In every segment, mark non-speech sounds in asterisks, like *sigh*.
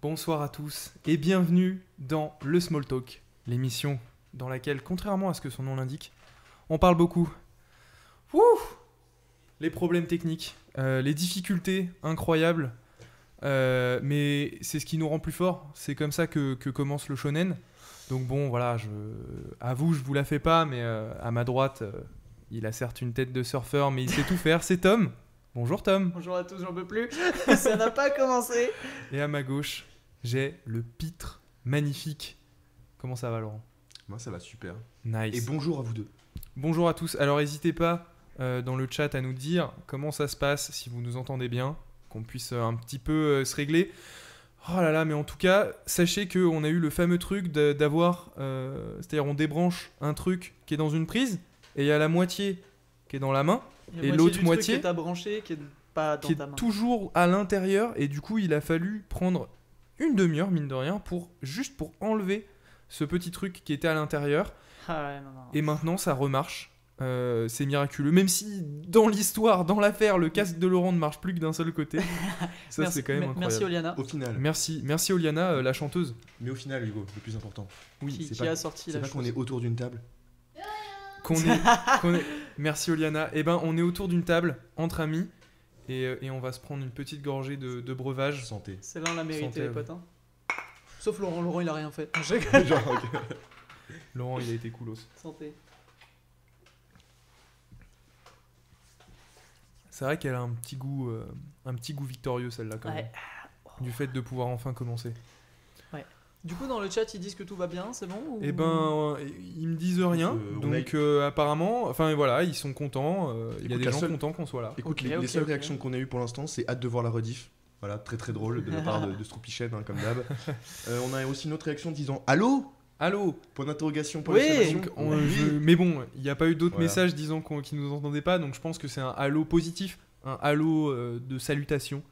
Bonsoir à tous et bienvenue dans le Small Talk, l'émission dans laquelle, contrairement à ce que son nom l'indique, on parle beaucoup. Ouh les problèmes techniques, euh, les difficultés incroyables, euh, mais c'est ce qui nous rend plus forts. C'est comme ça que, commence le shonen. Donc bon, voilà, je, à vous, je vous la fais pas, mais euh, à ma droite, il a certes une tête de surfeur, mais il sait tout faire. C'est Tom. Bonjour Tom. Bonjour à tous, j'en peux plus. *laughs* Ça n'a pas commencé. Et à ma gauche, j'ai le pitre magnifique. Comment ça va, Laurent? Moi, ça va super. Nice. Et bonjour à vous deux. Bonjour à tous. Alors, n'hésitez pas euh, dans le chat à nous dire comment ça se passe, si vous nous entendez bien, qu'on puisse euh, un petit peu euh, se régler. Oh là là, mais en tout cas, sachez qu'on a eu le fameux truc d'avoir. euh, C'est-à-dire, on débranche un truc qui est dans une prise, et il y a la moitié qui est dans la main, Et l'autre truc moitié que t'as branché qui est pas dans qui ta est main. toujours à l'intérieur, et du coup, il a fallu prendre une demi-heure, mine de rien, pour juste pour enlever ce petit truc qui était à l'intérieur. Ah ouais, non, non. Et maintenant, ça remarche. Euh, c'est miraculeux. Même si, dans l'histoire, dans l'affaire, le casque de Laurent ne marche plus que d'un seul côté. *laughs* ça, merci, c'est quand même me- incroyable. Merci Oliana Au final. Merci, merci Oliana, euh, la chanteuse. Mais au final, Hugo, le plus important, Oui, qui, c'est qui pas- a sorti c'est la pas chose. qu'on est autour d'une table. Qu'on est, *laughs* qu'on est- Merci Oliana. Eh ben, on est autour d'une table, entre amis, et, euh, et on va se prendre une petite gorgée de, de breuvage. Santé. C'est là on l'a mérité les potes. hein. Sauf Laurent, Laurent il a rien fait. *laughs* Genre. Laurent, il a été coolos. Santé. C'est vrai qu'elle a un petit goût, euh, un petit goût victorieux celle-là quand même. Du fait de pouvoir enfin commencer. Du coup dans le chat ils disent que tout va bien, c'est bon ou- Eh ben, euh, ils me disent rien. Euh, on donc a- euh, apparemment, enfin voilà, ils sont contents. euh, Il y a des gens seule- contents qu'on soit là. Écoute, les, seules réactions qu'on a eues pour l'instant, c'est hâte de voir la rediff. Voilà, très très drôle de la part de, de hein, comme d'hab. *laughs* Euh, on a aussi une autre réaction disant Allô? Allô? Point d'interrogation pour Oui, l'exclamation. Donc, on- Oui. je- Mais bon, il n'y a pas eu d'autres Voilà. messages disant qu'on- qu'ils nous entendaient pas, donc je pense que c'est un halo positif, un halo euh, de salutation,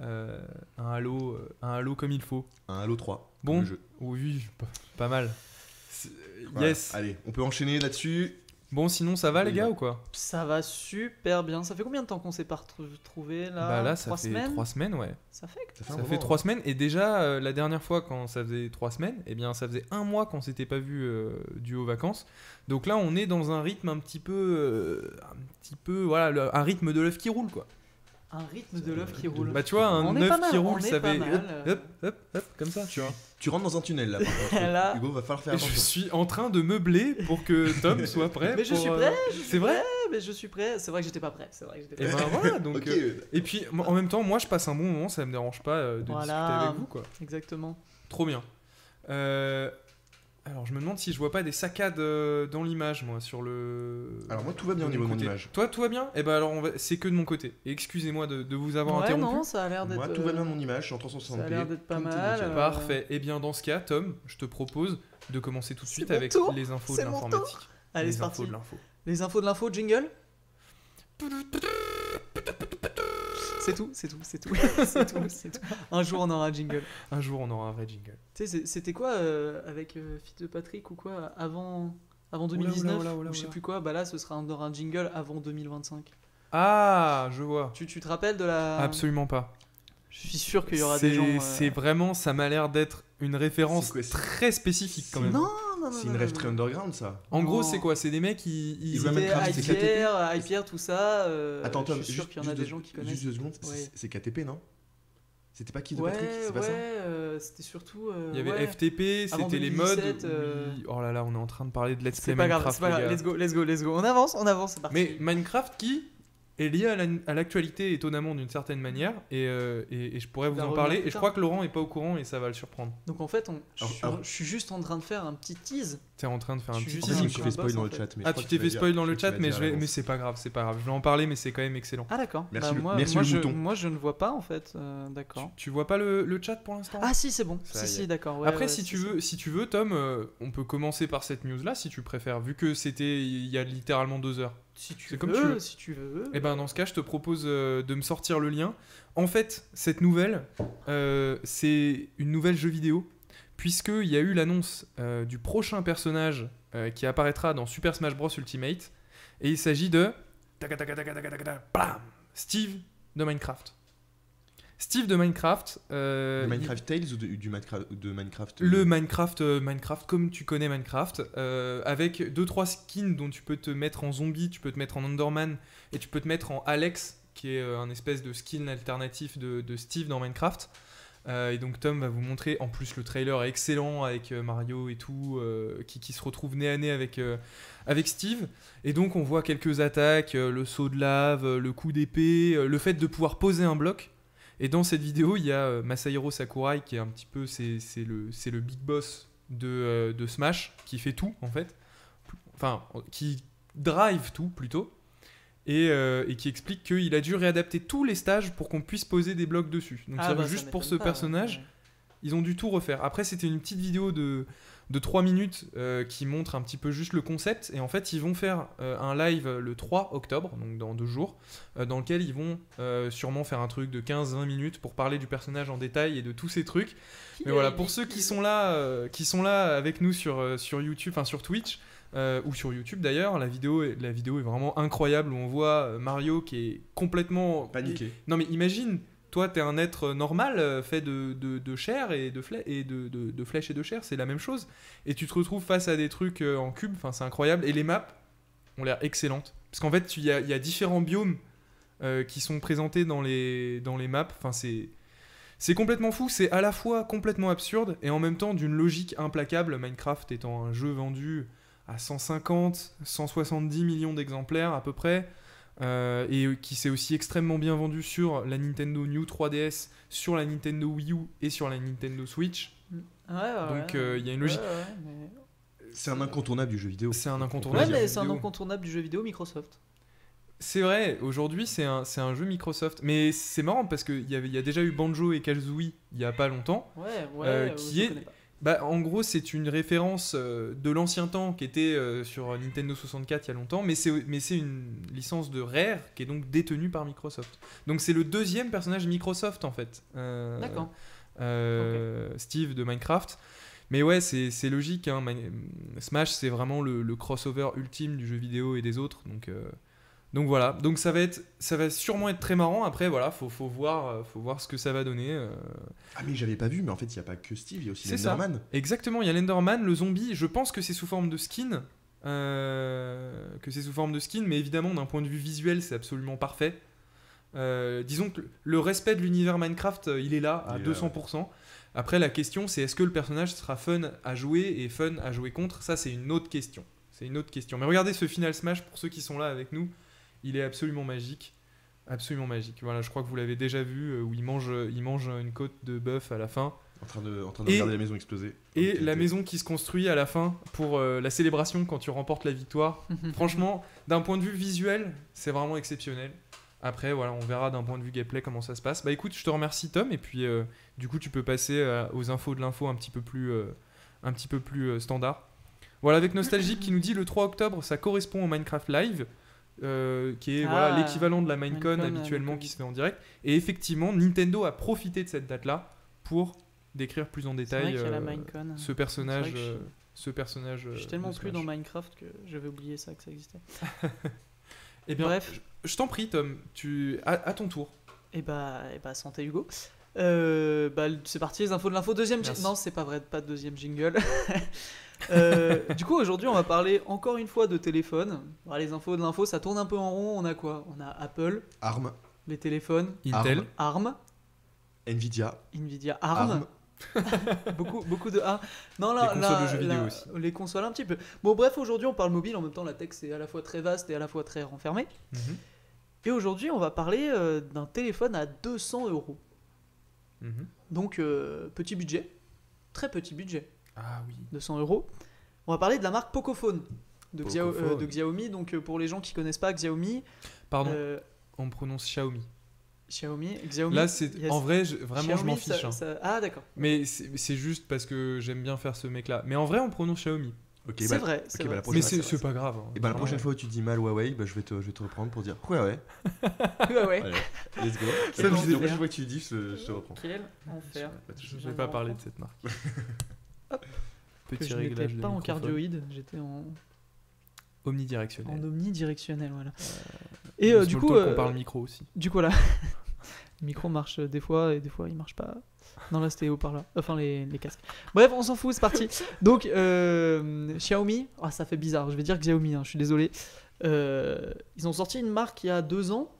euh, un halo, euh, un halo comme il faut. Un Halo 3. Bon. jeu. Oui, pas, pas mal. Voilà. Yes. Allez, on peut enchaîner là-dessus. Bon, sinon ça va les gars ou quoi? Ça va super bien. Ça fait combien de temps qu'on s'est pas retrouvé là? Bah là, ça Trois fait semaines? trois semaines, ouais. Ça fait Ça fait, Ça fait hein. trois semaines et déjà euh, la dernière fois quand ça faisait trois semaines, eh bien ça faisait un mois qu'on s'était pas vu euh, dû aux vacances. Donc là on est dans un rythme un petit peu, euh, un petit peu voilà, le- un rythme de l'œuf qui roule quoi. Un rythme de l'œuf qui roule. Bah tu vois un œuf qui roule ça fait hop, hop hop hop comme ça tu vois. Tu rentres dans un tunnel là, par contre. *laughs* Là. Hugo, va falloir faire Et je attention. suis en train de meubler pour que Tom *laughs* soit prêt. Mais je pour, suis euh, prêt, je suis C'est vrai prêt, mais je suis prêt. C'est vrai que j'étais pas prêt. C'est vrai que j'étais Et prêt. ben voilà donc. *laughs* Euh, et puis en même temps moi je passe un bon moment, ça me dérange pas euh, de Voilà. discuter avec vous quoi. Exactement. Trop bien. Euh, alors, je me demande si je vois pas des saccades euh, dans l'image, moi, sur le. Alors, moi, tout va bien au de niveau de mon côté. image. Toi, tout va bien? Eh ben, alors, va... c'est que de mon côté. Et excusez-moi de, de vous avoir ouais, interrompu. non, ça a l'air d'être. Moi, tout va bien euh, mon image, je suis en 360p. ça a l'air d'être pas mal, euh, Parfait. Eh bien, dans ce cas, Tom, je te propose de commencer tout de suite avec tour. les infos de C'est mon l'informatique. Allez, les c'est infos parti. de l'info. Les infos de l'info, jingle? C'est tout, c'est tout, c'est tout, *laughs* c'est tout, c'est tout. Un jour on aura un jingle. Un jour, on aura un vrai jingle. Tu sais, c'est- c'était quoi euh, avec euh, Fit de Patrick ou quoi avant, avant Oula, 2019 oula, oula, ou je sais plus quoi Bah là, ce sera un, un jingle avant 2025. Ah, je vois. Tu, tu te rappelles de la Absolument pas. Je suis sûr qu'il y aura des gens. euh, c'est vraiment, ça m'a l'air d'être une référence quoi, très spécifique quand même. Non, non, non. C'est une rêve très underground, ça. En gros, c'est quoi? C'est des mecs qui. ils- Ils voient C'était Minecraft, c'est Hyper, Hyper, tout ça. euh, Attends, Tom, je suis sûr qu'il y en a des gens qui connaissent. Juste deux secondes, c'est- Ouais. c'est KTP, non? C'était pas qui de Ouais, Patrick? C'est pas ouais, ça euh, c'était surtout. euh, Il y avait ouais. FTP, c'était les modes. 2017, euh, oui. Oh là là, on est en train de parler de Let's Play C'est pas grave, Minecraft. c'est pas grave. Let's go, let's go, let's go. On avance, on avance, c'est parti. Mais Minecraft qui? Est lié à la- à l'actualité étonnamment d'une certaine manière et, euh, et, et je pourrais Tu vous en parler et je crois que Laurent est pas au courant et ça va le surprendre. Donc en fait, on, je, Alors- suis, alors- je suis juste en train de faire un petit tease. T'es en train de faire un petit me un suis fait spoil dans le chat. Ah, tu t'es fait spoil dans le tu chat, mais, c'est pas grave, c'est pas grave. Je vais en parler, mais c'est quand même excellent. Ah d'accord. Merci Bah, le- moi, merci moi, le je, mouton. moi je ne vois pas en fait. euh, Tu, d'accord. tu vois pas le, le chat pour l'instant? Ah si, c'est bon. Ça si, si, d'accord. ouais, Après, ouais, si, tu veux, si tu veux, Tom, euh, on peut commencer par cette news-là, si tu préfères, vu que c'était il y a littéralement deux heures. Si tu veux, comme tu veux. si tu veux. Eh ben, dans ce cas, je te propose euh, de me sortir le lien. En fait, cette nouvelle, euh, c'est une nouvelle jeu vidéo, puisqu'il y a eu l'annonce euh, du prochain personnage qui apparaîtra dans Super Smash Bros Ultimate, et il s'agit de... Steve de Minecraft. Steve de Minecraft. euh, il- Minecraft Tales ou de, du Minecraft, de Minecraft euh, Le Minecraft, euh, Minecraft comme tu connais Minecraft, euh, avec 2-3 skins dont tu peux te mettre en zombie, tu peux te mettre en Enderman et tu peux te mettre en Alex, qui est euh, un espèce de skin alternatif de, de Steve dans Minecraft. Euh, et donc Tom va vous montrer, en plus le trailer est excellent avec euh, Mario et tout, euh, qui, qui se retrouve nez à nez avec, euh, avec Steve. Et donc on voit quelques attaques, euh, le saut de lave, euh, le coup d'épée, euh, le fait de pouvoir poser un bloc. Et dans cette vidéo, il y a euh, Masahiro Sakurai qui est un petit peu, c'est le, le big boss de, euh, de Smash, qui fait tout en fait. Enfin, qui drive tout plutôt. Et, euh, et qui explique qu'il a dû réadapter tous les stages pour qu'on puisse poser des blocs dessus. Donc Ah, bah, juste pour ce pas, personnage, ouais. ils ont dû tout refaire. Après, c'était une petite vidéo de, de 3 minutes euh, qui montre un petit peu juste le concept. Et en fait, ils vont faire euh, un live le 3 octobre, donc dans deux jours, euh, dans lequel ils vont euh, sûrement faire un truc de 15-20 minutes pour parler du personnage en détail et de tous ces trucs. Mais voilà, pour ceux qui sont là, euh, qui sont là avec nous sur, euh, sur YouTube, enfin sur Twitch, euh, ou sur YouTube d'ailleurs, la vidéo, est, la vidéo est vraiment incroyable où on voit Mario qui est complètement Paniqué. non mais imagine, toi t'es un être normal euh, fait de, de, chair et, de, et de, de, flèches et de chair, c'est la même chose. Et tu te retrouves face à des trucs euh, en cube, enfin c'est incroyable. Et les maps ont l'air excellentes. Parce qu'en fait tu- il y a, y a différents biomes euh, qui sont présentés dans les, dans les maps. Enfin. C'est complètement fou, c'est à la fois complètement absurde et en même temps d'une logique implacable, Minecraft étant un jeu vendu à 150, 170 millions d'exemplaires à peu près, euh, et qui s'est aussi extrêmement bien vendu sur la Nintendo New 3DS, sur la Nintendo Wii U et sur la Nintendo Switch. Ouais, ouais, Donc, euh, il y a une logique. Ouais, ouais, mais- C'est un incontournable du jeu vidéo. C'est un Ouais, incontournable. c'est un incontournable du jeu vidéo Microsoft. C'est vrai, aujourd'hui c'est un, c'est un jeu Microsoft. Mais c'est marrant parce qu'il y, y a déjà eu Banjo et Kazooie il y a pas longtemps. Ouais, ouais. Euh, euh, qui je est- connais pas. Bah, en gros, c'est une référence euh, de l'ancien temps qui était euh, sur Nintendo 64 il y a longtemps, mais c'est mais c'est une licence de Rare qui est donc détenue par Microsoft. Donc c'est le deuxième personnage Microsoft en fait. Euh, D'accord. Steve de Minecraft. Mais ouais, c'est c'est logique. hein, Smash, c'est vraiment le, le crossover ultime du jeu vidéo et des autres. Donc, donc voilà. Donc ça va, être, ça va sûrement être très marrant. Après, voilà, faut, faut, voir, euh, faut voir ce que ça va donner. euh. Ah mais j'avais pas vu, mais en fait il y a pas que Steve, il y a aussi C'est ça. Exactement, il y a l'Enderman, le zombie. Je pense que c'est sous forme de skin. euh, que c'est sous forme de skin, mais évidemment, d'un point de vue visuel, c'est absolument parfait. Euh, disons que le respect de l'univers Minecraft, il est là à Il est là, 200%. Après, la question, c'est est-ce que le personnage sera fun à jouer et fun à jouer contre? Ça, c'est une autre question. C'est une autre question. Mais regardez ce Final Smash, pour ceux qui sont là avec nous, il est absolument magique. Absolument magique. Voilà, je crois que vous l'avez déjà vu, euh, où il mange, il mange une côte de bœuf à la fin. En train de, en train de Et- regarder la maison exploser. Et la ok. maison qui se construit à la fin pour euh, la célébration quand tu remportes la victoire. *laughs* Franchement, d'un point de vue visuel, c'est vraiment exceptionnel. Après, voilà, on verra d'un point de vue gameplay comment ça se passe. Bah écoute, je te remercie Tom, et puis euh, du coup, tu peux passer euh, aux infos de l'info un petit peu plus, euh, un petit peu plus euh, standard. Voilà, avec Nostalgique qui nous dit le 3 octobre, ça correspond au Minecraft Live, euh, qui est Ah, voilà l'équivalent de la Minecon Minecon, habituellement Minecon. qui se fait en direct. Et effectivement, Nintendo a profité de cette date-là pour décrire plus en vrai détail la euh, Minecon. ce personnage. Je- euh, ce personnage. Je euh, suis tellement plus Smash. dans Minecraft que j'avais oublié ça, que ça existait. *laughs* Eh bien, Bref. je, je t'en prie, Tom. Tu à, à ton tour. Et bah, et bah santé Hugo. Euh, bah, c'est parti, les infos de l'info. Deuxième. Non, c'est pas vrai, pas de deuxième jingle. *laughs* Euh, du coup, aujourd'hui, on va parler encore une fois de téléphone. Bon, les infos de l'info, ça tourne un peu en rond. On a quoi? On a Apple, Arm, les téléphones, Intel. Arm. Nvidia, Nvidia ARM. Arm. *laughs* beaucoup, beaucoup de A. Non, là, Les consoles là- de jeux vidéo là- aussi. Les consoles un petit peu. Bon, bref, aujourd'hui, on parle mobile. En même temps, la tech, c'est à la fois très vaste et à la fois très renfermé. Mhm. Et aujourd'hui, on va parler euh, d'un téléphone à 200 euros. Mhm. Donc, euh, petit budget. Très petit budget. Ah oui. 200 euros. On va parler de la marque Pocophone. De, Xiao- euh, de Xiaomi. Donc, euh, pour les gens qui connaissent pas Xiaomi, Pardon, euh, on prononce Xiaomi. Xiaomi, Xiaomi. Là, c'est yes. en vrai, je- vraiment, je m'en ça- fiche. hein. ça- Ah, d'accord. Mais c'est juste parce que j'aime bien faire ce mec-là. Mais en vrai, on prononce Xiaomi. C'est bah, vrai. c'est bah, vrai, c'est Mais c'est pas grave. hein. Et bah la prochaine fois où tu dis mal Huawei, bah, je, vais te, je vais te reprendre pour dire Huawei. *laughs* Ouais, ouais. Allez, let's go. Ça, La je prochaine fois que tu dis, je, je te reprends. Quel enfer. Je vais pas parler de cette marque. *laughs* Hop. Que Petit je n'étais pas en cardioïde, j'étais en, Omnidirectionnel. en omnidirectionnel, voilà. Et euh, du coup, euh, on parle micro aussi. du coup là, Le *laughs* micro marche des fois et des fois il marche pas. Non, là c'était haut-parleur. Enfin, les, les casques. Bref, on s'en fout, c'est parti. *laughs* Donc, euh, Xiaomi, ah, ça fait bizarre, je vais dire Xiaomi, hein, je suis désolé. Euh, ils ont sorti une marque il y a deux ans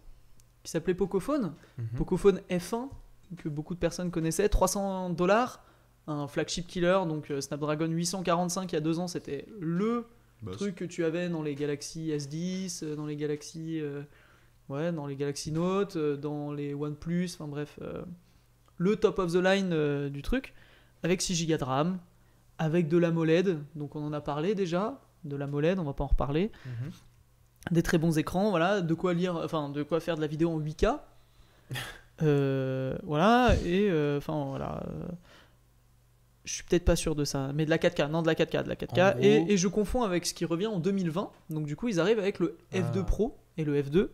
qui s'appelait Pocophone. Mhm. Pocophone F1, que beaucoup de personnes connaissaient, 300 dollars, un flagship killer, donc euh, Snapdragon 845 il y a deux ans, c'était le Boss. truc que tu avais dans les Galaxy S10, euh, dans les Galaxy, euh, ouais, dans les Galaxy Note, dans les OnePlus, enfin bref, euh, le top of the line euh, du truc, avec 6 Go de RAM, avec de l'AMOLED, donc on en a parlé déjà, de l'AMOLED, on va pas en reparler, Mhm. des très bons écrans, voilà, de quoi lire, enfin de quoi faire de la vidéo en 8K. *laughs* Euh, voilà, et enfin voilà. Je suis peut-être pas sûr de ça, mais de la 4K, non de la 4K, de la 4K. En Et, je confonds avec ce qui revient en 2020. Donc du coup, ils arrivent avec le F2 Ah. Pro et le F2.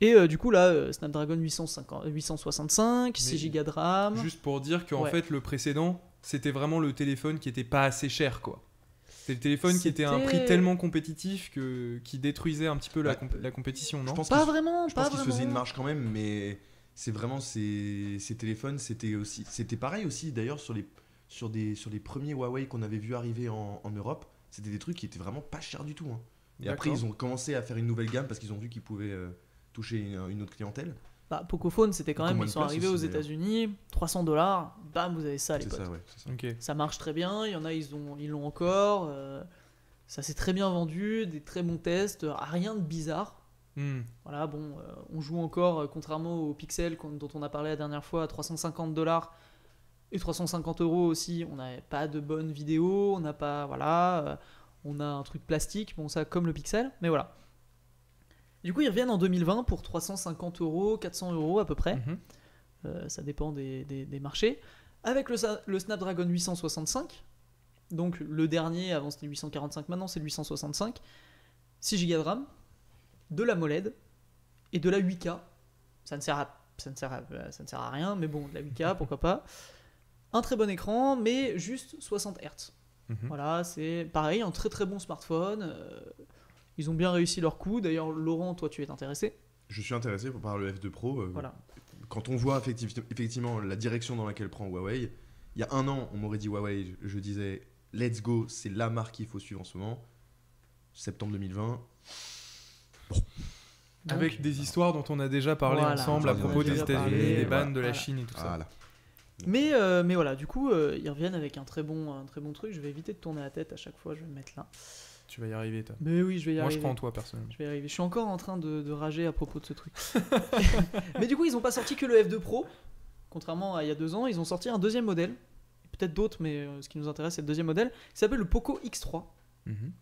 Et euh, du coup, là, euh, Snapdragon 850, 865, 6 Go de RAM. Juste pour dire qu'en Ouais. fait, le précédent, c'était vraiment le téléphone qui était pas assez cher, quoi. C'était le téléphone qui était à un prix tellement compétitif que qui détruisait un petit peu la, comp- la compétition, Je non pense Pas vraiment, Je pas pense qu'ils se faisaient une marge quand même, mais c'est vraiment ces, ces téléphones, c'était aussi, c'était pareil aussi d'ailleurs sur les, sur des, sur les premiers Huawei qu'on avait vu arriver en, en Europe, c'était des trucs qui étaient vraiment pas chers du tout. hein. Et après ils ont commencé à faire une nouvelle gamme parce qu'ils ont vu qu'ils pouvaient euh, toucher une, une autre clientèle. Bah, Pocophone, c'était quand même, ils sont arrivés aux. États-unis, 300 dollars, bam, vous avez ça, les C'est potes. ça, ouais. ça. Marche très bien, il y en a, ils ont ils l'ont encore. euh, ça s'est très bien vendu, des très bons tests, euh, rien de bizarre. Hmm. Voilà, bon, euh, on joue encore, euh, contrairement au Pixel dont on a parlé la dernière fois, à 350 dollars et 350 euros aussi. On n'a pas de bonnes vidéos, on n'a pas, voilà, euh, on a un truc plastique, bon ça comme le Pixel, mais voilà. Du coup, ils reviennent en 2020 pour 350 euros, 400 euros à peu près. Mhm. Ça dépend des, des- des marchés. Avec le, le Snapdragon 865, donc le dernier, avant c'était 845, maintenant c'est le 865, 6 Go de RAM, de la MOLED et de la 8K. Ça ne sert à, ça ne sert à, euh, ça ne sert à rien, mais bon, de la 8K, *laughs* pourquoi pas. Un très bon écran, mais juste 60 Hz. Mhm. Voilà, c'est pareil, un très très bon smartphone. euh, ils ont bien réussi leur coup. D'ailleurs, Laurent, toi tu es intéressé. Je suis intéressé par le F2 Pro. euh, Voilà. Quand on voit effective- effectivement la direction dans laquelle prend Huawei, il y a un an, on m'aurait dit Huawei, je disais let's go, c'est la marque qu'il faut suivre en ce moment. Septembre 2020. Donc, Avec des histoires dont on a déjà parlé Voilà. ensemble à propos des États-Unis, des voilà. bannes de la Voilà. Chine et tout ça. Voilà. Mais, euh, mais voilà, du coup, euh, ils reviennent avec un très, bon, un très bon truc. Je vais éviter de tourner la tête à chaque fois, je vais me mettre là. Tu vas y arriver, toi. Mais oui, je vais y Moi, je arriver. crois en toi, personnellement. Je vais y arriver. Je suis encore en train de, de rager à propos de ce truc. *laughs* mais du coup, ils n'ont pas sorti que le F2 Pro. Contrairement à il y a deux ans, ils ont sorti un deuxième modèle. Peut-être d'autres, mais euh, ce qui nous intéresse, c'est le deuxième modèle. Qui s'appelle le Poco X3. Mhm.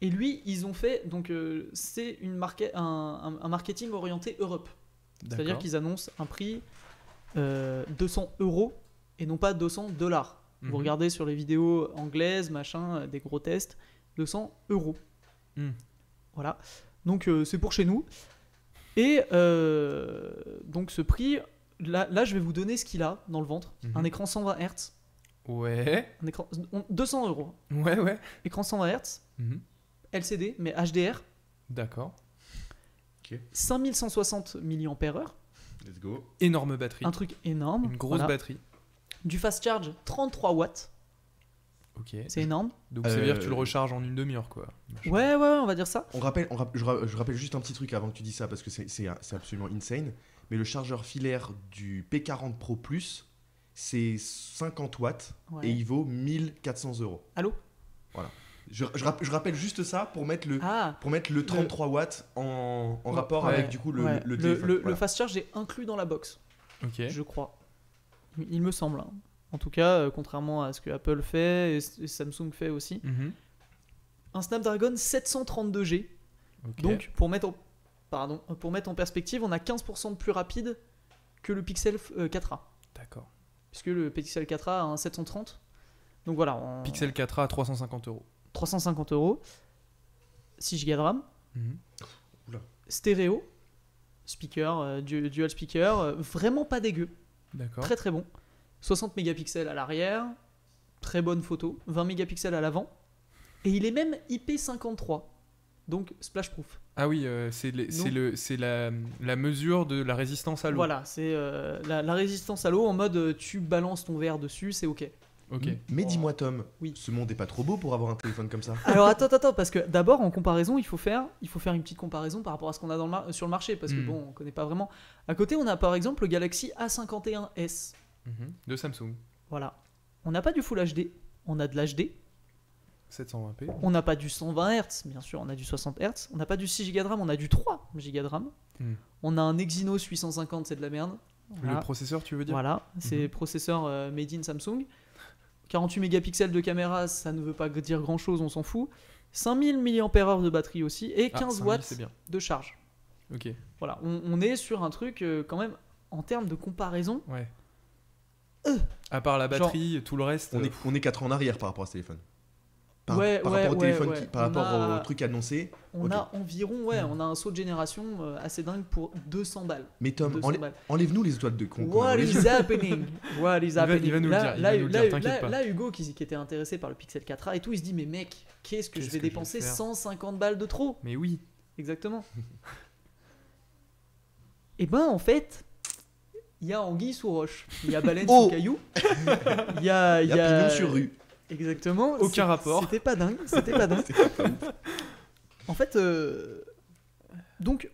Et lui, ils ont fait. Donc, euh, c'est une un, un- un marketing orienté Europe. C'est-à-dire qu'ils annoncent un prix euh, 200 euros et non pas 200 dollars. Mhm. Vous regardez sur les vidéos anglaises, machin, euh, des gros tests, 200 euros. Mhm. Voilà. Donc euh, c'est pour chez nous. Et euh, donc ce prix, là, là je vais vous donner ce qu'il a dans le ventre. Mhm. Un écran 120 Hz. Ouais, Un écran, on- 200 euros. ouais, ouais. Écran 120 Hz. LCD, mais HDR. D'accord. 5160 mAh. Let's go. Énorme batterie. Un truc énorme. Une grosse Voilà. batterie. Du fast charge 33 watts. Ok. C'est énorme. Donc ça veut dire que Euh, tu le recharges en une demi-heure, quoi. Ouais, ouais, ouais, on va dire ça. On rappelle, on rapp- je, ra- je rappelle juste un petit truc avant que tu dis ça parce que c'est- absolument insane. Mais le chargeur filaire du P40 Pro Plus, c'est 50 watts Ouais. et il vaut 1400 euros. Allô? Je, je rapp- je rappelle juste ça pour mettre le, Ah pour mettre le 33 watts en, en Ouais, rapport ouais, avec du coup le, ouais. le le, téléphone. le- le Voilà. fast charge est inclus dans la box, Ok. je crois. Il me semble. hein. En tout cas, euh, contrairement à ce que Apple fait et, et Samsung fait aussi. Mhm. Un Snapdragon 732G. Ok. Donc, pour mettre, en, pardon, pour mettre en perspective, on a 15% de plus rapide que le Pixel euh, 4a. D'accord. Puisque le Pixel 4a a un 730. Donc voilà, en Pixel 4A à 350 euros. 350 euros. 6 Go de RAM. Mhm. Stéréo. Speaker, euh, du- dual speaker. euh, vraiment pas dégueu. D'accord. Très très bon. 60 mégapixels à l'arrière, très bonne photo, 20 mégapixels à l'avant, et il est même IP53. donc splash proof. Ah oui, euh, c'est les- c'est Non. le- c'est la, la mesure de la résistance à l'eau. Voilà, c'est euh, la, la résistance à l'eau en mode tu balances ton verre dessus, c'est ok. Ok. Mais dis-moi, Tom, Oui. ce monde est pas trop beau pour avoir un téléphone comme ça *laughs* Alors attends, attends, parce que d'abord en comparaison, il faut faire, il faut faire une petite comparaison par rapport à ce qu'on a dans le mar- sur le marché, parce que Hmm. bon, on connaît pas vraiment. À côté, on a par exemple le Galaxy A51s. Mhm. De Samsung. Voilà, on n'a pas du Full HD, on a de l'HD, 720p. on n'a pas du 120 Hz, bien sûr, on a du 60 Hz, on n'a pas du 6 Go de RAM, on a du 3 Go de RAM. Hmm. On a un Exynos 850, c'est de la merde. Voilà. Le processeur, tu veux dire? Voilà, c'est Mhm. processeur euh, made in Samsung. 48 mégapixels de caméra, ça ne veut pas dire grand chose, on s'en fout. 5000 mAh de batterie aussi et Ah, 15 5000, watts bien. de charge. Ok. Voilà, on, on est sur un truc euh, quand même en termes de comparaison. Ouais. Euh. À part la Genre- batterie, tout le reste. on euh, est, on est 4 ans en arrière par rapport à ce téléphone. Par, Ouais, par ouais, rapport au téléphone, qui- par On rapport a- au truc annoncé. On a environ, ouais, Mhm. on a un saut de génération euh, assez dingue pour 200 balles. Mais Tom, 200 enlè- balles. enlève-nous les étoiles de con. What is happening? What is happening va nous le là, dire, il va nous le là, dire, là- Hugo qui, qui était intéressé par le Pixel 4a et tout, il se dit mais mec, qu'est-ce que je vais que je vais dépenser faire? 150 balles de trop? Mais oui. Exactement. *laughs* Et ben en fait, il y a anguille sous roche, il y a baleine Oh sous caillou, *laughs* il y a, Il y a pignon sur rue. Exactement. Aucun rapport. C'était pas dingue. C'était *laughs* pas dingue. En fait, euh, donc,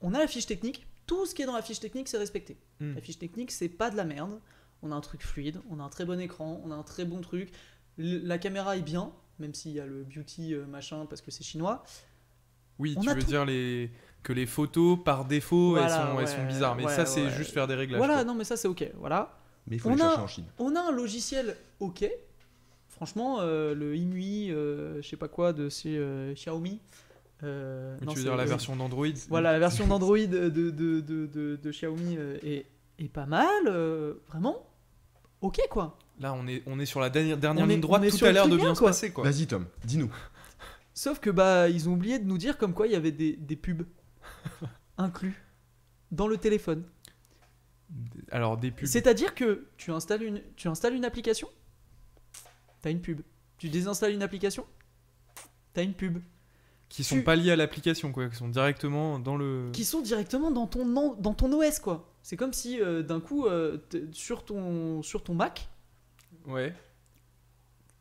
on a la fiche technique. Tout ce qui est dans la fiche technique, c'est respecté. Hmm. La fiche technique, c'est pas de la merde. On a un truc fluide, on a un très bon écran, on a un très bon truc. L- la caméra est bien, même s'il y a le beauty euh, machin parce que c'est chinois. Oui, On tu a veux tout. dire les... que les photos, par défaut, elles, sont, elles sont bizarres. Mais ouais, ça, c'est ouais. juste faire des réglages. voilà, quoi. non mais ça c'est ok. Voilà. Mais il faut On les a- chercher en Chine. On a un logiciel ok. Franchement, euh, le IMUI, euh, je sais pas quoi, de chez euh, Xiaomi. euh, non, tu veux dire la version d'Android *laughs* Voilà, la version *laughs* d'Android de, de, de, de, de Xiaomi est, est pas mal. euh, vraiment, ok quoi. Là, on est, on est sur la dernière, dernière On est- ligne droite. Tout l'air truc de bien, bien se quoi. passer, quoi. Vas-y, Tom, dis-nous. Sauf que bah ils ont oublié de nous dire comme quoi il y avait des, des pubs *laughs* inclus dans le téléphone. Alors, des pubs. C'est-à-dire que tu installes une, tu installes une application, t'as une pub. Tu désinstalles une application, t'as une pub. qui sont tu- pas liés à l'application, quoi. Qui sont directement dans le. Qui sont directement dans ton, dans ton OS quoi. C'est comme si euh, d'un coup euh, sur, ton, sur ton Mac, Ouais.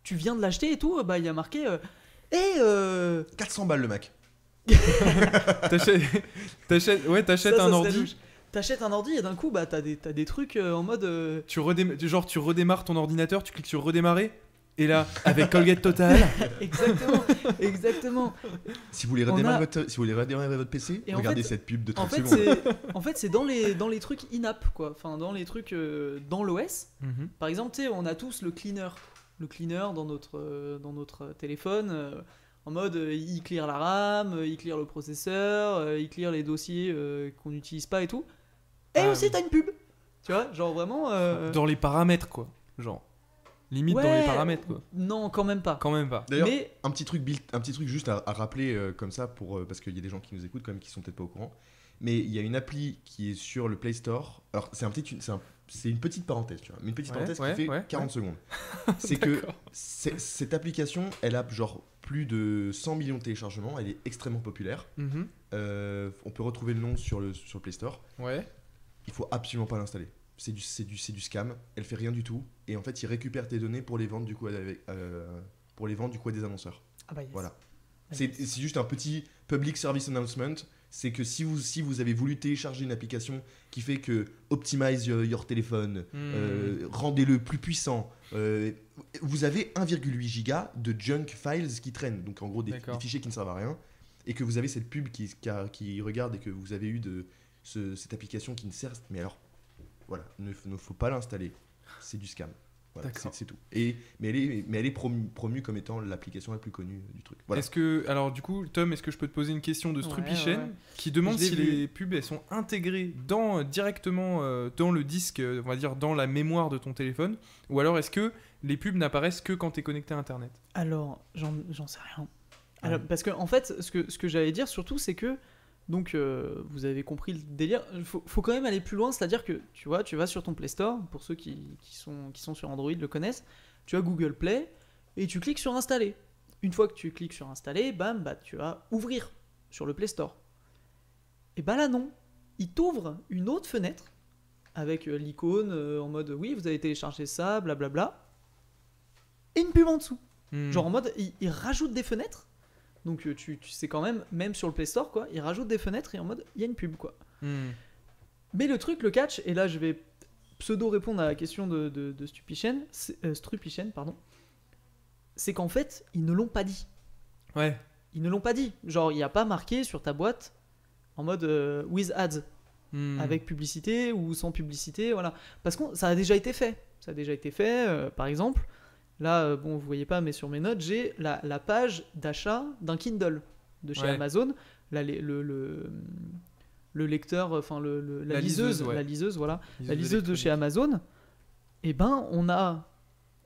tu viens de l'acheter et tout, bah il y a marqué euh, Eh, euh, 400 balles le Mac. T'achètes, *laughs* t'achètes, ouais, t'achètes ça un ordi. T'achètes un ordi et d'un coup bah t'as des, t'as des trucs euh, en mode euh, Tu genre, tu redémarres ton ordinateur, tu cliques sur redémarrer. Et là, avec Colgate Total. *laughs* exactement, exactement. Si vous voulez redémarrer, a- votre, si vous voulez redémarrer votre PC, Et en regardez fait- cette pub de En 30 fait secondes. en fait c'est dans les, dans les trucs in-app quoi. Enfin dans les trucs euh, dans l'OS. Mhm. Par exemple, tu sais, on a tous le cleaner, le cleaner dans notre, euh, dans notre téléphone, euh, en mode euh, il clear la RAM, euh, il clear le processeur, euh, il clear les dossiers euh, qu'on n'utilise pas et tout. Et Ah, aussi, oui. t'as une pub. Tu vois, genre vraiment. euh, Dans les paramètres, quoi. Genre. Limite dans les paramètres, quoi. Non, quand même pas. Quand même pas. D'ailleurs, Mais un petit truc un petit truc juste à, à rappeler euh, comme ça pour euh, parce qu'il y a des gens qui nous écoutent quand même qui sont peut-être pas au courant. Mais il y a une appli qui est sur le Play Store. Alors c'est un petit, c'est un- c'est une petite parenthèse, tu vois, mais une petite Ouais, parenthèse ouais, qui fait ouais, 40 ouais. secondes. *laughs* C'est que cette application, elle a genre plus de 100 millions de téléchargements. Elle est extrêmement populaire. Mhm. Euh, on peut retrouver le nom sur le sur le Play Store. Ouais. Il faut absolument pas l'installer. C'est du, c'est du, c'est du scam. Elle fait rien du tout. Et en fait, il récupère tes données pour les vendre du coup avec, euh, pour les vendre du coup à des annonceurs. Ah bah yes. Voilà. Ah C'est yes. c'est juste un petit public service announcement. C'est que si vous, si vous avez voulu télécharger une application qui fait que optimize your, your téléphone, Hmm. euh, rendez-le plus puissant, euh, vous avez 1,8 giga de junk files qui traînent, donc en gros des, fichiers qui ne servent à rien, et que vous avez cette pub qui, qui, a- qui regarde et que vous avez eu de ce- cette application qui ne sert. Mais alors, voilà, ne, ne faut pas l'installer. C'est du scam. Voilà, D'accord. c'est c'est tout. Et, mais elle est, mais elle est promue, promue comme étant l'application la plus connue du truc. Voilà. Est-ce que, alors du coup, Tom, est-ce que je peux te poser une question de Ouais, Strupichen ouais. qui demande si vu. les pubs elles sont intégrées dans directement euh, dans le disque, euh, on va dire dans la mémoire de ton téléphone, ou alors est-ce que les pubs n'apparaissent que quand tu es connecté à Internet? Alors, j'en j'en sais rien. Ah Alors, parce que, en fait, ce que, ce que j'allais dire surtout, c'est que, donc, euh, vous avez compris le délire, il faut, faut quand même aller plus loin, c'est-à-dire que, tu vois, tu vas sur ton Play Store, pour ceux qui, qui sont, qui sont sur Android le connaissent, tu as Google Play, et tu cliques sur Installer. Une fois que tu cliques sur Installer, bam, bah, tu vas ouvrir sur le Play Store. Et bah là non, il t'ouvre une autre fenêtre avec euh, l'icône euh, en mode oui, vous avez téléchargé ça, blablabla, et une pub en dessous. Hmm. Genre en mode, il, il rajoute des fenêtres. Donc euh, tu, tu sais quand même, même sur le Play Store, quoi, il rajoute des fenêtres et en mode, il y a une pub, quoi. Hmm. Mais le truc, le catch, et là je vais pseudo répondre à la question de, de, de Stupichen, c'est- euh, Strupichen, pardon, c'est qu'en fait, ils ne l'ont pas dit. Ouais. Ils ne l'ont pas dit. Genre, il n'y a pas marqué sur ta boîte en mode euh, with ads, Hmm. avec publicité ou sans publicité, voilà. Parce que ça a déjà été fait. Ça a déjà été fait, euh, par exemple. Là, euh, bon, vous voyez pas, mais sur mes notes, j'ai la, la page d'achat d'un Kindle de chez Ouais. Amazon. Là, le, le, le lecteur, enfin, le, la, La liseuse, liseuse, ouais. la liseuse, voilà. La Liseuse de chez Amazon. Et ben, on a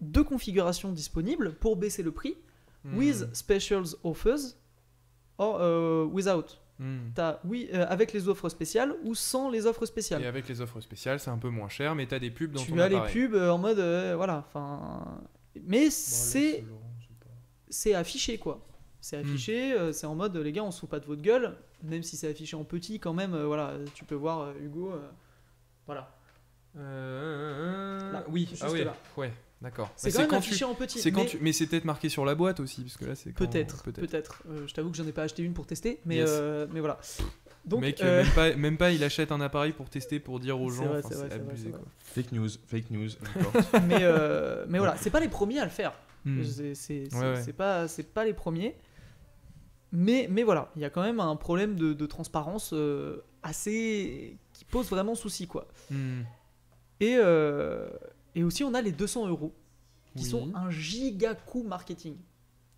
deux configurations disponibles pour baisser le prix. Hmm. With specials offers or euh, without. Hmm. Oui euh, avec les offres spéciales ou sans les offres Et spéciales. avec les offres spéciales, c'est un peu moins cher, mais t'as des pubs dans Tu ton as les pubs euh, en mode euh, voilà, enfin mais c'est c'est affiché quoi. C'est Hmm. affiché, euh, c'est en mode les gars, on se fout pas de votre gueule, même si c'est affiché en petit quand même euh, voilà, tu peux voir euh, Hugo voilà. Là, oui, ah oui, là. ouais, d'accord. C'est Mais quand même quand affiché tu, en petit. c'est quand mais tu, mais c'est peut-être marqué sur la boîte aussi, parce que là c'est quand- Peut-être, peut-être. Euh, je t'avoue que j'en ai pas acheté une pour tester, mais Yes. euh, mais voilà. Donc Mec, euh, même, pas, même pas, il achète un appareil pour tester, pour dire aux gens. vrai, enfin, c'est vrai, vrai, abusé c'est quoi. Fake news, fake news. *laughs* mais euh, mais voilà, c'est pas les premiers à le faire. Hmm. C'est Ouais, ouais. pas, c'est pas les premiers. Mais, mais voilà, il y a quand même un problème de, de transparence euh, assez. qui pose vraiment souci, quoi. Hmm. Et, euh, et aussi, on a les 200 euros, qui Oui. sont un giga coût marketing.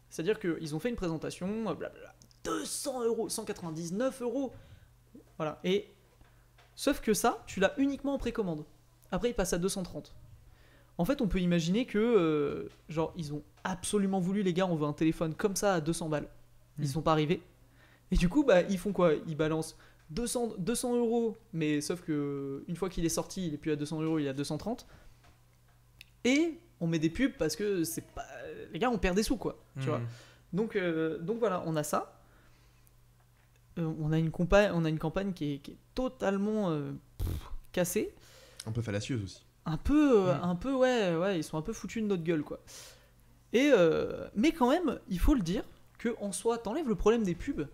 C'est-à-dire qu'ils ont fait une présentation, blablabla, 200 euros, 199 euros. Voilà. Et. Sauf que ça, tu l'as uniquement en précommande. Après, il passe à 230. En fait, on peut imaginer que, euh, genre, ils ont absolument voulu, les gars, on veut un téléphone comme ça à 200 balles. Ils Mm. sont pas arrivés. Et du coup, bah, ils font quoi? Ils balancent 200, 200 euros, mais sauf que une fois qu'il est sorti, il est plus à 200 euros, il est à 230. Et on met des pubs parce que c'est pas. Les gars, on perd des sous, quoi. Tu Hmm. vois donc, euh, donc voilà, on a ça. Euh, on, a une campagne, on a une campagne qui est, qui est totalement euh, pff, cassée. Un peu fallacieuse aussi. Un peu, euh, Mm. un peu, ouais, ouais, ils sont un peu foutus de notre gueule, quoi. Et euh, mais quand même, il faut le dire que en soi, t'enlèves le problème des pubs.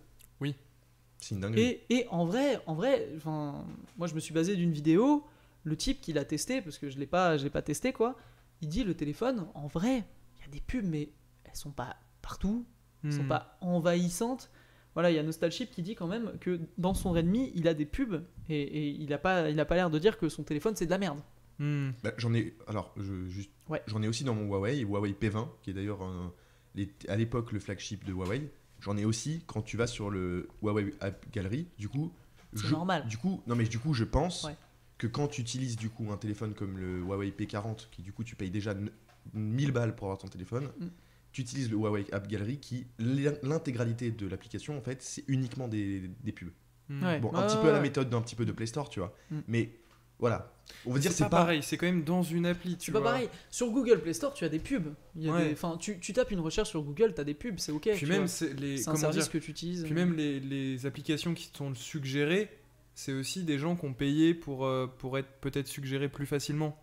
C'est une dinguerie. Et, et en vrai, en vrai, enfin, moi je me suis basé d'une vidéo. Le type qui l'a testé, parce que je l'ai pas, je l'ai pas testé, quoi. Il dit le téléphone, en vrai, il y a des pubs, mais elles sont pas partout, elles sont Hmm. pas envahissantes. Voilà, il y a Nostalchip qui dit quand même que dans son Redmi, il a des pubs et, et il a pas, il a pas l'air de dire que son téléphone c'est de la merde. Hmm. Bah, j'en ai, alors, je, juste, Ouais. j'en ai aussi dans mon Huawei, Huawei P20, qui est d'ailleurs un- les- à l'époque le flagship de Huawei. J'en ai aussi quand tu vas sur le Huawei App Gallery. Du coup, C'est je- normal. Du coup, non mais du coup, je pense Ouais. que quand tu utilises du coup un téléphone comme le Huawei P40, qui du coup tu payes déjà n- 1000 balles pour avoir ton téléphone, Mm. Tu utilises le Huawei App Gallery, qui l'in- l'intégralité de l'application en fait, c'est uniquement des, des pubs. Hmm. Ouais. Bon, un petit peu à la méthode d'un petit peu de Play Store, tu vois. Mm. Mais voilà, on va dire C'est c'est pas, pas pareil, c'est quand même dans une appli. tu C'est pas vois. pareil. Sur Google Play Store, tu as des pubs. Il y a Ouais. des- enfin, tu, tu tapes une recherche sur Google, tu as des pubs, c'est ok. Puis tu même vois. c'est les c'est un service dire, que tu utilises. puis même les, les applications qui sont suggérées, c'est aussi des gens qui ont payé pour euh, pour être peut-être suggérés plus facilement.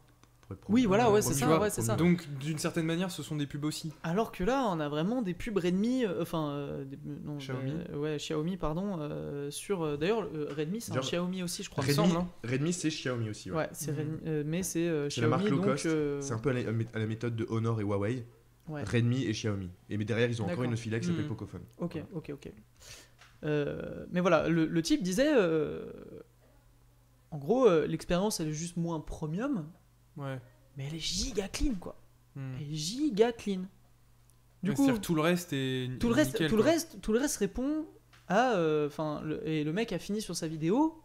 Oui, voilà, ouais, c'est ça, vois, ouais, c'est ça. Donc d'une certaine manière, ce sont des pubs aussi. Alors que là, on a vraiment des pubs Redmi, euh, enfin, euh, Xiaomi. euh, ouais, Xiaomi, pardon, euh, sur. euh, D'ailleurs, euh, Redmi, c'est un Xiaomi aussi, je crois. Redmi, Redmi, semble, hein. Redmi, c'est Xiaomi aussi. ouais. Ouais, c'est. Redmi, euh, mais c'est euh, C'est la Xiaomi, marque low donc. cost. euh, C'est un peu à la, à la méthode de Honor et Huawei, ouais. Redmi et Xiaomi. Et mais derrière, ils ont encore une autre filiale qui s'appelle Mhm. Pocophone. Ok, Voilà. ok, ok. Euh, mais voilà, le, le type disait. euh, en gros, euh, l'expérience, elle est juste moins premium, Ouais. mais elle est giga clean, quoi. Hmm. Elle est giga clean. Du coup, c'est-à-dire tout le reste est tout le reste, nickel, tout le reste, tout le reste répond à. euh, Enfin, et le mec a fini sur sa vidéo.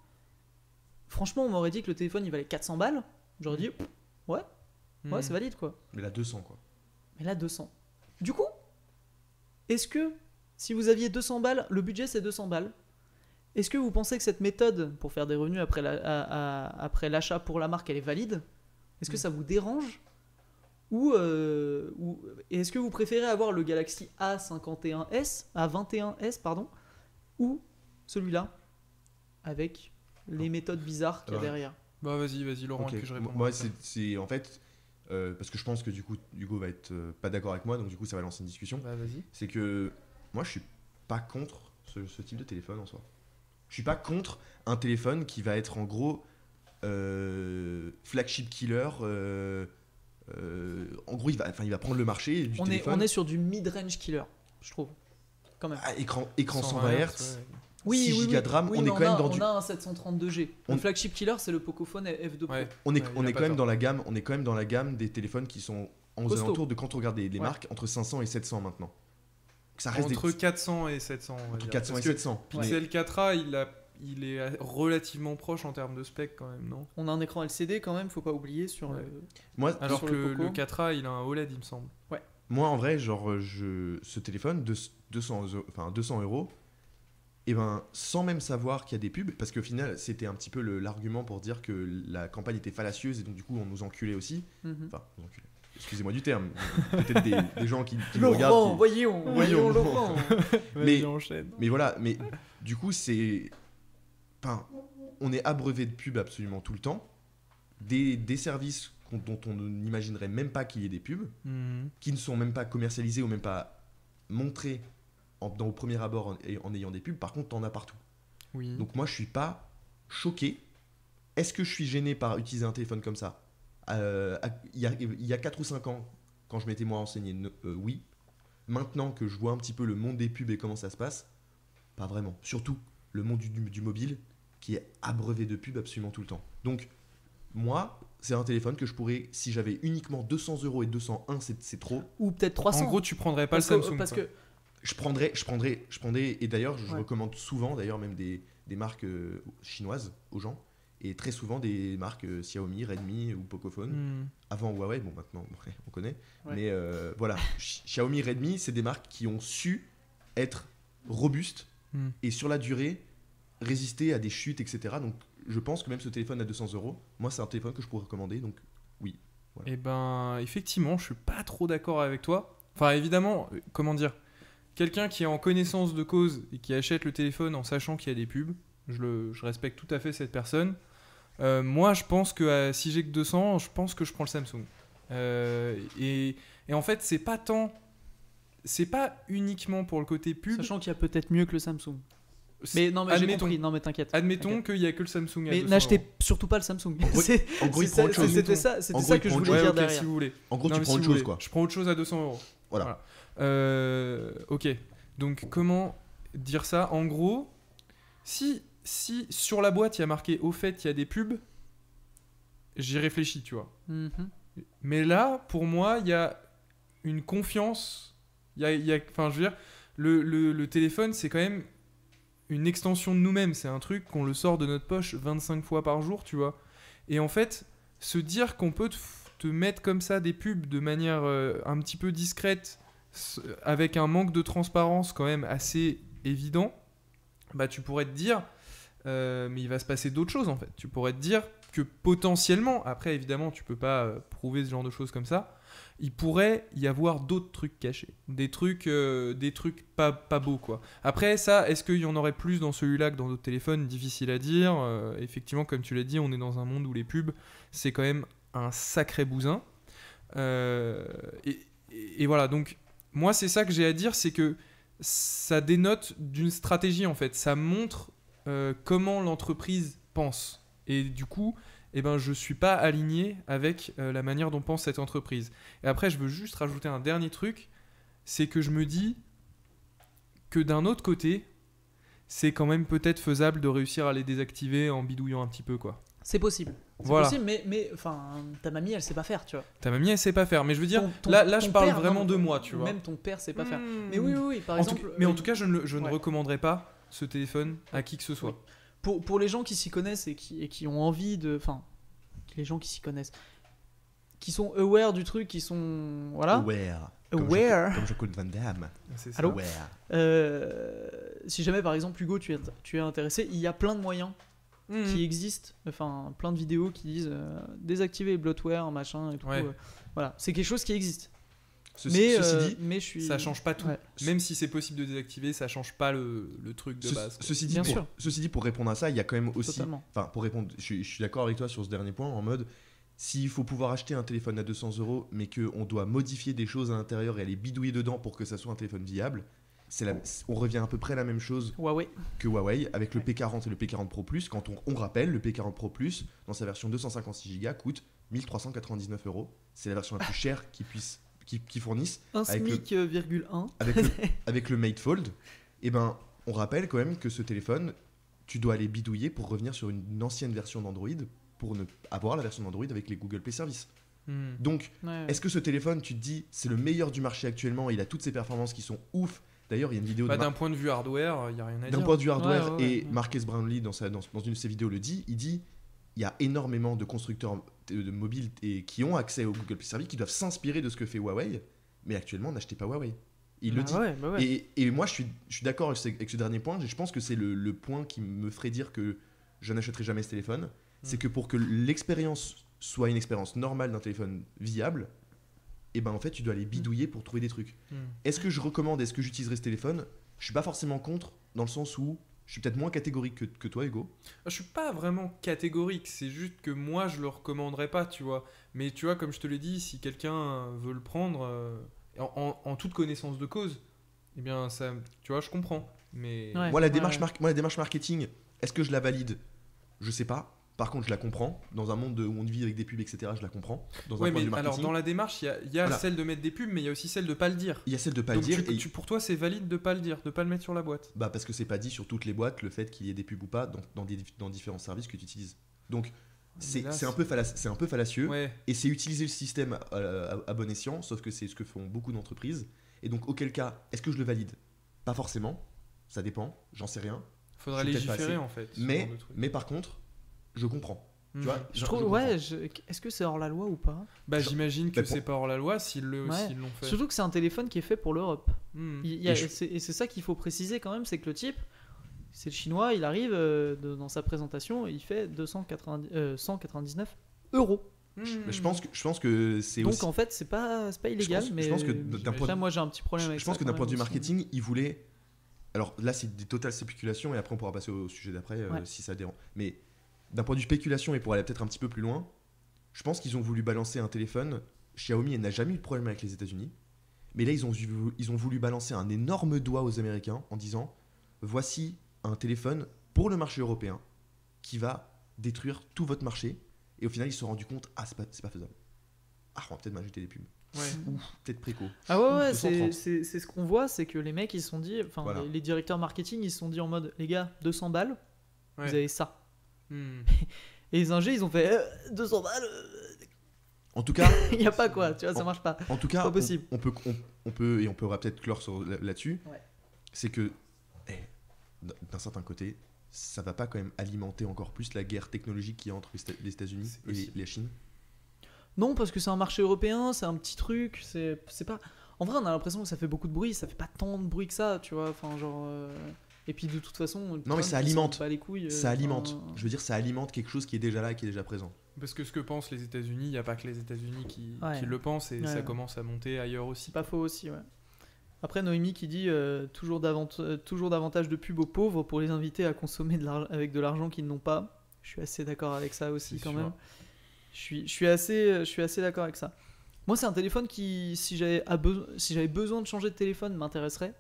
Franchement, on m'aurait dit que le téléphone il valait 400 balles. J'aurais dit, pff, ouais, ouais, Hmm. c'est valide quoi. Mais là, 200 quoi. Mais là, 200. Du coup, est-ce que si vous aviez 200 balles, le budget c'est 200 balles, est-ce que vous pensez que cette méthode pour faire des revenus la- après l'achat pour la marque elle est valide? Est-ce que Mm. ça vous dérange ou, euh, ou est-ce que vous préférez avoir le Galaxy A51s, A21s pardon, ou celui-là, avec les méthodes bizarres qu'il y a Ouais. derrière? Bah vas-y, vas-y Laurent, puis je réponds. Moi, c'est c'est- en fait. euh, parce que je pense que du coup, Hugo va être euh, pas d'accord avec moi, donc du coup, ça va lancer une discussion. Bah vas-y. C'est que moi, je suis pas contre ce, ce type de téléphone en soi. Je suis pas contre un téléphone qui va être en gros euh, flagship killer. euh, euh, en gros, il va, enfin, il va prendre le marché du On est, téléphone. on est sur du mid-range killer, je trouve. Quand même. Ah, écran, écran 120 Hz. Oui, 6 oui, de RAM, Oui, on est quand même a, dans on du- a un 732G. On- Le flagship killer, c'est le Pocophone F2 Pro. Ouais. On est, Ouais, on est quand même dans la gamme, on est quand même dans la gamme des téléphones qui sont aux Costaud. alentours de quand on regarde les, les Ouais. marques entre 500 et 700 maintenant. Ça reste des- Entre 400 et 700. on va entre dire. 400 et Parce que 700. Mais- Pixel 4a, il, a, il est relativement proche en termes de spec quand même, non? On a un écran LCD quand même, faut pas oublier sur Ouais. le- moi, Alors Sur que le le, Poco. 4a, il a un OLED, il me semble. Moi, en vrai, genre, euh, je, ce téléphone, de, 200, euros- enfin, 200 euros, et ben, sans même savoir qu'il y a des pubs, parce qu'au final, c'était un petit peu le- l'argument pour dire que la campagne était fallacieuse et donc du coup, on nous enculait aussi. Mhm. Enfin, nous enculait. Excusez-moi du terme. Peut-être des, *laughs* des gens qui, qui regardent. Laurent, qui- voyons, voyons Voyons. Laurent. Mais-. Mais voilà, mais du coup, c'est. Enfin, on est abreuvé de pubs absolument tout le temps. Des, des services dont on n'imaginerait même pas qu'il y ait des pubs. Mhm. qui ne sont même pas commercialisés ou même pas montrés en, dans, au premier abord en, ayant des pubs. Par contre, t'en as partout. Oui. Donc moi, je suis pas choqué. Est-ce que je suis gêné par utiliser un téléphone comme ça? Euh, Il y, a, il y a 4 ou 5 ans, quand je m'étais moi renseigné, euh, oui. Maintenant que je vois un petit peu le monde des pubs et comment ça se passe, pas vraiment. Surtout le monde du, du- du mobile qui est abreuvé de pubs absolument tout le temps. Donc, moi, c'est un téléphone que je pourrais, si j'avais uniquement 200 euros et 201, c'est c'est trop. Ou peut-être 300. En gros, tu prendrais pas parce le que, Samsung. parce quoi. que je prendrais, je prendrais, je prendrais, et d'ailleurs, je Ouais. recommande souvent, d'ailleurs, même des, des marques euh, chinoises aux gens, et très souvent des marques euh, Xiaomi, Redmi ou Pocophone. Mhm. Avant Huawei, bon, maintenant, *laughs* on connaît, Ouais. mais euh, voilà, Xiaomi, Redmi, c'est des marques qui ont su être robustes Mhm. et sur la durée résister à des chutes, etc. Donc, je pense que même ce téléphone à 200 euros, moi, c'est un téléphone que je pourrais recommander, donc Eh ben, effectivement, je suis pas trop d'accord avec toi. Enfin, évidemment, euh, comment dire Quelqu'un qui est en connaissance de cause et qui achète le téléphone en sachant qu'il y a des pubs, je, le, je respecte tout à fait cette personne. Euh, moi, je pense que euh, si j'ai que 200, je pense que je prends le Samsung. Euh, et, et en fait, c'est pas tant. C'est pas uniquement pour le côté pub. Sachant qu'il y a peut-être mieux que le Samsung. Mais non, mais j'ai admettons, compris. Non, mais t'inquiète. admettons qu'il y a que le Samsung Mais 200 n'achetez surtout pas le Samsung. en gros. C'était ça, c'était ça que je voulais Ouais, dire derrière. si vous voulez. En gros, Non, tu prends si autre chose, quoi. Je prends autre chose à 200 euros. Voilà. Euh, ok. Donc, comment dire ça? En gros, si, si sur la boîte il y a marqué au fait il y a des pubs, j'y réfléchis, tu vois. Mhm. Mais là, pour moi, il y a une confiance. Il y a, il y a- enfin, je veux dire, le, le- le téléphone, c'est quand même une extension de nous-mêmes. C'est un truc qu'on le sort de notre poche 25 fois par jour, tu vois. Et en fait, se dire qu'on peut te, mettre comme ça des pubs de manière euh, un petit peu discrète, avec un manque de transparence quand même assez évident, bah tu pourrais te dire, euh, mais il va se passer d'autres choses en fait. Tu pourrais te dire que potentiellement, après évidemment tu peux pas euh, prouver ce genre de choses comme ça, il pourrait y avoir d'autres trucs cachés, des trucs, euh, des trucs pas, pas beaux quoi. Après ça, est-ce qu'il y en aurait plus dans celui-là que dans d'autres téléphones? Difficile à dire. Euh, effectivement, comme tu l'as dit, on est dans un monde où les pubs c'est quand même un sacré bousin. Euh, et, voilà, donc moi c'est ça que j'ai à dire, c'est que ça dénote d'une stratégie en fait. Ça montre comment l'entreprise pense. Et du coup, eh ben, je suis pas aligné avec euh, la manière dont pense cette entreprise. Et après, je veux juste rajouter un dernier truc, c'est que je me dis que d'un autre côté, c'est quand même peut-être faisable de réussir à les désactiver en bidouillant un petit peu quoi. C'est possible. C'est Voilà. possible, mais, mais enfin, ta mamie, elle sait pas faire, tu vois. Ta mamie, elle sait pas faire, mais je veux dire, Ton- ton- là, là je parle père, vraiment non, de moi, tu vois. Même ton père sait pas faire. Hmm. Mais oui, oui, oui, par En tout exemple. cas- mais en euh, tout cas, je ne, je ne ouais. recommanderais pas ce téléphone à qui que ce soit. Oui. Pour, pour les gens qui s'y connaissent et qui, et qui ont envie de. Enfin, les gens qui s'y connaissent. Qui sont aware du truc, qui sont. Voilà. Aware. Aware. Comme Jean-Claude Van Damme. C'est ça. Allô Aware. Euh, si jamais, par exemple, Hugo, tu es, tu es intéressé, il y a plein de moyens Hmm. qui existent. Enfin, plein de vidéos qui disent euh, désactiver les bloatware, machin et tout. Ouais. euh, voilà, c'est quelque chose qui existe. Ceci, mais, ceci euh, dit, mais je suis. Ça change pas tout. Ouais. Même si c'est possible de désactiver, ça change pas le, le truc de ce- base. ceci, dit Bien pour, sûr. ceci dit, pour répondre à ça, il y a quand même aussi. Enfin, pour répondre, je, suis- je suis d'accord avec toi sur ce dernier point, en mode, s'il faut pouvoir acheter un téléphone à 200 euros, mais qu'on doit modifier des choses à l'intérieur et aller bidouiller dedans pour que ça soit un téléphone viable, la- on revient à peu près à la même chose Huawei. que Huawei avec le Ouais. P40 et le P40 Pro Plus. Quand on, on rappelle, le P40 Pro Plus, dans sa version 256 Go, coûte 1399 euros. C'est la version la plus *laughs* chère qu'ils puissent qui, qui fournissent Un Avec le- SMIC, euh, virgule 1. avec le, *laughs* avec le Mate Fold. Et ben, on rappelle quand même que ce téléphone, tu dois aller bidouiller pour revenir sur une ancienne version d'Android pour ne avoir la version d'Android avec les Google Play Services. Hmm. Donc, Ouais. est-ce que ce téléphone, tu te dis, c'est le meilleur du marché actuellement, il a toutes ses performances qui sont ouf. D'ailleurs, il y a une vidéo Bah, d'un point de vue hardware, il y a rien à d'un dire. point de vue hardware, Ouais, ouais, et ouais. Marques Brownlee, dans, sa, dans, dans une de ses vidéos, le dit, il dit il y a énormément de constructeurs de, mobiles et, qui ont accès au Google Play Service, qui doivent s'inspirer de ce que fait Huawei, mais actuellement, n'achetez pas Huawei. Il le Bah dit. ouais, bah ouais. Et, et moi, je suis, je suis d'accord avec, ce- dernier point. Je pense que c'est le, le point qui me ferait dire que je n'achèterai jamais ce téléphone. C'est Mm. que pour que l'expérience soit une expérience normale d'un téléphone viable, et ben en fait, tu dois aller bidouiller pour trouver des trucs. Hmm. Est-ce que je recommande, est-ce que j'utiliserai ce téléphone? Je suis pas forcément contre, dans le sens où je suis peut-être moins catégorique que, que toi, Hugo. Je suis pas vraiment catégorique, c'est juste que moi je le recommanderais pas, tu vois. Mais tu vois, comme je te l'ai dit, si quelqu'un veut le prendre euh, en, en- en toute connaissance de cause, eh bien ça, tu vois, je comprends. Mais Ouais. Moi, la démarche, ouais. mar- moi, la démarche marketing, est-ce que je la valide? Je sais pas. Par contre, je la comprends. Dans un monde de- où on vit avec des pubs, etc., je la comprends. Dans un Ouais, point mais alors dans la démarche, il y a, il y a Voilà. celle de mettre des pubs, mais il y a aussi celle de pas le dire. Il y a celle de pas Donc le dire. tu- et- tu- pour toi, c'est valide de pas le dire, de pas le mettre sur la boîte. Bah parce que c'est pas dit sur toutes les boîtes le fait qu'il y ait des pubs ou pas dans, dans, des, dans différents services que tu utilises. Donc c'est un, peu un fallacieux Ouais. et c'est utiliser le système à, à- à bon escient, sauf que c'est ce que font beaucoup d'entreprises. Et donc auquel cas, est-ce que je le valide? Pas forcément, ça dépend, j'en sais rien. Pas légiférer en fait. Mais, mais par contre, je comprends. Tu vois, Je je- trouve, je ouais, est-ce que c'est hors la loi ou pas? Bah j'imagine que Bah, pour- c'est pas hors la loi s'ils Ouais. l'ont fait. Surtout que c'est un téléphone qui est fait pour l'Europe. Il y a- Et c'est et c'est ça qu'il faut préciser quand même, c'est que le type, c'est le chinois, il arrive euh, de- dans sa présentation, il fait 290, euh, 199 euros. Hmm. Mais je pense que, je pense que c'est Donc aussi. en fait, c'est pas, c'est pas illégal, pense- je mais pense que euh, d'un point de- moi j'ai un petit problème Je, avec je pense ça que d'un point de vue marketing, ils voulaient. Alors là, c'est des totales spéculations et après on pourra passer au sujet d'après euh, si ça dérange. Mais d'un point de vue spéculation et pour aller peut-être un petit peu plus loin, je pense qu'ils ont voulu balancer un téléphone. Xiaomi elle n'a jamais eu de problème avec les États-Unis, mais là ils ont, vu- ils ont voulu balancer un énorme doigt aux Américains en disant voici un téléphone pour le marché européen qui va détruire tout votre marché. Et au final, ils se sont rendus compte ah c'est pas, c'est pas faisable. Ah on va peut-être m'ajouter des pubs, Ouais. peut-être préco. Ah ouais, ouais, 230. c'est- c'est c'est ce qu'on voit, c'est que les mecs ils se sont dit, enfin Voilà. les, les directeurs marketing ils se sont dit en mode, les gars, 200 balles, Ouais. vous avez ça. Hmm. *laughs* Et les ingés ils ont fait, euh, 200 balles, euh, En tout cas, *laughs* il y a pas quoi, tu vois, ça En- marche pas. En tout cas, Pas on- possible. On, peut, on, on peut, et on pourra peut-être clore là-dessus, Ouais. c'est que, eh, d'un certain côté, ça va pas quand même alimenter encore plus la guerre technologique qu'il y a entre les Éta- les États-Unis et la Chine Non, parce que c'est un marché européen, c'est un petit truc, c'est pas. En vrai, on a l'impression que ça fait beaucoup de bruit, ça fait pas tant de bruit que ça, tu vois. Enfin, genre. euh, Et puis de toute façon. mais ça alimente. Pas les couilles. euh, Ça alimente. enfin, Je veux dire, ça alimente quelque chose qui est déjà là et qui est déjà présent. Parce que ce que pensent les États-Unis, il n'y a pas que les États-Unis qui, Ouais. qui le pensent et Ouais, ça ouais. commence à monter ailleurs aussi. Pas faux aussi, ouais. Après, Noémie qui dit euh, toujours, davant- euh, toujours davantage de pubs aux pauvres pour les inviter à consommer de avec de l'argent qu'ils n'ont pas. Je suis assez d'accord avec ça aussi, quand sûr. même. Je suis, je suis assez, je suis assez d'accord avec ça. Moi, c'est un téléphone qui, si j'avais à beso- si j'avais besoin de changer de téléphone, m'intéresserait.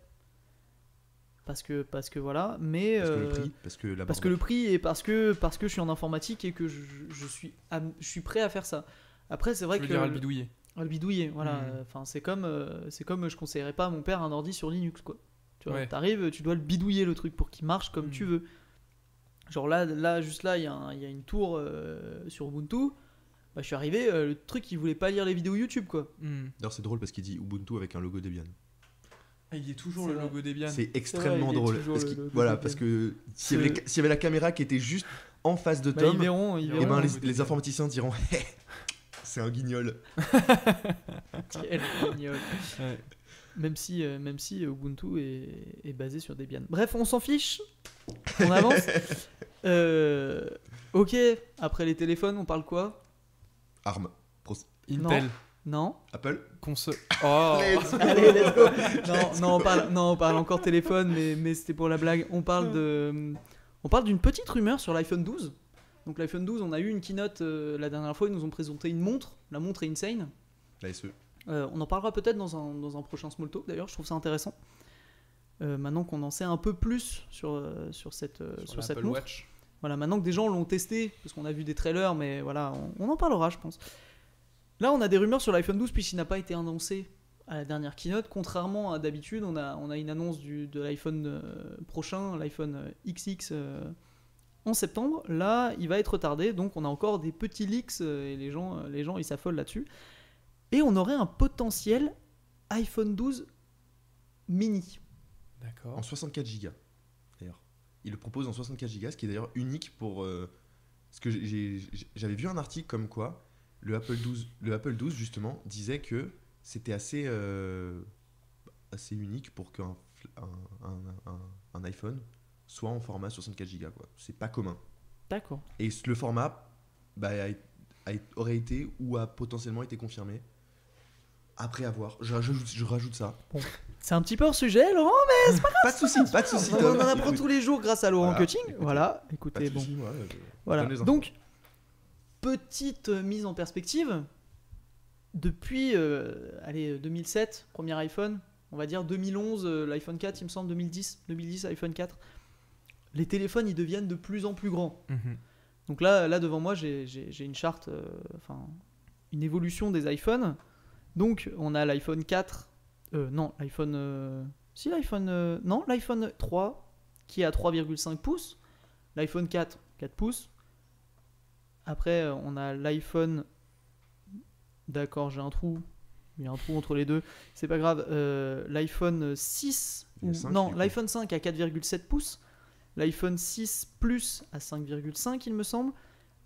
Parce que, parce que voilà. Mais Parce que le euh, prix, parce que la parce que le prix et parce que parce que je suis en informatique et que je, je suis je suis prêt à faire ça. Après, c'est vrai veux que dire à le bidouiller. à le bidouiller, voilà. Euh, Enfin, c'est comme, euh, c'est comme je conseillerais pas à mon père un ordi sur Linux, quoi. Tu vois, Ouais. t'arrives, tu dois le bidouiller le truc pour qu'il marche comme Mhm. tu veux. Genre là, là, juste là, il y, a un- il y a une tour euh, sur Ubuntu. Bah, je suis arrivé, euh, le truc, il voulait pas lire les vidéos YouTube, quoi. Hmm. D'ailleurs, c'est drôle parce qu'il dit Ubuntu avec un logo Debian. Il y a toujours C'est le vrai. logo Debian. C'est extrêmement drôle. Parce logo voilà, parce que s'il y, avait y la caméra qui était juste en face de Bah, ils Tom, verront, ils Eh et ben, les, informaticiens diront *laughs* c'est un guignol. *laughs* Quel guignol. Ouais. Même si, euh, même si Ubuntu est, est basé sur Debian. Bref, on s'en fiche. On avance. *laughs* Euh, ok, après les téléphones, on parle quoi? Arme. Intel. Non. Apple Console. *laughs* Oh Allez, let's go. Non, non, on parle, non, on parle encore téléphone, mais, mais c'était pour la blague. On parle de, on parle d'une petite rumeur sur l'iPhone 12. Donc l'iPhone 12, on a eu une keynote euh, la dernière fois. Ils nous ont présenté une montre. La montre est insane. La SE. Euh, on en parlera peut-être dans un, dans un prochain small talk. D'ailleurs, je trouve ça intéressant. Euh, maintenant qu'on en sait un peu plus sur, sur cette, euh, sur, cette montre. Watch. Voilà, maintenant que des gens l'ont testé, parce qu'on a vu des trailers, mais voilà, on, on en parlera, je pense. Là, on a des rumeurs sur l'iPhone 12 puisqu'il n'a pas été annoncé à la dernière keynote. Contrairement à d'habitude, on a, on a une annonce du, de l'iPhone euh, prochain, l'iPhone euh, XX euh, en septembre. Là, il va être retardé, donc on a encore des petits leaks euh, et les gens, euh, les gens ils s'affolent là-dessus. Et on aurait un potentiel iPhone 12 mini. D'accord. En 64 Go. D'ailleurs. Il le propose en 64 Go, ce qui est d'ailleurs unique pour. euh, parce que j'avais vu un article comme quoi le Apple 12, le Apple 12 justement disait que c'était assez, euh, assez unique pour qu'un un, un- un- un iPhone soit en format 64 Go. quoi. C'est pas commun. D'accord. Et le format bah, a- a- aurait été ou a potentiellement été confirmé. Après avoir. Je rajoute, je rajoute ça. C'est un petit peu hors sujet, Laurent, Pas de soucis, pas de soucis. on en apprend tous les jours grâce à Laurent Voilà, Cutting. écoutez. Voilà, Pas écoutez, bon. soucis, moi, euh, Voilà. Donc, petite mise en perspective. Depuis euh, allez, 2007, premier iPhone, on va dire 2011, euh, l'iPhone 4, il me semble, 2010, 2010, iPhone 4, les téléphones, ils deviennent de plus en plus grands. Mhm. Donc là, là devant moi, j'ai une charte, euh, enfin, une évolution des iPhones. Donc, on a l'iPhone 4, euh, non, l'iPhone, si l'iPhone, non, l'iPhone 3 qui est à 3,5 pouces, l'iPhone 4, 4 pouces. Après, euh, on a l'iPhone, d'accord, j'ai un trou, il y a un trou entre les deux, c'est pas grave, euh, l'iPhone 6, Il y a ou- cinq, non, du coup. l'iPhone 5 à 4,7 pouces, l'iPhone 6 Plus à 5,5 il me semble,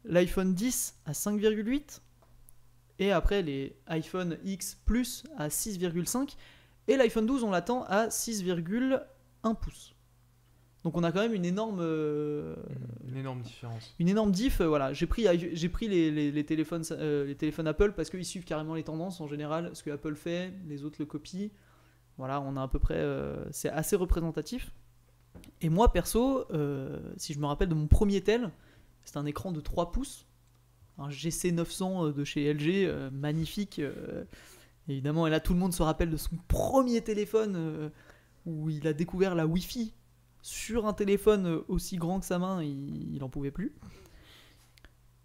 l'iPhone 10 à 5,8 et après les iPhone X Plus à 6,5 et l'iPhone 12 on l'attend à 6,1 pouces. Donc on a quand même une énorme euh, Une énorme différence. une énorme diff. euh, voilà, j'ai pris j'ai pris les, les- les téléphones euh, les téléphones Apple parce qu'ils suivent carrément les tendances en général. Ce que Apple fait, les autres le copient. Voilà, on a à peu près euh, c'est assez représentatif. Et moi perso, si je me rappelle de mon premier tel, c'est un écran de 3 pouces, un GC 900 euh, de chez LG, magnifique. évidemment, et là tout le monde se rappelle de son premier téléphone où il a découvert la Wi-Fi sur un téléphone euh, aussi grand que sa main, il, il en pouvait plus.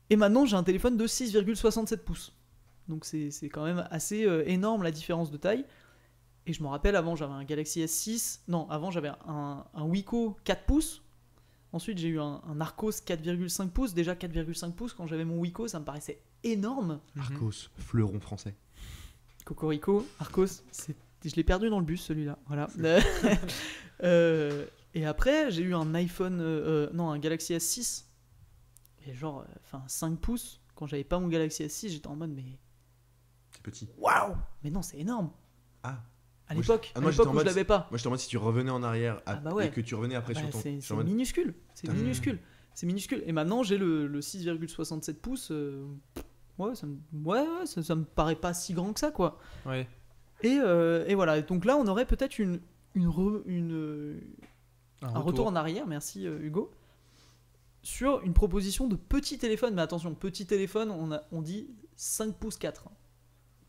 Et maintenant, j'ai un téléphone de 6,67 pouces. Donc c'est quand même assez euh, énorme la différence de taille. Et je me rappelle, avant j'avais un Galaxy S6. Non, avant j'avais un, un Wiko 4 pouces. Ensuite j'ai eu un, un Arcos 4,5 pouces. Déjà 4,5 pouces, quand j'avais mon Wiko, ça me paraissait énorme. Mhm. Arcos, fleuron français. Cocorico, Arcos, je l'ai perdu dans le bus celui-là. Voilà. *laughs* Euh, et après, j'ai eu un iPhone, euh, euh, non, un Galaxy S6. Et genre, euh, enfin, 5 pouces. Quand j'avais pas mon Galaxy S6, j'étais en mode, mais C'est petit. waouh! Mais non, c'est énorme. Ah. À l'époque, ah, à l'époque j'étais en je mode- l'avais pas. Moi, je te demande si tu revenais en arrière à- Ah bah ouais. et que tu revenais après Bah, sur ton. c'est en mode- minuscule. C'est minuscule. C'est minuscule. Et maintenant, j'ai le, le 6,67 pouces. euh, ouais, ça me, ouais, ouais, ça, ça me paraît pas si grand que ça, quoi. Ouais. Et, euh, et voilà. Donc là, on aurait peut-être une, une, re- une, euh, un retour. en arrière, merci euh, Hugo, sur une proposition de petit téléphone. Mais attention, petit téléphone, on, a, on dit 5 pouces 4.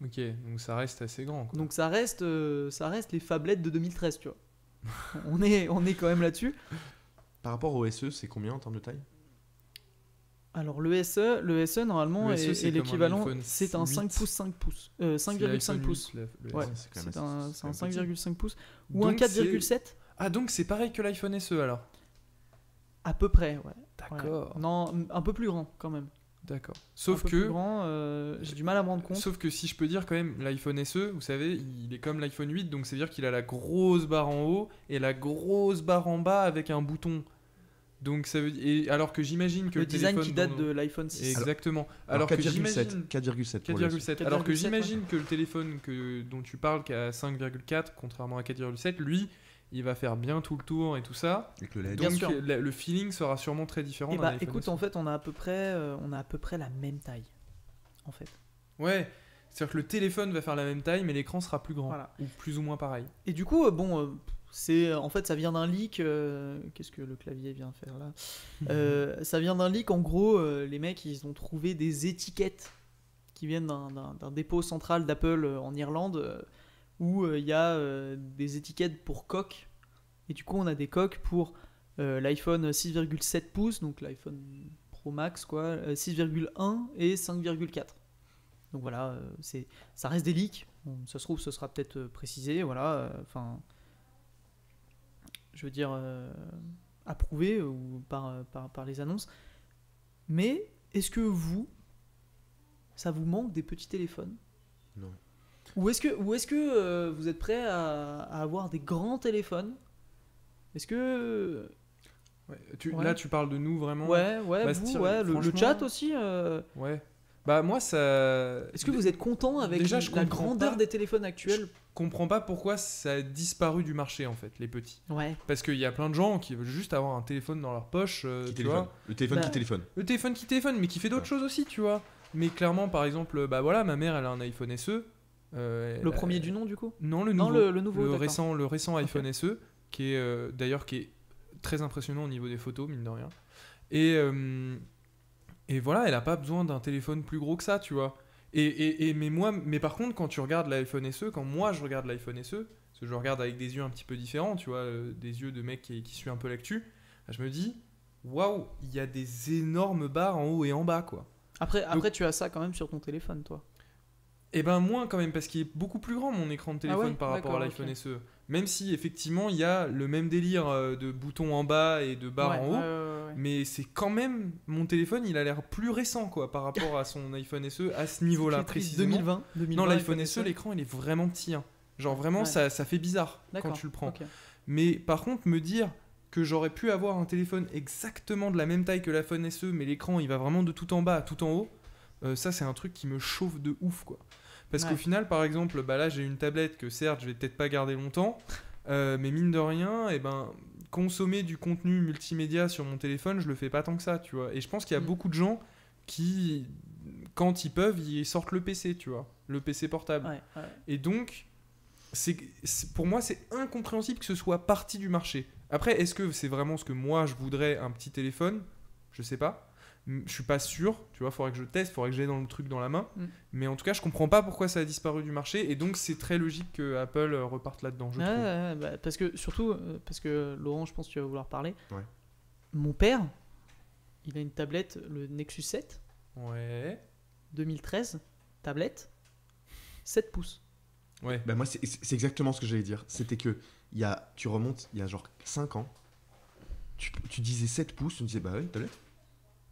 Ok, donc ça reste assez grand. quoi. Donc ça reste, euh, ça reste les phablettes de 2013, tu vois. *laughs* on, est, on est quand même là-dessus. Par rapport au SE, c'est combien en termes de taille? Alors le SE, le SE normalement Le SE, est, c'est est un l'équivalent, c'est un 5 8. pouces 5 pouces, euh, C'est 5,5 l'iPhone pouces. 8, le- le Ouais, c'est quand C'est même un, assez- c'est un c'est quand même 5,5 pouces ou un Donc, c'est- 4,7 Ah, donc c'est pareil que l'iPhone SE alors? À peu près, ouais. ouais. D'accord. Non, un peu plus grand quand même. D'accord. un Sauf peu plus que. grand, euh, j'ai du mal à me rendre compte. Sauf que si je peux dire quand même, l'iPhone SE, vous savez, il est comme l'iPhone 8, donc c'est-à-dire qu'il a la grosse barre en haut et la grosse barre en bas avec un bouton. Donc ça veut et alors que j'imagine que le le, design téléphone qui date dont- de l'iPhone 6. Exactement. Alors, Alors, que 4,7. j'imagine 4,7 pour le SE. 4,7. Alors que 4,7, j'imagine que le téléphone que, dont tu parles qui a 5,4 contrairement à 4,7, lui, il va faire bien tout le tour et tout ça. Avec le LED. Bien Donc le feeling sera sûrement très différent. Et d'un bah écoute, en fait, on a à peu près, euh, on a à peu près la même taille, en fait. Ouais, C'est-à-dire que le téléphone va faire la même taille, mais l'écran sera plus grand. Voilà. Ou plus ou moins pareil. Et du coup, euh, bon, euh, c'est en fait ça vient d'un leak. euh, Qu'est-ce que le clavier vient faire là Euh, Ça vient d'un leak. En gros, euh, les mecs ils ont trouvé des étiquettes qui viennent d'un- dépôt central d'Apple euh, en Irlande euh, où euh, il y a euh, des étiquettes pour coques. Et du coup, on a des coques pour euh, l'iPhone 6,7 pouces, donc l'iPhone Pro Max quoi, euh, 6,1 et 5,4. Donc voilà, c'est ça reste des leaks. Ça se trouve, ce sera peut-être précisé, voilà. Enfin, je veux dire, approuvé ou par, par, par les annonces. Mais est-ce que vous, ça vous manque des petits téléphones? Non. Ou est-ce que, ou est-ce que euh, vous êtes prêt à, à avoir des grands téléphones? Est-ce que Ouais, tu- Ouais. Là, tu parles de nous vraiment? ouais, ouais, vous, Bastien, ouais, le- chat aussi. euh, Ouais. Bah, moi, ça. Est-ce que vous êtes content avec Déjà, je la grandeur pas. des téléphones actuels? Comprends pas pourquoi ça a disparu du marché, en fait, les petits. Ouais. Parce qu'il y a plein de gens qui veulent juste avoir un téléphone dans leur poche, euh, Qui tu téléphone? vois. Le téléphone Bah, qui téléphone. Le téléphone qui téléphone, mais qui fait d'autres Ouais. choses aussi, tu vois. Mais clairement, par exemple, bah voilà, ma mère, elle a un iPhone SE. Euh, Le premier du nom, du coup? Non, le Non, nouveau. le- le nouveau, d'accord. récent, le récent iPhone SE, qui est euh, d'ailleurs qui est très impressionnant au niveau des photos, mine de rien. Et, euh, et voilà, elle a pas besoin d'un téléphone plus gros que ça, tu vois. Et, et, et- mais moi, mais par contre, quand tu regardes l'iPhone SE, quand moi je regarde l'iPhone SE, parce que je regarde avec des yeux un petit peu différents, tu vois, des yeux de mec qui, qui suit un peu l'actu, bah, je me dis, waouh, il y a des énormes barres en haut et en bas, quoi. Après, après tu as ça quand même sur ton téléphone, toi. Et ben moins quand même, parce qu'il est beaucoup plus grand mon écran de téléphone Ah ouais par rapport à l'iPhone. SE. Même si effectivement il y a le même délire euh, de boutons en bas et de barres Ouais, en haut, ouais, mais c'est quand même mon téléphone, il a l'air plus récent quoi par rapport à son *laughs* iPhone SE à ce niveau-là précisément. 2020, 2020 non, l'iPhone iPhone SE, l'écran il est vraiment petit. hein. Genre vraiment ça, ça fait bizarre quand tu le prends. Mais par contre me dire que j'aurais pu avoir un téléphone exactement de la même taille que l'iPhone SE, mais l'écran il va vraiment de tout en bas à tout en haut, euh, ça c'est un truc qui me chauffe de ouf quoi. Parce Ouais. qu'au final, par exemple, bah là j'ai une tablette que certes je vais peut-être pas garder longtemps, euh, mais mine de rien, et ben consommer du contenu multimédia sur mon téléphone, je le fais pas tant que ça, tu vois. Et je pense qu'il y a Mm. beaucoup de gens qui, quand ils peuvent, ils sortent le PC, tu vois, le PC portable. Ouais, ouais. Et donc, c'est, c'est- pour moi, c'est incompréhensible que ce soit parti du marché. Après, est-ce que c'est vraiment ce que moi je voudrais, un petit téléphone? Je sais pas. Je suis pas sûr. Tu vois, faudrait que je teste, faudrait que j'ai dans le truc dans la main. Mm. Mais en tout cas, je comprends pas pourquoi ça a disparu du marché. Et donc, c'est très logique que Apple euh, reparte là-dedans, je ouais, bah, parce que surtout, euh, parce que Laurent, je pense que tu vas vouloir parler. Ouais. Mon père, il a une tablette, le Nexus 7, Ouais. 2013, tablette, 7 pouces. Ouais. Bah moi, c'est exactement ce que j'allais dire. C'était que, il y a, tu remontes, il y a genre 5 ans, tu, tu disais 7 pouces, tu disais, bah ouais, une tablette.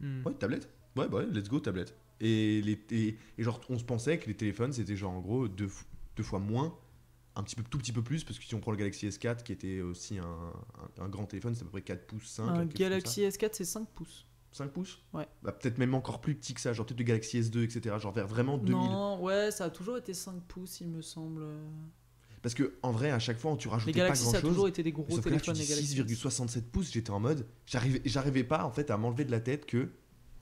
Mm. Ouais, tablette. Ouais, bah ouais, let's go, tablette. Et, les, et, et genre, on se pensait que les téléphones, c'était genre en gros deux, deux fois moins, un petit peu, tout petit peu plus, parce que si on prend le Galaxy S4, qui était aussi un, un- un grand téléphone, c'est à peu près 4 pouces, 5. Un Galaxy S4, c'est 5 pouces. ça. 5 pouces Ouais. Bah, peut-être même encore plus petit que ça, genre peut-être le Galaxy S2, etc. Genre vers vraiment 2000. Non, ouais, ça a toujours été 5 pouces, il me semble. Parce que en vrai, à chaque fois, tu Les rajoutais pas Galaxy, grand ça a chose. toujours été des gros Sauf que là, tu téléphones, dis les Galaxy. 6,67 pouces, j'étais en mode. J'arrivais, j'arrivais pas en fait à m'enlever de la tête que.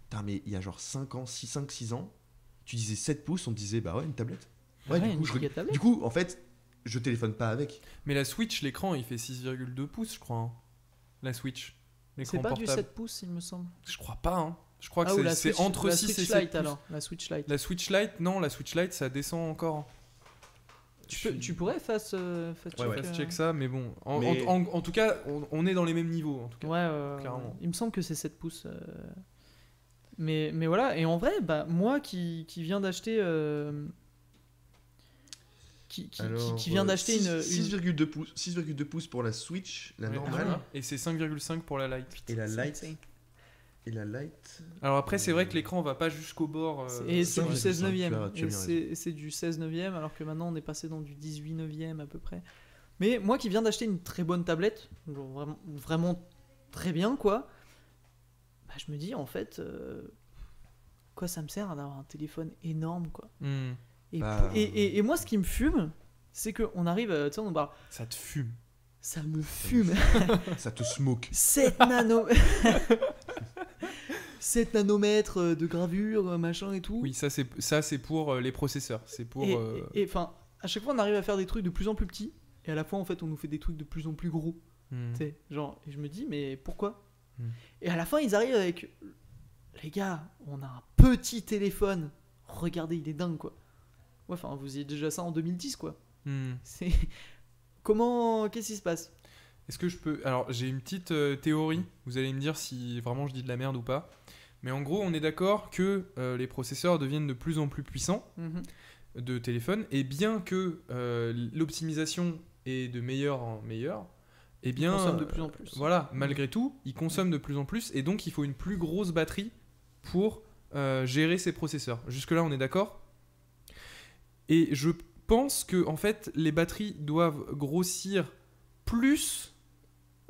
Putain, mais il y a genre 5 ans, 6, 5, 6 ans, tu disais 7 pouces, on te disait bah ouais, une tablette. Ouais, Ouais, du, coup, une je tablette. du coup, en fait, je téléphone pas avec. Mais la Switch, l'écran, il fait 6,2 pouces, je crois. hein. La Switch. C'est pas du portable. 7 pouces, il me semble. Je crois pas, hein. Je crois que Ah, ou c'est- entre la 6 et Switch 7 Lite pouces. alors. La Switch Lite. La Switch Lite, non, la Switch Lite, ça descend encore. Tu, peux- tu pourrais face, euh, face Ouais, check, ouais. euh, check ça, mais bon. En, Mais- en- en- en tout cas, on, on est dans les mêmes niveaux. En tout cas. Ouais, euh, clairement. il me semble que c'est 7 pouces. euh. Mais, mais voilà, et en vrai, bah, moi qui, qui viens d'acheter. euh, Qui, qui, qui- Alors, qui vient euh, d'acheter six- une. une- 6,2 pouces, 6,2 pouces pour la Switch, la Ouais, normale, voilà. Et c'est 5,5 pour la Lite. et la C'est Lite. Et la Lite. Alors après, c'est vrai que l'écran va pas jusqu'au bord. euh, Et c'est du ouais, 16 ça, tu as- neuvième. c'est du 16 neuvième, alors que maintenant on est passé dans du 18 neuvième à peu près. Mais moi qui viens d'acheter une très bonne tablette, genre vraiment, vraiment très bien quoi, bah, je me dis en fait, euh, quoi ça me sert d'avoir un téléphone énorme quoi. hmm, Et, Bah, et, et- et moi ce qui me fume, c'est qu'on arrive, euh, tu sais, on parle, ça te fume. ça me fume. *laughs* Ça te smoke. 7 nano. *laughs* 7 nanomètres euh, de gravure, euh, machin et tout. Oui, ça c'est ça c'est pour euh, les processeurs. C'est pour. Et- enfin, à chaque fois, on arrive à faire des trucs de plus en plus petits. Et à la fois, en fait, on nous fait des trucs de plus en plus gros. hmm. Genre, et je me dis, mais pourquoi? Mm. Et à la fin, ils arrivent avec. Les gars, on a un petit téléphone. Regardez, il est dingue, quoi. Ouais, enfin, vous y êtes déjà ça en 2010, quoi. Hmm. C'est. *laughs* Comment. Qu'est-ce qui se passe? Est-ce que je peux. Alors, j'ai une petite euh, théorie. Vous allez me dire si vraiment je dis de la merde ou pas. Mais en gros, on est d'accord que euh, les processeurs deviennent de plus en plus puissants Mhm. de téléphone. Et bien que euh, l'optimisation est de meilleur en meilleur, eh bien. consomme de euh, plus en plus. Voilà, malgré tout, ils consomment de plus en plus. Et donc, il faut une plus grosse batterie pour gérer ces processeurs. Jusque-là, on est d'accord? Et je pense que, en fait, les batteries doivent grossir plus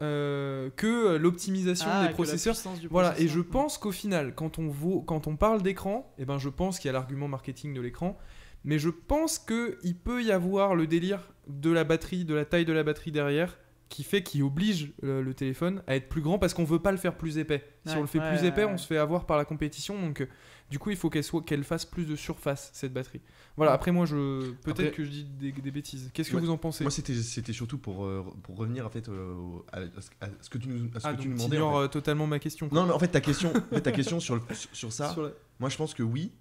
euh, que l'optimisation Ah, des processeurs. Voilà, et je pense qu'au final, quand on, vaut, quand on parle d'écran, eh ben je pense qu'il y a l'argument marketing de l'écran, mais je pense qu'il peut y avoir le délire de la batterie, de la taille de la batterie derrière, qui fait qu'il oblige le téléphone à être plus grand parce qu'on veut pas le faire plus épais. si Ouais, on le fait ouais, plus ouais, épais, on se fait avoir par la compétition, donc euh, du coup il faut qu'elle soit qu'elle fasse plus de surface cette batterie. Voilà, après moi je peut-être Après- que je dis des, des bêtises. Qu'est-ce que Ouais, vous en pensez? Moi, c'était c'était surtout pour, euh, pour revenir en fait, euh, à, à ce- que tu nous, à ce Ah, que tu nous demandais. en fait. euh, totalement ma question. quoi. Non, mais en fait, ta question, en fait, ta question sur, le- sur, sur ça, Sur la- moi je pense que oui,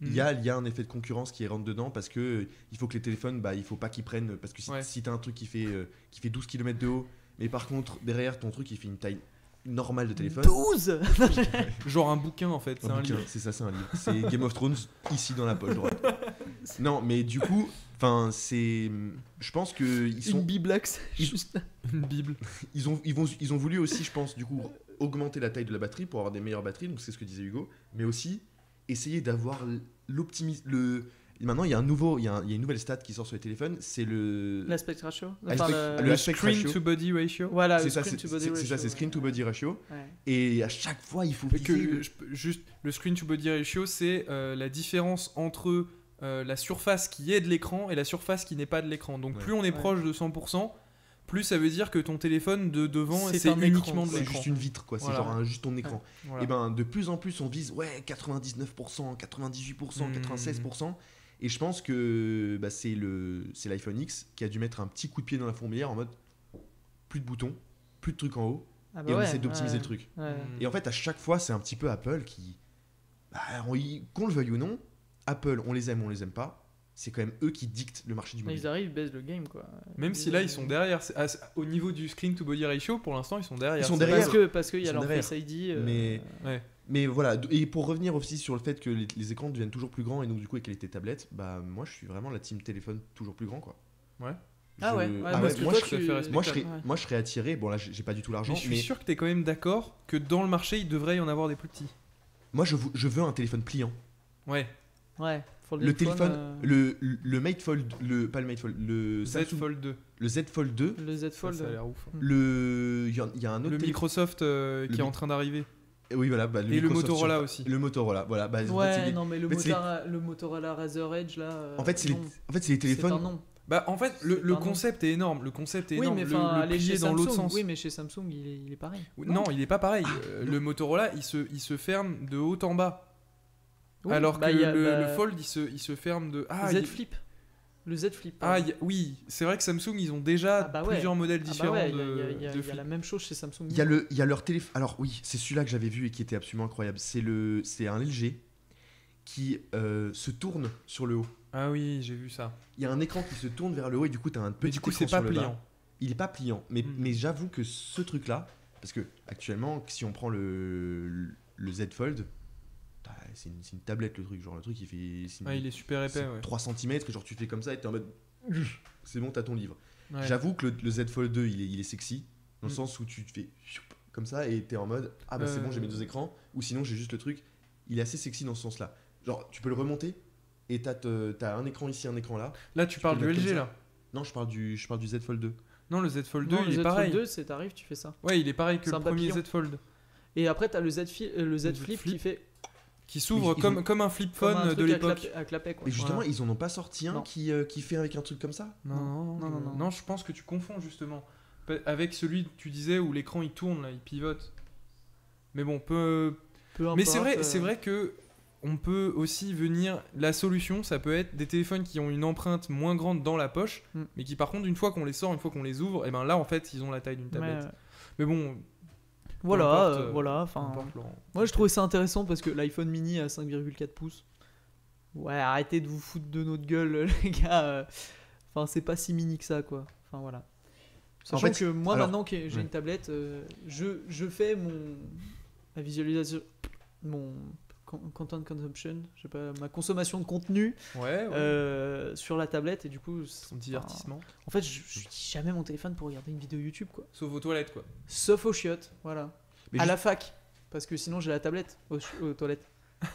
il y, a, il y a un effet de concurrence qui rentre dedans parce que il faut que les téléphones, bah, il faut pas qu'ils prennent. Parce que si, Ouais. si t'as un truc qui fait, euh, qui fait 12 km de haut, mais par contre, derrière ton truc, il fait une taille normale de téléphone. 12 *laughs* *laughs* Genre un bouquin en fait, c'est Un livre. C'est ça, c'est un livre. C'est Game of Thrones ici dans la poche droite. *laughs* Non, mais du coup, enfin, c'est, je pense que ils Une sont, biblax, ils- juste. Une bible. ils ont, ils vont, ils ont voulu aussi, je pense, du coup, augmenter la taille de la batterie pour avoir des meilleures batteries. Donc c'est ce que disait Hugo, mais aussi essayer d'avoir l'optimisme. Le, maintenant, il y a un nouveau, il y a, un- il y a une nouvelle stat qui sort sur les téléphones. C'est le, L'aspect ratio Enfin, le le... Screen ratio. to body ratio. Voilà, c'est le ça, screen c'est to body c'est- c'est ratio. ça, c'est screen to body ratio. ouais. Et à chaque fois, il faut Que, le- je juste le screen to body ratio, c'est euh, la différence entre euh, la surface qui est de l'écran et la surface qui n'est pas de l'écran. Donc Ouais. plus on est Ouais. proche de 100%, plus ça veut dire que ton téléphone de devant C'est c'est un uniquement écran, de C'est l'écran. juste une vitre, quoi. C'est Voilà. genre un- juste ton écran. Voilà. Et ben, de plus en plus, on vise ouais 99%, 98%, Hmm. 96%. Et je pense que bah, c'est le c'est l'iPhone X qui a dû mettre un petit coup de pied dans la fourmilière en mode plus de boutons, plus de trucs en haut, Ah bah et on ouais, essaie d'optimiser ouais, le truc. ouais. Et en fait, à chaque fois, c'est un petit peu Apple qui, bah, on y- qu'on le veuille ou non, Apple, on les aime, on les aime pas. C'est quand même eux qui dictent le marché du Mais mobile. ils arrivent, ils baissent le game quoi. Même si là ils sont derrière, c'est- à- au niveau du screen to body ratio, pour l'instant ils sont derrière. Ils sont derrière. Parce que parce qu'il y a leur derrière. Face ID. euh, Mais- Ouais. Mais voilà, et pour revenir aussi sur le fait que les, les écrans deviennent toujours plus grands et donc du coup avec qualité tablette, bah moi je suis vraiment la team téléphone toujours plus grand quoi. Ouais. Ah ouais, ouais, ah parce ouais, que moi, toi, je, tu- moi, je serais, Ouais. moi je serais attiré, bon là j'ai pas du tout l'argent, Mais je mais, suis sûr que tu es quand même d'accord que dans le marché il devrait y en avoir des plus petits. moi je, vou- je veux un téléphone pliant. Ouais. Ouais. fold Le phone, téléphone, euh, le, le Mate Fold, le, pas le Mate Fold, le, Z Samsung- Fold 2. le Z Fold 2, Le Z Ça, Fold. ça a l'air ouf. hein. le, il y, a- il y a un autre Le téléphone- Microsoft euh, Le qui est en train d'arriver. Oui voilà, bah, Et le Motorola Surface- aussi. Le Motorola, voilà. Bah, en fait, Ouais, non, mais le, en fait, les- Motorola, le Motorola Razer Edge là. euh, en fait c'est les, non, en fait, c'est les c'est un téléphones. nom. Bah en fait le, le un nom. concept est énorme. Le concept est Oui, énorme. mais le, le plier dans l'autre Samsung. sens. Oui, mais chez Samsung, il est, il est pareil. Non, il est pas pareil. Euh, le Motorola, il se, il se ferme de haut en bas. Oui, alors bah, que il a- le, bah, le Fold, il se, il se ferme de. Ah, Z il- Flip. Le Z Flip. Ah, pardon. il y a- oui, c'est vrai que Samsung, ils ont déjà Ah bah ouais. plusieurs modèles Ah bah différents ouais, il y a- de, il y a- il y a- de il y a flip. la même chose chez Samsung. Il y a le, il y a leur téléphone. Alors oui, c'est celui-là que j'avais vu et qui était absolument incroyable. C'est le, c'est un LG qui euh, se tourne sur le haut. Ah oui, j'ai vu ça. Il y a un écran qui se tourne vers le haut et du coup tu as un Mais petit du coup, écran c'est pas sur le bas. pliant. Il est pas pliant, mais, Mm. mais j'avoue que ce truc-là, parce que actuellement, si on prend le, le Z Fold, bah, c'est une, c'est une tablette le truc, genre le truc il fait une- Ah, il est super épais, c'est ouais. 3 cm et genre tu fais comme ça et t'es en mode c'est bon t'as ton livre. Ouais. J'avoue que le, le Z Fold 2 il est, il est sexy dans le Mm. sens où tu te fais comme ça et t'es en mode ah bah c'est Euh. bon j'ai mes deux écrans ou sinon j'ai juste le truc. Il est assez sexy dans ce sens-là. Genre tu peux le remonter et t'as un écran ici un écran là. Là, tu parles du LG là. Non je parle du je parle du Z Fold 2. Non, le Z Fold 2, Non, il le est Z pareil. Fold 2, c'est t'arrives, tu fais ça. Ouais, il est pareil que le premier papillon. Z Fold. Et après, t'as le Z, fi- euh, le Z Le Flip, Flip. qui fait Qui s'ouvre Ils- comme, ont- comme un flip comme phone un de l'époque. à clapet, quoi. Et justement Voilà. ils en ont pas sorti un qui, euh, qui fait avec un truc comme ça? Non, non, Non, non, non. non, je pense que tu confonds justement. Avec celui que tu disais où l'écran il tourne, là, il pivote. Mais bon, peu, peu Mais c'est importe, vrai, euh, c'est vrai que on peut aussi venir. La solution, ça peut être des téléphones qui ont une empreinte moins grande dans la poche, Mm. mais qui par contre, une fois qu'on les sort, une fois qu'on les ouvre, et ben là, en fait, ils ont la taille d'une mais, tablette. euh, Mais bon, voilà, importe, euh, euh, voilà. Enfin, moi je trouvais ça intéressant parce que l'iPhone mini à 5,4 pouces. Ouais, arrêtez de vous foutre de notre gueule, *laughs* les gars. euh. Enfin, c'est pas si mini que ça, quoi. Enfin, voilà. Sachant fait, que moi, alors, maintenant que j'ai ouais. une tablette, euh, je, je fais mon. Ma visualisation. Mon. Con- Content consumption, je sais pas, ma consommation de contenu Ouais, ouais. euh, sur la tablette et du coup. Son divertissement. En fait, je j'utilise jamais mon téléphone pour regarder une vidéo YouTube, quoi. Sauf aux toilettes, quoi. Sauf aux chiottes, voilà. Mais à juste- la fac, parce que sinon j'ai la tablette aux, toilettes. *laughs*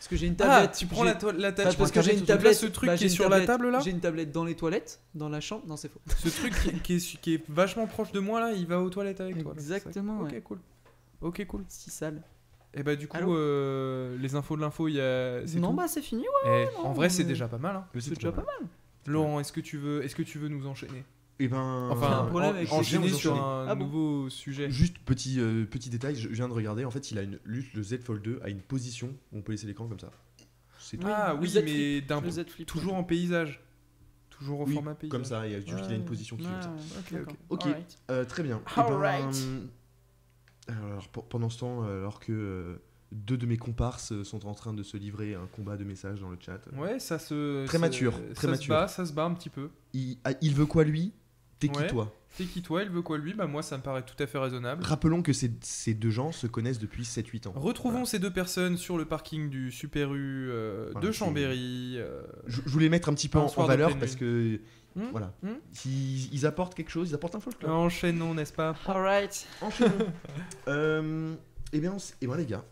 Parce que j'ai une Ah, tablette. tu prends la, tablette. parce que j'ai une tablette. ce truc bah, qui est sur tablette- la table là J'ai une tablette dans les toilettes, dans la chambre. Non, c'est faux. Ce truc qui, qui est, qui est vachement proche de moi là, il va aux toilettes avec toi. Exactement, Ok, cool. Ok, cool. Si sale. Et bah, du coup, euh, les infos de l'info, il y a. Non, tout bah c'est fini, ouais. Eh, non, en vrai, c'est déjà pas mal. Hein. C'est déjà pas mal. Laurent, est-ce que tu veux, est-ce que tu veux nous enchaîner? Et ben. J'ai Enfin, un problème en- avec- enchaîner sur un Ah bon nouveau sujet. Juste petit, euh, petit détail, je viens de regarder, en fait il a une lutte, le Z Fold 2 a une position où on peut laisser l'écran comme ça. C'est tout. Ah oui, Z mais Flip, d'un Le Z Flip. toujours en paysage, toujours au Oui, format paysage. comme ça, il y a juste a une position qui est comme ça. Ok. Euh, très bien. Eh ben, Alright. Alors, pe- pendant ce temps, euh, alors que euh, deux de mes comparses euh, sont en train de se livrer un combat de messages dans le chat, Ouais, ça se. Très ça- mature, ça très se mature. bat, ça se bat un petit peu. il, il veut quoi lui? T'es qui toi? C'est qui toi? Il veut quoi lui? Bah moi, ça me paraît tout à fait raisonnable. Rappelons que ces, ces deux gens se connaissent depuis 7-8 ans. Retrouvons Voilà. ces deux personnes sur le parking du Super U euh, de Chambéry. euh, Je, je voulais mettre un petit peu en, en valeur parce que Hmm, voilà, hmm. ils, ils apportent quelque chose, ils apportent un folklore. Enchaînons, n'est-ce pas? Alright. Enchaînons. *laughs* euh, eh bien, eh bien, les gars,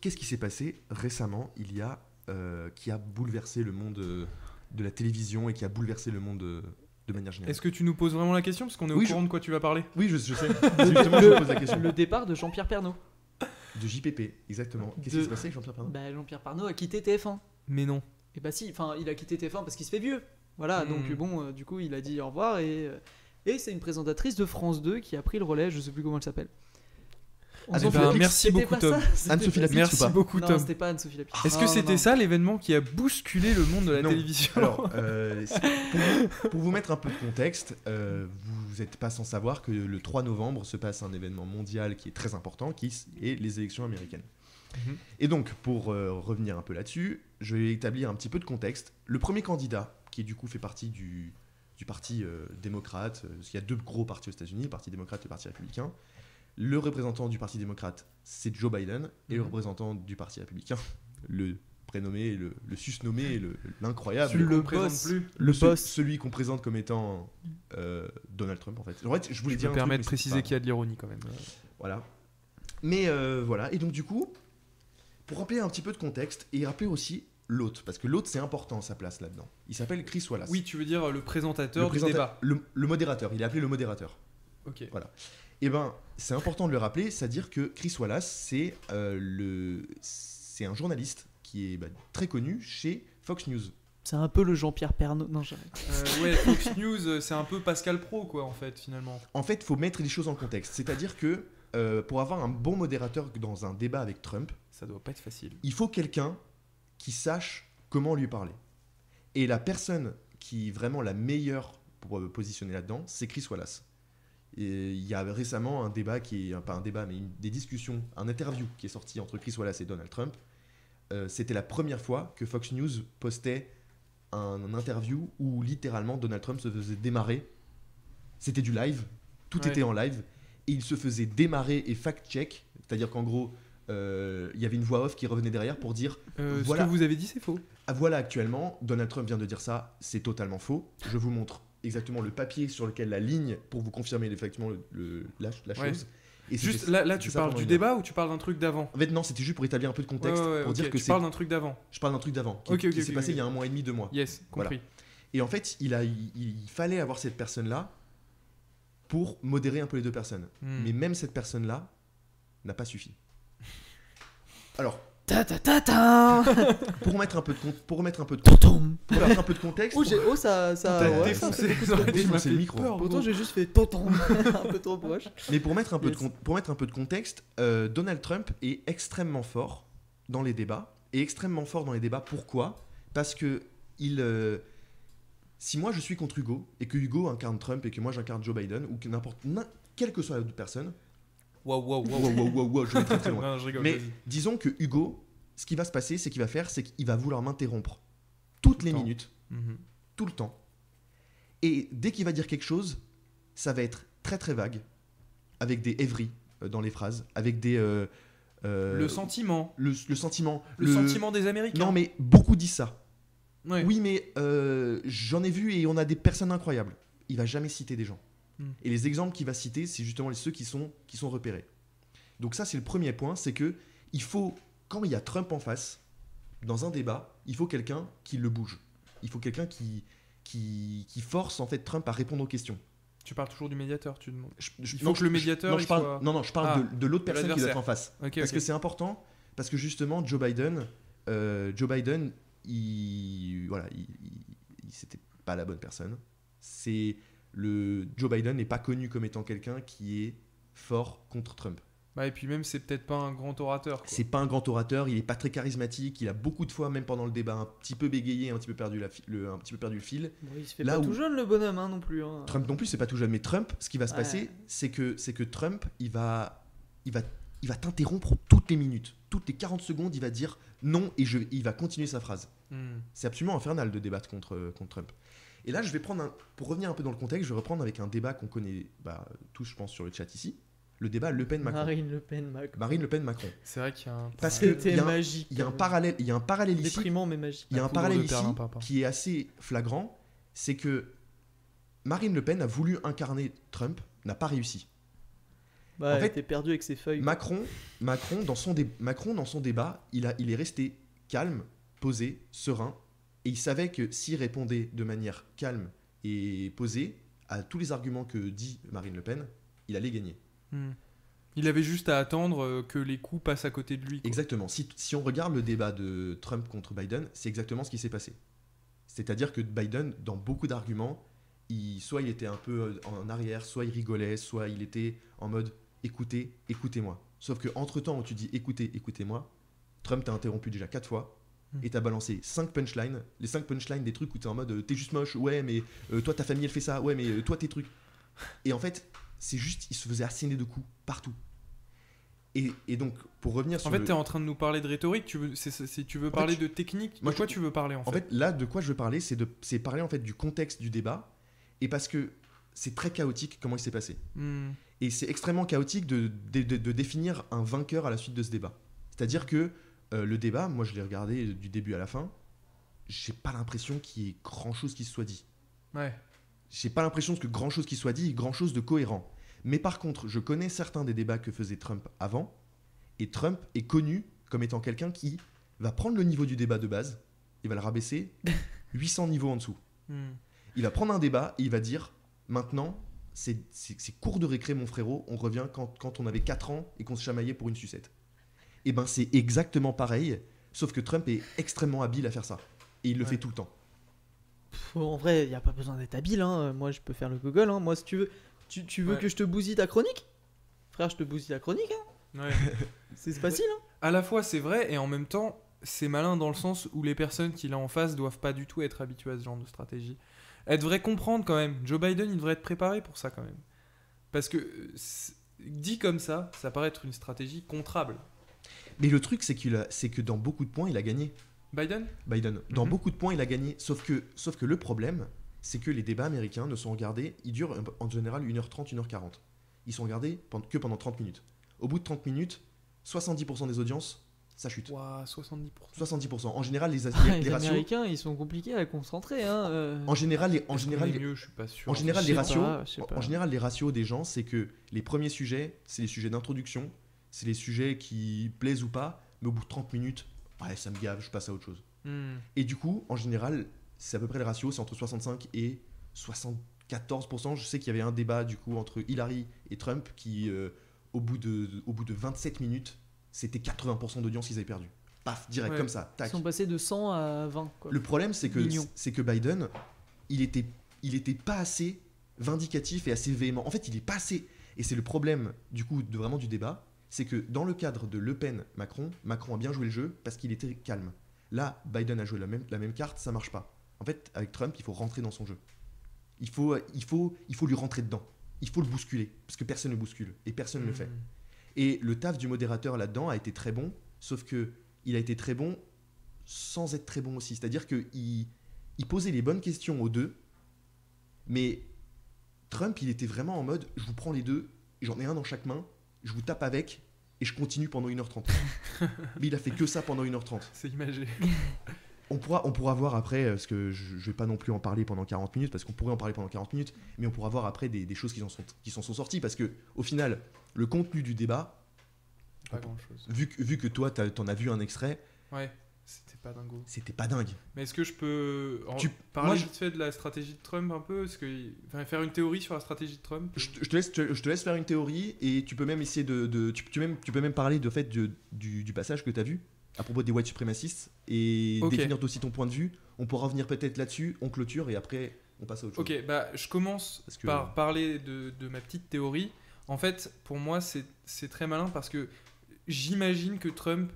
qu'est-ce qui s'est passé récemment, il y a, euh, qui a bouleversé le monde euh, de la télévision et qui a bouleversé le monde euh, de manière générale? Est-ce que tu nous poses vraiment la question? Parce qu'on est Oui, au je- courant de quoi tu vas parler. Oui, je, je sais. *laughs* Justement, je me pose la question. Le départ de Jean-Pierre Pernaut. De JPP, exactement. Qu'est-ce De- qui s'est passé avec Jean-Pierre Pernaut Bah, Jean-Pierre Pernaut a quitté TF1. Mais non. Et bah si, enfin il a quitté TF1 parce qu'il se fait vieux. Voilà, Hmm. donc bon, euh, du coup il a dit au revoir et, euh, et c'est une présentatrice de France 2 qui a pris le relais, je sais plus comment elle s'appelle. Fout. Lapix. merci beaucoup, Tom. Anne-Sophie Lapix Merci ou pas beaucoup, Non, Tom. c'était pas Anne-Sophie Lapix. Est-ce que c'était ça l'événement qui a bousculé le monde de la Non. télévision Alors, *laughs* euh, pour, vous, pour vous mettre un peu de contexte, euh, vous n'êtes pas sans savoir que le 3 novembre se passe un événement mondial qui est très important, qui est les élections américaines. Mhm. Et donc, pour euh, revenir un peu là-dessus, je vais établir un petit peu de contexte. Le premier candidat, qui du coup fait partie du, du parti euh, démocrate, euh, parce qu'il y a deux gros partis aux États-Unis, le parti démocrate et le parti républicain. Le représentant du parti démocrate, c'est Joe Biden, et le Mhm. représentant du parti républicain, *laughs* le prénommé, le, le susnommé, le- l'incroyable, Celui qu'on le présente boss. plus. Le ce- boss. celui qu'on présente comme étant euh, Donald Trump en fait. En fait, je voulais Je dire me mais de préciser qu'il y a de l'ironie quand même. Voilà. Mais euh, voilà, et donc du coup, pour rappeler un petit peu de contexte et rappeler aussi l'hôte, parce que l'hôte c'est important sa place là-dedans. Il s'appelle Chris Wallace. Oui, tu veux dire euh, le présentateur le, du présenta- débat. le, le modérateur. Il est appelé le modérateur. Ok. Et ben, c'est important de le rappeler, c'est-à-dire que Chris Wallace, c'est euh, le, c'est un journaliste qui est bah, très connu chez Fox News. C'est un peu le Jean-Pierre Pernaut. Non, j'arrête. Euh, ouais, Fox News, euh, c'est un peu Pascal Pro quoi en fait finalement. En fait, il faut mettre les choses en contexte. C'est-à-dire que euh, pour avoir un bon modérateur dans un débat avec Trump, Ça doit pas être facile. il faut quelqu'un qui sache comment lui parler. Et la personne qui est vraiment la meilleure pour positionner là-dedans, c'est Chris Wallace. Et il y a récemment un débat qui est, pas un débat, mais une- des discussions, un interview qui est sorti entre Chris Wallace et Donald Trump. Euh, C'était la première fois que Fox News postait un interview où littéralement Donald Trump se faisait démarrer. C'était du live, tout Ouais. était en live, et il se faisait démarrer et fact-check, c'est-à-dire qu'en gros, il y avait une voix off qui revenait derrière pour dire Euh, Voilà. Ce que vous avez dit, c'est faux. ah, voilà actuellement, Donald Trump vient de dire ça, c'est totalement faux. Je vous montre exactement le papier sur lequel la ligne pour vous confirmer effectivement le, le- la, la Ouais. chose. Et Juste là, tu parles du débat ou tu parles d'un truc d'avant. En fait, non, c'était juste pour établir un peu de contexte, Ouais, ouais, ouais, pour dire que tu c'est. parles d'un truc d'avant. Je parle d'un truc d'avant, qui, s'est passé il y a un mois et demi, deux mois. Yes, Voilà. compris. Et en fait, il, a, il, il fallait avoir cette personne-là pour modérer un peu les deux personnes. Hmm. Mais même cette personne-là n'a pas suffi. Alors, Ta ta ta ta Pour remettre un peu de, pour remettre un peu de, Tonton. pour remettre un peu de contexte. Oh, j'ai- oh, ça. ça T'as ouais, défoncé le micro. peur, Pourtant, gros. j'ai juste fait tonton. *laughs* un peu trop proche. Mais pour mettre un peu, Yes. de, con- pour mettre un peu de contexte, euh, Donald Trump est extrêmement fort dans les débats. Et extrêmement fort dans les débats, pourquoi? Parce que il, euh, si moi je suis contre Hugo, et que Hugo incarne Trump, et que moi j'incarne Joe Biden, ou que n'importe, n'im- quelle que soit la personne, Waouh, waouh, wow, waouh. wow, wow, wow, je vais très très loin. Non, je rigole. Mais disons que Hugo, ce qui va se passer, c'est qu'il va faire, c'est qu'il va vouloir m'interrompre toutes Tout les temps. minutes, Mhm. tout le temps. Et dès qu'il va dire quelque chose, ça va être très très vague, avec des every euh, dans les phrases, avec des. euh, euh, Le sentiment. le, le sentiment. Le, sentiment des Américains. Non, mais beaucoup disent ça. Ouais. Oui, mais euh, j'en ai vu et on a des personnes incroyables. Il va jamais citer des gens. Hmm. Et les exemples qu'il va citer, c'est justement ceux qui sont, qui sont repérés. Donc ça, c'est le premier point, c'est que il faut, quand il y a Trump en face, dans un débat, il faut quelqu'un qui le bouge. Il faut quelqu'un qui, qui, qui force en fait Trump à répondre aux questions. Tu parles toujours du médiateur, tu demandes. Je- je- Il non, faut que le médiateur, non, il je parle, soit- non, non, je parle Ah, de, de l'autre personne qui doit être en face. Parce que c'est important, parce que justement, Joe Biden, euh, Joe Biden, il, voilà, il, il- il- c'était pas la bonne personne. C'est le Joe Biden n'est pas connu comme étant quelqu'un qui est fort contre Trump. Bah, et puis même, c'est peut-être pas un grand orateur. C'est pas un grand orateur, il est pas très charismatique, il a beaucoup de fois, même pendant le débat, un petit peu bégayé, un petit peu perdu, la le, un petit peu perdu le fil. Bon, il se fait Là pas où- tout jeune, le bonhomme, hein, non plus. hein. Trump non plus, c'est pas tout jeune, mais Trump, ce qui va se Ouais. passer, c'est que, c'est que Trump, il va, il va, il va t'interrompre toutes les minutes, toutes les 40 secondes, il va dire non et je, il va continuer sa phrase. Hmm. C'est absolument infernal de débattre contre, contre Trump. Et là, je vais prendre un, pour revenir un peu dans le contexte, je vais reprendre avec un débat qu'on connaît bah, tous, je pense, sur le chat ici, le débat Le Pen-Macron. Marine Le. Marine Pen-Macron. C'est vrai qu'il y a un. Parce que C'était il y a un- magique. Il y a un parallèle, il y a un parallèle ici. Déprimant, mais magique. Il y a un parallèle ici perlimpinpin. qui est assez flagrant, c'est que Marine Le Pen a voulu incarner Trump, n'a pas réussi. Bah, en elle fait, était perdue avec ses feuilles. Macron, Macron, dans son, dé- Macron, dans son débat, il, a, il est resté calme, posé, serein, et il savait que s'il répondait de manière calme et posée à tous les arguments que dit Marine Le Pen, il allait gagner. Hmm. Il avait juste à attendre euh, que les coups passent à côté de lui. quoi. Exactement. Si, si on regarde le débat de Trump contre Biden, c'est exactement ce qui s'est passé. C'est-à-dire que Biden, dans beaucoup d'arguments, il, soit il était un peu euh, en arrière, soit il rigolait, soit il était en mode écoutez, écoutez-moi. Sauf que entre temps où tu dis écoutez, écoutez-moi, Trump t'a interrompu déjà quatre fois. Et t'as balancé cinq punchlines, les cinq punchlines des trucs où t'es en mode euh, t'es juste moche, ouais mais euh, toi ta famille elle fait ça, ouais mais euh, toi tes trucs. Et en fait, c'est juste, il se faisait asséner de coups partout. Et, et donc, pour revenir sur En fait, le- t'es en train de nous parler de rhétorique. Tu veux, tu veux parler fait, de technique. moi, de quoi je- tu veux parler en, En fait, là, de quoi je veux parler, c'est parler en fait du contexte du débat, et parce que c'est très chaotique comment il s'est passé. Hmm. Et c'est extrêmement chaotique de, de- de- de définir un vainqueur à la suite de ce débat. C'est-à-dire que euh, le débat, moi je l'ai regardé du début à la fin, j'ai pas l'impression qu'il y ait grand-chose qui se soit dit. Ouais. J'ai pas l'impression que grand-chose qui soit dit, grand-chose de cohérent. Mais par contre, je connais certains des débats que faisait Trump avant, et Trump est connu comme étant quelqu'un qui va prendre le niveau du débat de base, il va le rabaisser *laughs* 800 niveaux en dessous. Hmm. Il va prendre un débat et il va dire maintenant, c'est cours de récré, mon frérot, on revient quand, quand on avait 4 ans et qu'on se chamaillait pour une sucette. Et ben c'est exactement pareil, sauf que Trump est extrêmement habile à faire ça. Et il le Ouais. fait tout le temps. Pff, En vrai, il n'y a pas besoin d'être habile. Hein. Moi, je peux faire le Google. Hein. Moi, si tu veux, tu, tu veux Ouais. que je te bousille ta chronique? Frère, je te bousille ta chronique. Hein. Ouais. *laughs* C'est facile. Hein. à la fois, c'est vrai, et en même temps, c'est malin dans le sens où les personnes qu'il a en face doivent pas du tout être habituées à ce genre de stratégie. Elles devraient comprendre quand même. Joe Biden, il devrait être préparé pour ça quand même. Parce que, euh, dit comme ça, ça paraît être une stratégie contrable. Mais le truc, c'est qu'il a- c'est que dans beaucoup de points, il a gagné. Biden? Biden. Dans Mhm. beaucoup de points, il a gagné. Sauf que, sauf que le problème, c'est que les débats américains ne sont regardés, ils durent en général 1h30, 1h40. Ils sont regardés que pendant 30 minutes. Au bout de 30 minutes, 70% des audiences, ça chute. Ouah, 70%. 70%. En général, les, les- Ah, les les ratios. Américains, ils sont compliqués à concentrer. Hein. euh. En général, les, en général, est les- mieux, je suis pas sûr. en général, les ratios, pas. en général, les ratios des gens, c'est que les premiers sujets, c'est les sujets d'introduction, c'est les sujets qui plaisent ou pas, mais au bout de 30 minutes, ouais, ça me gave, je passe à autre chose. Hmm. Et du coup, en général, c'est à peu près le ratio, c'est entre 65 et 74%. Je sais qu'il y avait un débat du coup entre Hillary et Trump qui, euh, au, bout de, au bout de 27 minutes, c'était 80% d'audience qu'ils avaient perdu. paf, direct Ouais. comme ça, Ils tac. sont passés de 100 à 20. Quoi. Le problème, c'est que, c'est que Biden, il était, il était pas assez vindicatif et assez véhément. En fait, il est pas assez. Et c'est le problème, du coup, de vraiment du débat, c'est que dans le cadre de Le Pen-Macron, Macron a bien joué le jeu parce qu'il était calme. Là, Biden a joué la même, la même carte, ça marche pas. En fait, avec Trump, il faut rentrer dans son jeu. Il faut, il faut, il faut lui rentrer dedans. Il faut le bousculer, parce que personne ne le bouscule, et personne ne le fait. Mhm. Et le taf du modérateur là-dedans a été très bon, sauf que il a été très bon sans être très bon aussi. C'est-à-dire qu'il il posait les bonnes questions aux deux, mais Trump, il était vraiment en mode je vous prends les deux, j'en ai un dans chaque main, je vous tape avec, et je continue pendant 1h30. mais il a fait que ça pendant 1h30. *laughs* C'est imagé. On pourra, on pourra voir après, euh, parce que je, je vais pas non plus en parler pendant 40 minutes, parce qu'on pourrait en parler pendant 40 minutes, mais on pourra voir après des, des choses qui en sont, qui s'en sont sorties, parce que au final, le contenu du débat, Pas grand chose. vu que, vu que toi, t'en as vu un extrait, Ouais, c'était pas dingo. c'était pas dingue. Mais est-ce que je peux en- Tu- parler moi, je- vite fait de la stratégie de Trump un peu? Est-ce que... enfin, faire une théorie sur la stratégie de Trump? Je, te- je te laisse, je te laisse faire une théorie, et tu peux même essayer de. de- tu, tu même, tu peux même parler de fait de- du, du passage que t'as vu à propos des white suprémacistes, et Ok. définir aussi ton point de vue. On pourra revenir peut-être là-dessus, on clôture, et après, on passe à autre chose. Ok, bah je commence Parce que- par parler de, de ma petite théorie. En fait, pour moi, c'est c'est très malin parce que j'imagine que Trump,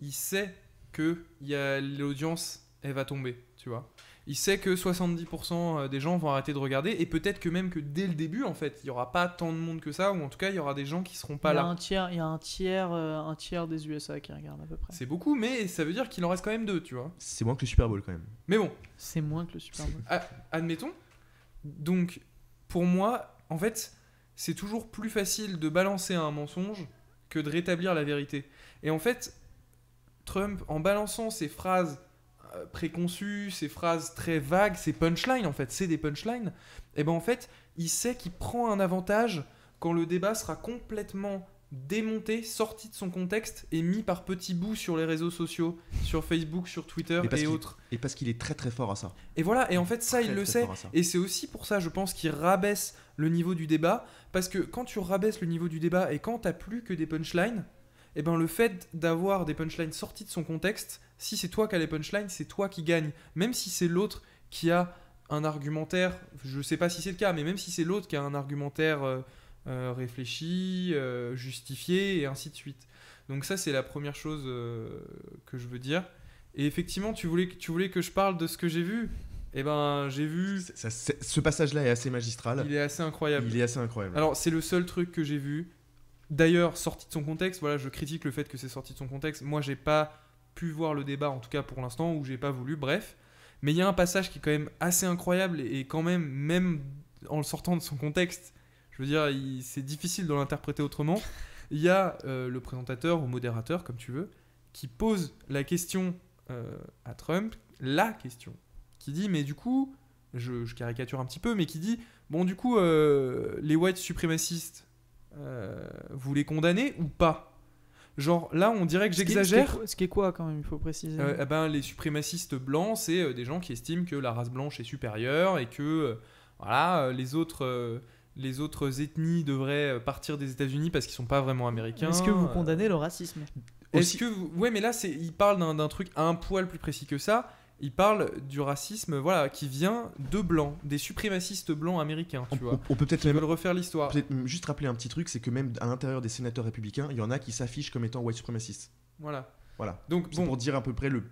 il sait que il y a l'audience, elle va tomber, tu vois. Il sait que 70% des gens vont arrêter de regarder et peut-être que même que dès le début, en fait, il y aura pas tant de monde que ça ou en tout cas, il y aura des gens qui seront pas il, y a là. un tiers, il y a un tiers, euh, un tiers des USA qui regardent à peu près. C'est beaucoup, mais ça veut dire qu'il en reste quand même deux, tu vois. C'est moins que le Super Bowl quand même. Mais bon, C'est moins que le Super Bowl. A- admettons. Donc, pour moi, en fait, c'est toujours plus facile de balancer un mensonge que de rétablir la vérité. Et en fait, Trump, en balançant ses phrases euh, préconçues, ses phrases très vagues, ses punchlines, en fait, c'est des punchlines, et ben en fait, il sait qu'il prend un avantage quand le débat sera complètement démonté, sorti de son contexte et mis par petits bouts sur les réseaux sociaux, sur Facebook, sur Twitter et autres. Et parce qu'il est très très fort à ça. Et voilà, et en fait ça Très, il le sait, et c'est aussi pour ça je pense qu'il rabaisse le niveau du débat, parce que quand tu rabaisses le niveau du débat et quand t'as plus que des punchlines, et ben le fait d'avoir des punchlines sorties de son contexte, si c'est toi qui as les punchlines, c'est toi qui gagne, même si c'est l'autre qui a un argumentaire, je sais pas si c'est le cas, mais même si c'est l'autre qui a un argumentaire euh, euh, réfléchi, euh, justifié, et ainsi de suite. Donc ça c'est la première chose que je veux dire. Et effectivement, tu voulais, tu voulais que je parle de ce que j'ai vu? Eh ben, j'ai vu. Ça- ce passage-là est assez magistral. Il est assez incroyable. Il est assez incroyable. Alors, c'est le seul truc que j'ai vu. D'ailleurs, sorti de son contexte, voilà, je critique le fait que c'est sorti de son contexte. Moi, j'ai pas pu voir le débat, en tout cas pour l'instant, ou j'ai pas voulu, bref. Mais il y a un passage qui est quand même assez incroyable et, quand même, même en le sortant de son contexte, je veux dire, c'est difficile de l'interpréter autrement. Il y a euh, le présentateur ou modérateur, comme tu veux, qui pose la question euh, à Trump, la question, qui dit, mais du coup, je, je caricature un petit peu, mais qui dit, bon, du coup, euh, les white suprémacistes, euh, vous les condamnez ou pas Genre, là, on dirait que j'exagère. Ce qui est- ce qui est quoi quand même, il faut préciser. Euh, eh ben, les suprémacistes blancs, c'est euh, des gens qui estiment que la race blanche est supérieure et que euh, voilà, euh, les, autres, euh, les autres ethnies devraient partir des États-Unis parce qu'ils sont pas vraiment américains. Est-ce que vous condamnez le racisme? Est-ce Aussi- que vous... Ouais, mais là, c'est il parle d'un d'un truc un poil plus précis que ça. Il parle du racisme, voilà, qui vient de blancs, des suprémacistes blancs américains, on, vois. peut peut-être même refaire l'histoire. juste rappeler un petit truc, c'est que même à l'intérieur des sénateurs républicains, il y en a qui s'affichent comme étant white suprémacistes. Voilà. Voilà. Donc bon, pour dire à peu près le.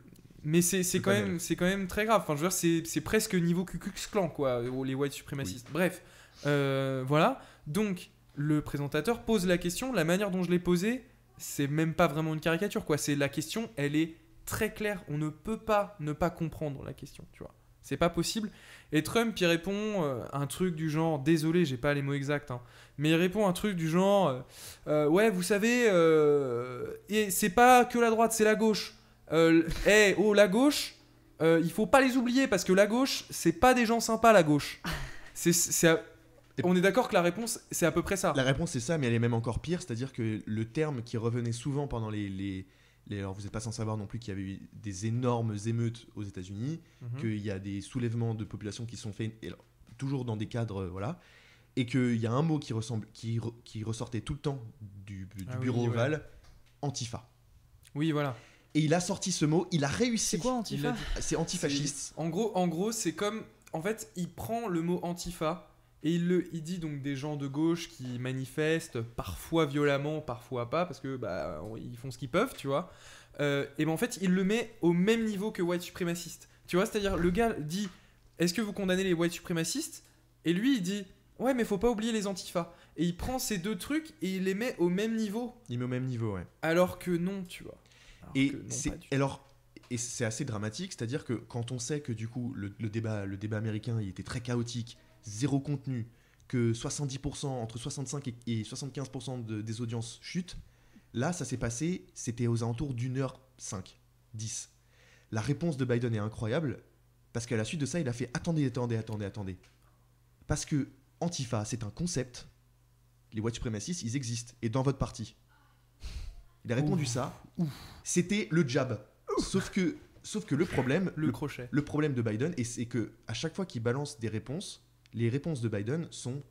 Mais c'est quand, panel. même- c'est quand même très grave. Enfin, je veux dire, c'est presque niveau Ku Klux Klan, quoi, les white suprémacistes. Bref, euh, voilà. Donc, le présentateur pose la question. La manière dont je l'ai posée, c'est même pas vraiment une caricature, quoi. C'est la question, elle est très claire. On ne peut pas ne pas comprendre la question, tu vois. C'est pas possible. Et Trump, il répond euh, un truc du genre, désolé, j'ai pas les mots exacts, hein, mais il répond un truc du genre, euh, euh, ouais, vous savez, et c'est pas que la droite, c'est la gauche. Eh, oh, la gauche, il faut pas les oublier parce que la gauche, c'est pas des gens sympas, la gauche. C'est, on est d'accord que la réponse, c'est à peu près ça. La réponse c'est ça, mais elle est même encore pire, c'est-à-dire que le terme qui revenait souvent pendant les. les, les- alors vous n'êtes pas sans savoir non plus qu'il y avait eu des énormes émeutes aux États-Unis, Mhm. qu'il y a des soulèvements de population qui sont faits, et alors, toujours dans des cadres, euh, voilà, et qu'il y a un mot qui, ressemble, qui, re- qui ressortait tout le temps du, du Ah oui, bureau ouais. ovale, Antifa. Oui, voilà. Et il a sorti ce mot, il a réussi. C'est quoi Antifa? C'est antifasciste. En gros, en gros, c'est comme, en fait, il prend le mot antifa et il le, il dit donc des gens de gauche qui manifestent, parfois violemment, parfois pas, parce que bah ils font ce qu'ils peuvent, tu vois. Euh, et ben en fait, il le met au même niveau que white suprémaciste. Tu vois, c'est-à-dire le gars dit, est-ce que vous condamnez les white suprémacistes Et lui, il dit, ouais, mais faut pas oublier les antifas. Et il prend ces deux trucs et il les met au même niveau, Il met au même niveau, ouais. alors que non, tu vois. Alors Et c'est alors et c'est assez dramatique, c'est-à-dire que quand on sait que du coup le, le débat le débat américain il était très chaotique, zéro contenu, que 70% entre 65 et, et 75% de- des audiences chutent, là ça s'est passé, c'était aux alentours d'une heure 5, 10. La réponse de Biden est incroyable parce qu'à la suite de ça, il a fait attendez, attendez, attendez, attendez. Parce que Antifa, c'est un concept. Les white supremacistes, ils existent. Et dans votre parti. Il a répondu ça. C'était le jab. Sauf que, sauf que le problème, le le, crochet. le problème de Biden, et c'est que à chaque fois qu'il balance des réponses, les réponses de Biden sont,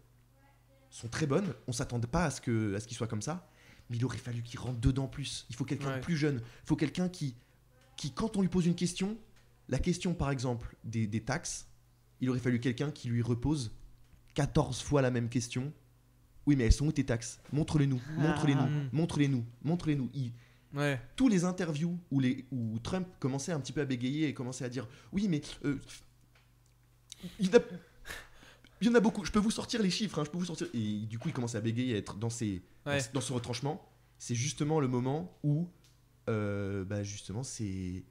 sont très bonnes. On s'attendait pas à ce qu'il soit comme ça. Mais il aurait fallu qu'il rentre dedans plus. Il faut quelqu'un Ouais. de plus jeune. Il faut quelqu'un qui, qui, quand on lui pose une question, la question par exemple des, des taxes, il aurait fallu quelqu'un qui lui repose 14 fois la même question. Oui, mais elles sont où tes taxes? Montre-les-nous, montre-les-nous, Ah. montre-les-nous, montre-les-nous. Il- Ouais. tous les interviews où, les, où Trump commençait un petit peu à bégayer et commençait à dire Oui, mais. euh, il, a, il y en a beaucoup, je peux vous sortir les chiffres, hein, je peux vous sortir. Et du coup, il commençait à bégayer, à être dans, ses, Ouais. dans, ce retranchement. C'est justement le moment où, euh, bah, justement, c'est.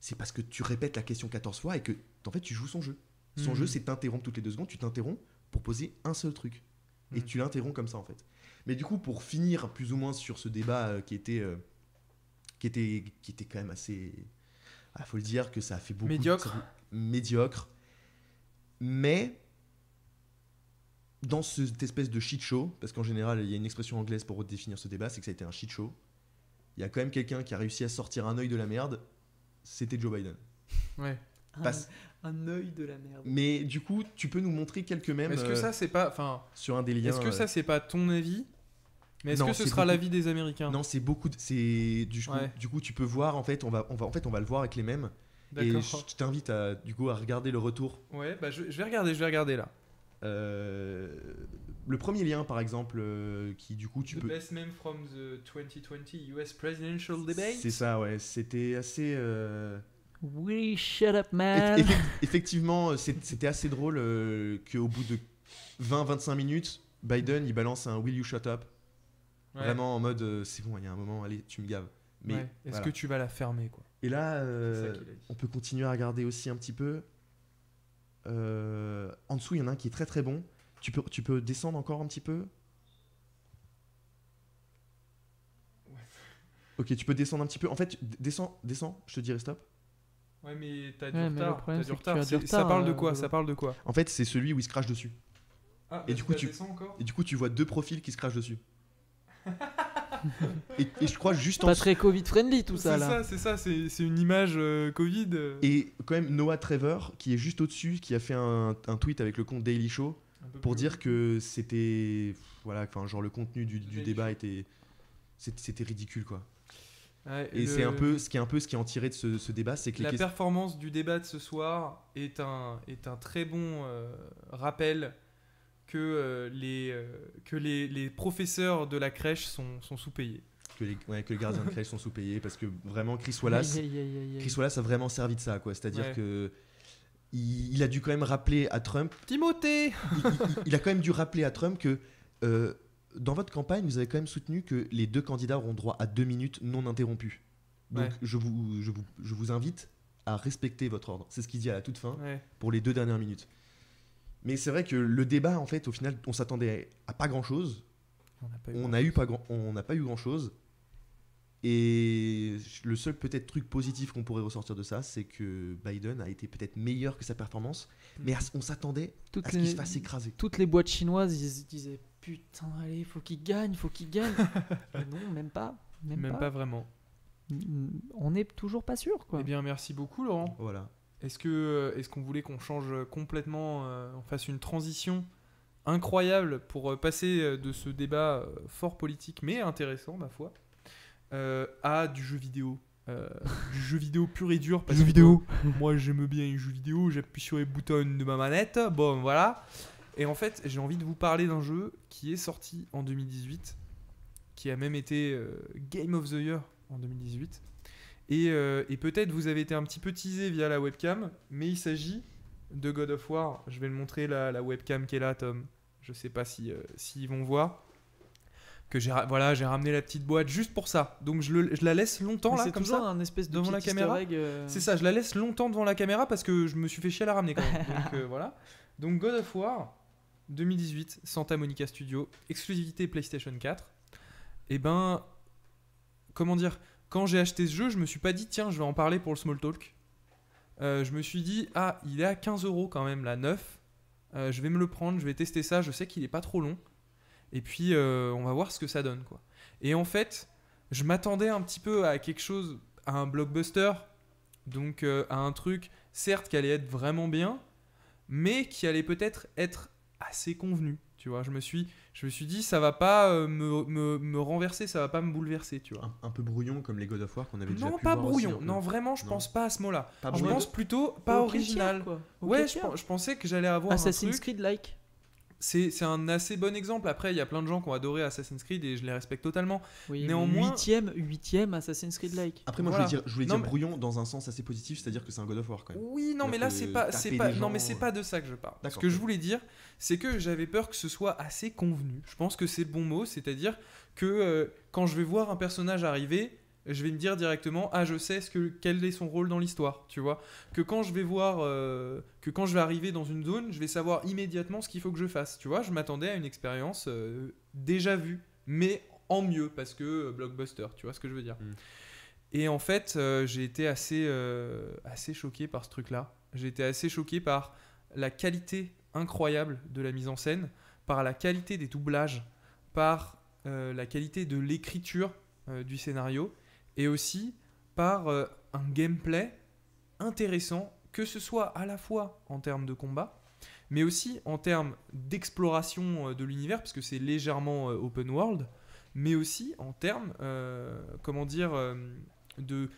C'est parce que tu répètes la question 14 fois et que, en fait, tu joues son jeu. Son Mhm. jeu, c'est t'interrompre toutes les deux secondes, tu t'interromps pour poser un seul truc. Et Mhm. tu l'interromps comme ça, en fait. Mais du coup, pour finir plus ou moins sur ce débat euh, qui était. euh, qui était, qui était quand même assez. Il faut le dire que ça a fait beaucoup. Médiocre. médiocre. Mais. Dans cette espèce de shit show, parce qu'en général, il y a une expression anglaise pour définir ce débat, c'est que ça a été un shit show. Il y a quand même quelqu'un qui a réussi à sortir un œil de la merde. C'était Joe Biden. Ouais. Un, un œil de la merde. Mais du coup, tu peux nous montrer quelques mèmes Est-ce que euh, ça c'est pas, enfin, sur un des liens. est-ce que euh, ça c'est pas ton avis? Mais est-ce que ce sera beaucoup- l'avis des Américains? Non, c'est beaucoup. de- C'est du, coup, Ouais. du coup, tu peux voir. En fait, on va, on va, en fait, on va le voir avec les mêmes. Et je t'invite à, du coup, à regarder le retour. Ouais, bah je, je vais regarder, je vais regarder là. Euh, le premier lien, par exemple, euh, qui du coup, tu the peux. best meme from the 2020 US presidential debate. C'est ça, ouais. C'était assez. euh, We shut up, man. effect- effectivement, c'était assez drôle euh, qu'au bout de 20-25 minutes, Biden il balance un Will you shut up? Ouais. Vraiment en mode euh, c'est bon, il y a un moment, allez, tu me gaves. Mais Ouais. Est-ce voilà. que tu vas la fermer quoi? Et là, euh, on peut continuer à regarder aussi un petit peu. Euh, en dessous, il y en a un qui est très très bon. Tu peux, tu peux descendre encore un petit peu? Ok, tu peux descendre un petit peu. En fait, descends, descends, je te dirai stop. Ouais, mais t'as du Ouais, mais retard. problème, t'as du c'est que tu retard. as du C'est- Ça parle de euh, quoi? Ça parle de quoi? En fait, c'est celui où il se crache dessus. Ah, Et du coup, tu- encore? Et du coup, tu vois deux profils qui se crachent dessus. *laughs* et, et je crois juste en Pas très Covid friendly tout ça C'est là. ça, c'est ça, c'est c'est une image euh, Covid. euh, Et quand même, Noah Trevor, qui est juste au-dessus, qui a fait un, un tweet avec le compte Daily Show pour dire que c'était. Voilà, enfin, genre le contenu du, débat Show. était. C'était ridicule, quoi. Ouais, Et le- c'est un peu ce qui est un peu ce qui est en tiré de ce, ce débat, c'est que La performance du débat de ce soir est un, est un très bon euh, rappel que, euh, les, euh, que les, les professeurs de la crèche sont, sont sous-payés. que les, ouais, que les gardiens de crèche sont sous-payés parce que vraiment Chris Wallace. Chris Wallace a vraiment servi de ça, quoi. C'est-à-dire Ouais. que il, il a dû quand même rappeler à Trump, Timothée *laughs* il, il- il a quand même dû rappeler à Trump que euh, dans votre campagne, vous avez quand même soutenu que les deux candidats auront droit à deux minutes non interrompues. Donc Ouais. je, vous, je, vous, je vous invite à respecter votre ordre. C'est ce qu'il dit à la toute fin Ouais. pour les deux dernières minutes. Mais c'est vrai que le débat, en fait, au final, on s'attendait à pas grand-chose. On n'a pas eu On a eu pas grand, on n'a pas eu grand chose. Et le seul peut-être truc positif qu'on pourrait ressortir de ça, c'est que Biden a été peut-être meilleur que sa performance, mais à- on s'attendait à ce qu'il se fasse écraser. toutes les boîtes chinoises, ils disaient putain, allez, faut qu'il gagne, faut qu'il gagne. *laughs* Mais non, même pas. Même, Même pas. pas vraiment. On n'est toujours pas sûr, quoi. Eh bien, merci beaucoup, Laurent. Voilà. Est-ce que euh, est-ce qu'on voulait qu'on change complètement, euh, on fasse une transition incroyable pour euh, passer de ce débat fort politique mais intéressant ma foi euh, à du jeu vidéo euh, du jeu vidéo pur et dur. parce que, vidéo. moi, j'aime bien les jeux vidéo, j'appuie sur les boutons de ma manette. Bon, voilà. Et en fait, j'ai envie de vous parler d'un jeu qui est sorti en 2018, qui a même été Game of the Year en 2018. Et, euh, et peut-être vous avez été un petit peu teasé via la webcam, mais il s'agit de God of War. Je vais le montrer la, la webcam qui est là, Tom. Je sais pas si euh, s'ils vont voir. Que j'ai voilà, j'ai ramené la petite boîte juste pour ça. Donc je, le- je la laisse longtemps Mais là comme ça. un espèce de devant la caméra. euh, C'est ça, je la laisse longtemps devant la caméra parce que je me suis fait chier à la ramener quand même. *laughs* Donc euh, voilà. Donc God of War 2018, Santa Monica Studio, exclusivité PlayStation 4. Et ben, comment dire, quand j'ai acheté ce jeu, je me suis pas dit tiens, je vais en parler pour le small talk. Euh, je me suis dit ah, il est à 15 euros quand même, la 9. Euh, je vais me le prendre, je vais tester ça. Je sais qu'il est pas trop long. Et puis euh, on va voir ce que ça donne quoi. Et en fait, je m'attendais un petit peu à quelque chose, à un blockbuster, donc à un truc, certes, qui allait être vraiment bien, mais qui allait peut-être être assez convenu. Tu vois, je me suis, je me suis dit, ça va pas euh, me, me- me renverser, ça va pas me bouleverser, tu vois. Un, un peu brouillon comme les God of War qu'on avait déjà Non, pu pas brouillon. non, vraiment, je Non. pense pas à ce mot-là. Je pense plutôt pas original. tiers, quoi. Au Ouais, je, pensais que j'allais avoir un Assassin's. Creed-like. C'est c'est un assez bon exemple. Après, il y a plein de gens qui ont adoré Assassin's Creed et je les respecte totalement. Oui, Néanmoins- Huitième, huitième Assassin's Creed-like. Après, moi, Voilà. je voulais dire, je voulais Non, dire mais- brouillon dans un sens assez positif, c'est-à-dire que c'est un God of War quand même. Oui, non, mais là, c'est pas, pas, gens, non, mais c'est pas de ça que je parle. Ce que je voulais dire, c'est que j'avais peur que ce soit assez convenu. Je pense que c'est le bon mot, c'est-à-dire que euh, quand je vais voir un personnage arriver, je vais me dire directement, ah, je sais ce que, quel est son rôle dans l'histoire, tu vois. Que quand je vais voir, euh, que quand je vais arriver dans une zone, je vais savoir immédiatement ce qu'il faut que je fasse, tu vois. Je m'attendais à une expérience euh, déjà vue, mais en mieux parce que euh, blockbuster, tu vois ce que je veux dire. Mm. Et en fait, j'ai été assez, assez choqué par ce truc-là. J'ai été assez choqué par la qualité incroyable de la mise en scène, par la qualité des doublages, par la qualité de l'écriture du scénario, et aussi par euh, un gameplay intéressant, que ce soit à la fois en termes de combat, mais aussi en termes d'exploration euh, de l'univers, parce que c'est légèrement euh, open world, mais aussi en termes, comment dire, de,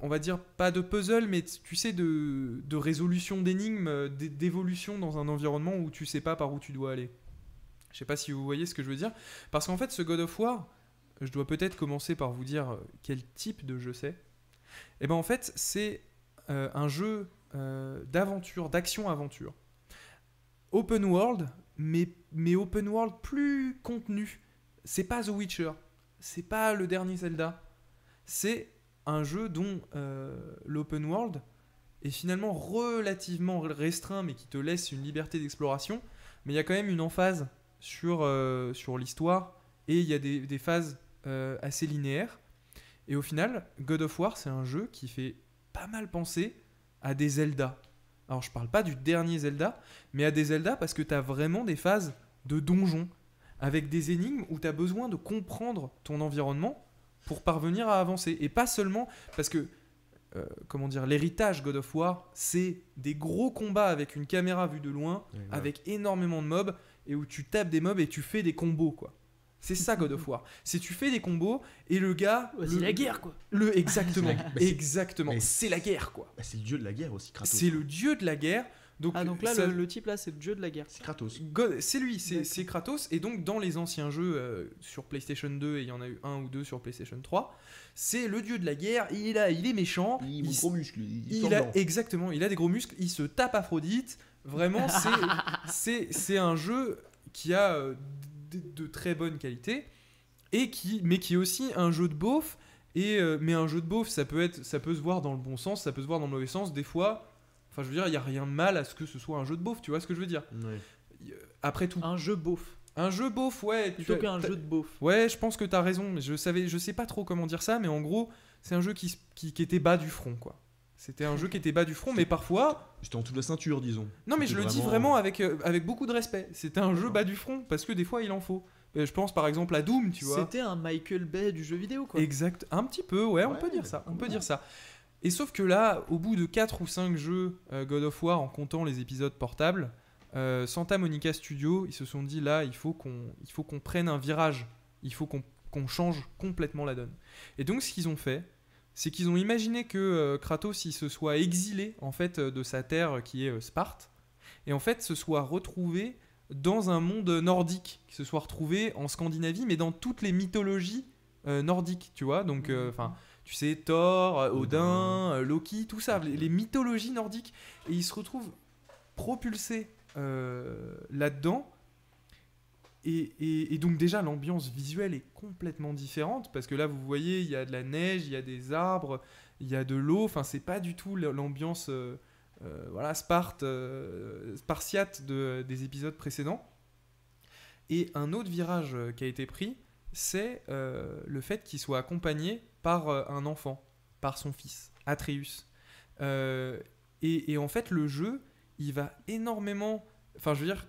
on va dire pas de puzzle, mais tu sais de, de résolution d'énigmes, d'é- d'évolution dans un environnement où tu sais pas par où tu dois aller. Je sais pas si vous voyez ce que je veux dire, parce qu'en fait ce God of War, je dois peut-être commencer par vous dire euh, quel type de jeu c'est. Et ben en fait c'est euh, un jeu euh, d'aventure, d'action-aventure, open world, mais open world plus contenu. C'est pas The Witcher, c'est pas le dernier Zelda, c'est un jeu dont l'open world est finalement relativement restreint, mais qui te laisse une liberté d'exploration. Mais il y a quand même une emphase sur, l'histoire et il y a des, phases assez linéaires. Et au final, God of War, c'est un jeu qui fait pas mal penser à des Zelda. Alors je parle pas du dernier Zelda, mais à des Zelda parce que tu as vraiment des phases de donjon avec des énigmes où tu as besoin de comprendre ton environnement pour parvenir à avancer. Et pas seulement parce que, euh, comment dire, l'héritage God of War, c'est des gros combats avec une caméra vue de loin, Ouais, avec énormément de mobs, et où tu tapes des mobs et tu fais des combos, quoi. C'est ça God of War. C'est tu fais des combos et le gars. Ouais, c'est le- la guerre, quoi. Le exactement, *laughs* C'est bah, exactement. mais C'est la guerre, quoi. Bah, c'est le dieu de la guerre aussi, Kratos. C'est le dieu de la guerre. Donc, Ah, donc là, ça- le, le type là, c'est le dieu de la guerre. C'est Kratos. God- c'est lui, c'est Kratos. Et donc, dans les anciens jeux euh, sur PlayStation 2, et il y en a eu un ou deux sur PlayStation 3, c'est le dieu de la guerre. Il, a, il est méchant. Il, il, gros muscle. Il, a, exactement, il a des gros muscles. Il se tape Aphrodite. Vraiment, c'est- *laughs* c'est c'est un jeu qui a euh, de, de très bonne qualité, et qui, mais qui est aussi un jeu de beauf. Et, euh, mais un jeu de beauf, ça peut, être, ça peut se voir dans le bon sens, ça peut se voir dans le mauvais sens. Des fois, enfin, je veux dire, il n'y a rien de mal à ce que ce soit un jeu de beauf, tu vois ce que je veux dire Ouais. Après tout, Un jeu beauf. un jeu beauf, ouais. tu Plutôt qu'un jeu de beauf. Ouais, je pense que t'as raison. mais Je savais, je sais pas trop comment dire ça, mais en gros, c'est un jeu qui, qui, qui était bas du front, quoi. C'était un jeu qui était bas du front, mais parfois. J'étais en dessous de la ceinture, disons. Non, mais je C'était le dis vraiment avec, euh, avec beaucoup de respect. C'était un jeu bas du front, parce que des fois, il en faut. Euh, Je pense par exemple à Doom, tu vois. C'était un Michael Bay du jeu vidéo, quoi. Exact, un petit peu, ouais, on Ouais, peut dire ça, on peut ouais. dire ça. Et sauf que là, au bout de 4 ou 5 jeux euh, God of War, en comptant les épisodes portables, euh, Santa Monica Studio, ils se sont dit là, il faut qu'on il faut qu'on prenne un virage, il faut qu'on qu'on change complètement la donne. Et donc ce qu'ils ont fait, c'est qu'ils ont imaginé que euh, Kratos il se soit exilé en fait euh, de sa terre qui est euh, Sparte et en fait se soit retrouvé dans un monde nordique, qui se soit retrouvé en Scandinavie, mais dans toutes les mythologies euh, nordiques, tu vois. Donc, euh, enfin, tu sais, Thor, euh, Odin, euh, Loki, tout ça, les, les mythologies nordiques. Et il se retrouve propulsé euh, là-dedans. Et, donc déjà l'ambiance visuelle est complètement différente parce que là vous voyez il y a de la neige, il y a des arbres, il y a de l'eau. Enfin c'est pas du tout l'ambiance euh, euh, voilà Sparte euh, spartiate de- des épisodes précédents. Et un autre virage qui a été pris, c'est le fait qu'il soit accompagné par un enfant, par son fils, Atreus. Et, et en fait, le jeu, il va énormément. Enfin, je veux dire,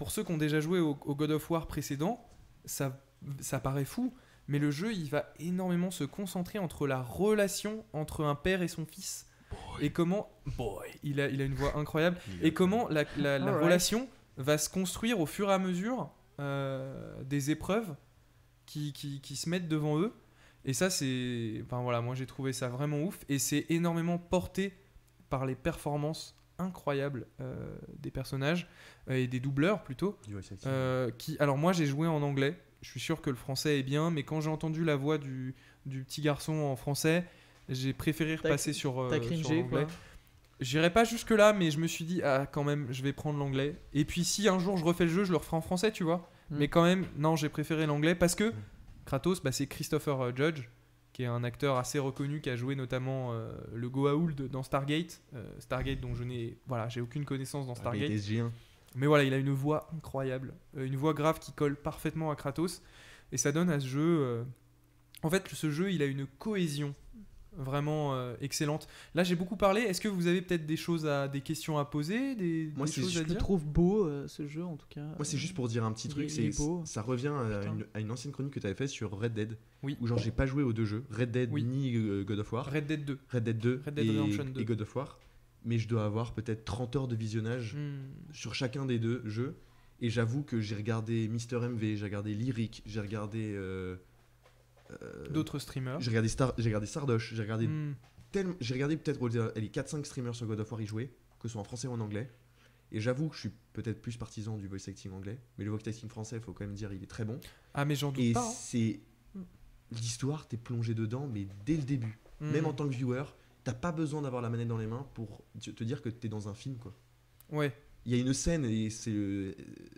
pour ceux qui ont déjà joué au, au God of War précédent, ça, ça paraît fou, mais le jeu, il va énormément se concentrer entre la relation entre un père et son fils. Et comment. Boy, il a, il a une voix incroyable. Et comment la, la- la Alright. relation va se construire au fur et à mesure euh, des épreuves qui, qui, qui se mettent devant eux. Et ça, c'est. Enfin voilà, moi j'ai trouvé ça vraiment ouf. Et c'est énormément porté par les performances incroyables euh, des personnages euh, et des doubleurs plutôt. Du voice acting. Euh, qui, alors moi j'ai joué en anglais. Je suis sûr que le français est bien, mais quand j'ai entendu la voix du, du petit garçon en français, j'ai préféré repasser sur, euh, sur l'anglais. J'irai pas jusque là, mais je me suis dit ah quand même, je vais prendre l'anglais. Et puis si un jour je refais le jeu, je le referai en français, tu vois. Mm. Mais quand même, non, j'ai préféré l'anglais parce que Kratos, bah, c'est Christopher euh, Judge, qui est un acteur assez reconnu, qui a joué notamment euh, le Goa'uld dans Stargate. Euh, Stargate dont je n'ai, voilà, j'ai aucune connaissance dans Avec Stargate. SG1. Mais voilà, il a une voix incroyable, euh, une voix grave qui colle parfaitement à Kratos, et ça donne à ce jeu. En fait, ce jeu, il a une cohésion vraiment euh, excellente. Là, j'ai beaucoup parlé. Est-ce que vous avez peut-être des choses à, des questions à poser, des, Moi, des choses je à Je le dire trouve beau euh, ce jeu en tout cas. Moi, c'est juste pour dire un petit il truc, c'est ça revient à une, à une ancienne chronique que tu avais fait sur Red Dead. Oui. Où genre j'ai pas joué aux deux jeux, Red Dead Oui. ni euh, God of War. Red Dead 2. Red Dead 2 Red Dead et, Redemption 2. et God of War. Mais je dois avoir peut-être 30 heures de visionnage Hmm. sur chacun des deux jeux. Et j'avoue que j'ai regardé Mister MV, j'ai regardé Lyric, j'ai regardé. euh, euh, D'autres streamers. J'ai regardé, Star, j'ai regardé Sardoche, j'ai regardé, tellement- j'ai regardé peut-être euh, les 4-5 streamers sur God of War y jouer, que ce soit en français ou en anglais. Et j'avoue que je suis peut-être plus partisan du voice acting anglais, mais le voice acting français, il faut quand même dire, il est très bon. Ah, mais j'en doute Et pas. hein. c'est. L'histoire, t'es plongé dedans, mais dès le début. Hmm. Même en tant que viewer, t'as pas besoin d'avoir la manette dans les mains pour te dire que t'es dans un film, quoi. Ouais. Il y a une scène, et c'est. euh,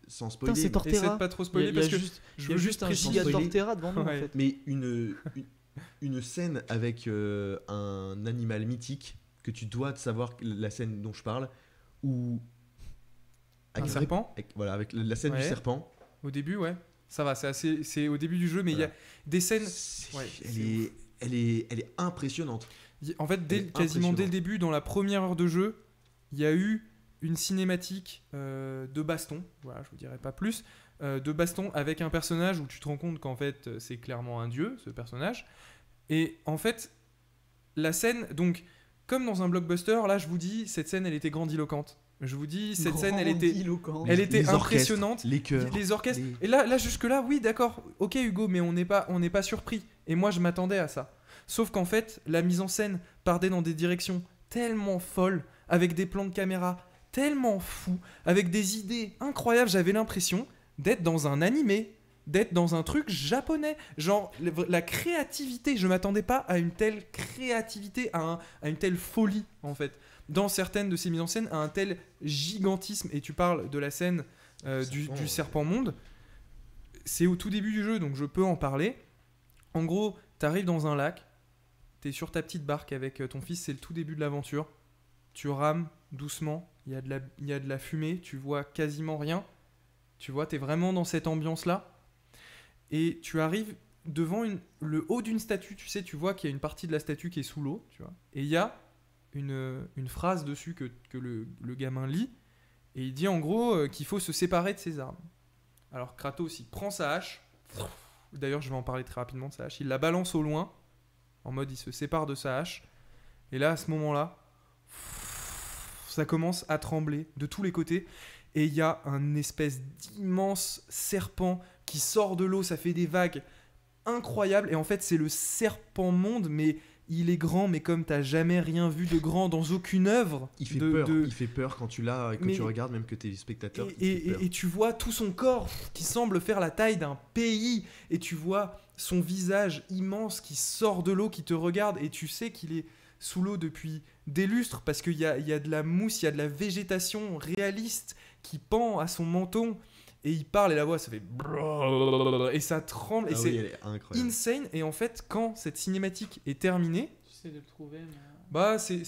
sans spoiler. c'est mais- Tortera. Essaie de pas trop Il y a- spoiler il y a parce que je il y veux juste juste un préciser. giga spoiler. Tortera devant nous en fait. Mais une, une, une scène avec euh, un animal mythique que tu dois de savoir la scène dont je parle, où. un avec- serpent avec- voilà, avec la scène Ouais. du serpent. au début, ouais. Ça va, c'est assez, c'est au début du jeu, mais il y a des scènes. C'est- ouais, elle, c'est est, elle, est, elle est impressionnante. Y- En fait, dès, quasiment dès le début, dans la première heure de jeu, il y a eu une cinématique euh, de baston, voilà, je vous dirai pas plus, euh, de baston avec un personnage où tu te rends compte qu'en fait euh, c'est clairement un dieu, ce personnage. Et en fait, la scène, donc, comme dans un blockbuster, là je vous dis, cette scène elle était grandiloquente. Je vous dis, cette scène elle était, Grandiloquente. elle était Les orchestres, impressionnante. Les chœurs. Les orchestres. les- Et là, là jusque là, oui, d'accord. Ok, Hugo, mais on n'est pas, on n'est pas surpris. Et moi, je m'attendais à ça. Sauf qu'en fait, la mise en scène partait dans des directions tellement folles, avec des plans de caméra tellement fous, avec des idées incroyables. J'avais l'impression d'être dans un animé, d'être dans un truc japonais. Genre la créativité. Je m'attendais pas à une telle créativité, à, un- à une telle folie en fait. Dans certaines de ces mises en scène, à un tel gigantisme. Et tu parles de la scène euh, du, Serpent, du serpent monde. C'est au tout début du jeu, donc je peux en parler. En gros, t'arrives dans un lac, t'es sur ta petite barque avec euh, ton fils, c'est le tout début de l'aventure. Tu rames doucement, il y, a de la- il y a de la fumée, tu vois quasiment rien. Tu vois, t'es vraiment dans cette ambiance-là. Et tu arrives devant une- le haut d'une statue, tu sais, tu vois qu'il y a une partie de la statue qui est sous l'eau, tu vois. Et il y a une, une phrase dessus que, que le, le gamin lit, et il dit en gros euh, qu'il faut se séparer de ses armes. Alors Kratos, il prend sa hache, d'ailleurs je vais en parler très rapidement de sa hache, il la balance au loin, en mode il se sépare de sa hache, et là à ce moment-là, ça commence à trembler de tous les côtés, et il y a un espèce d'immense serpent qui sort de l'eau, ça fait des vagues incroyables, et en fait c'est le serpent monde, mais il est grand, mais comme t'as jamais rien vu de grand dans aucune œuvre. Il fait de- peur, de- il fait peur quand tu l'as, quand Mais- tu regardes, même que t'es spectateur. Et- et tu vois tout son corps qui semble faire la taille d'un pays, et tu vois son visage immense qui sort de l'eau, qui te regarde, et tu sais qu'il est sous l'eau depuis des lustres, parce qu'il y a, y a de la mousse, il y a de la végétation réaliste qui pend à son menton, et il parle, et la voix, ça fait... Et ça tremble, et c'est insane, et en fait, quand cette cinématique est terminée, J'essaie de le trouver, mais. bah, c'est-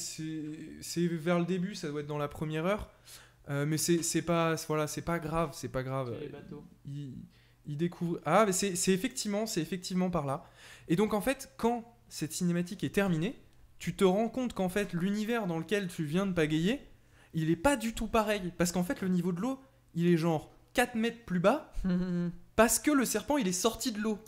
vers le début, ça doit être dans la première heure. Mais c'est pas, voilà, c'est pas grave, c'est pas grave. Les bateaux. Il, découvre. Ah, mais c'est effectivement, c'est effectivement par là. Et donc, en fait, quand cette cinématique est terminée, tu te rends compte qu'en fait, l'univers dans lequel tu viens de pagayer, il est pas du tout pareil. Parce qu'en fait, le niveau de l'eau, il est genre 4 mètres plus bas *laughs* parce que le serpent il est sorti de l'eau.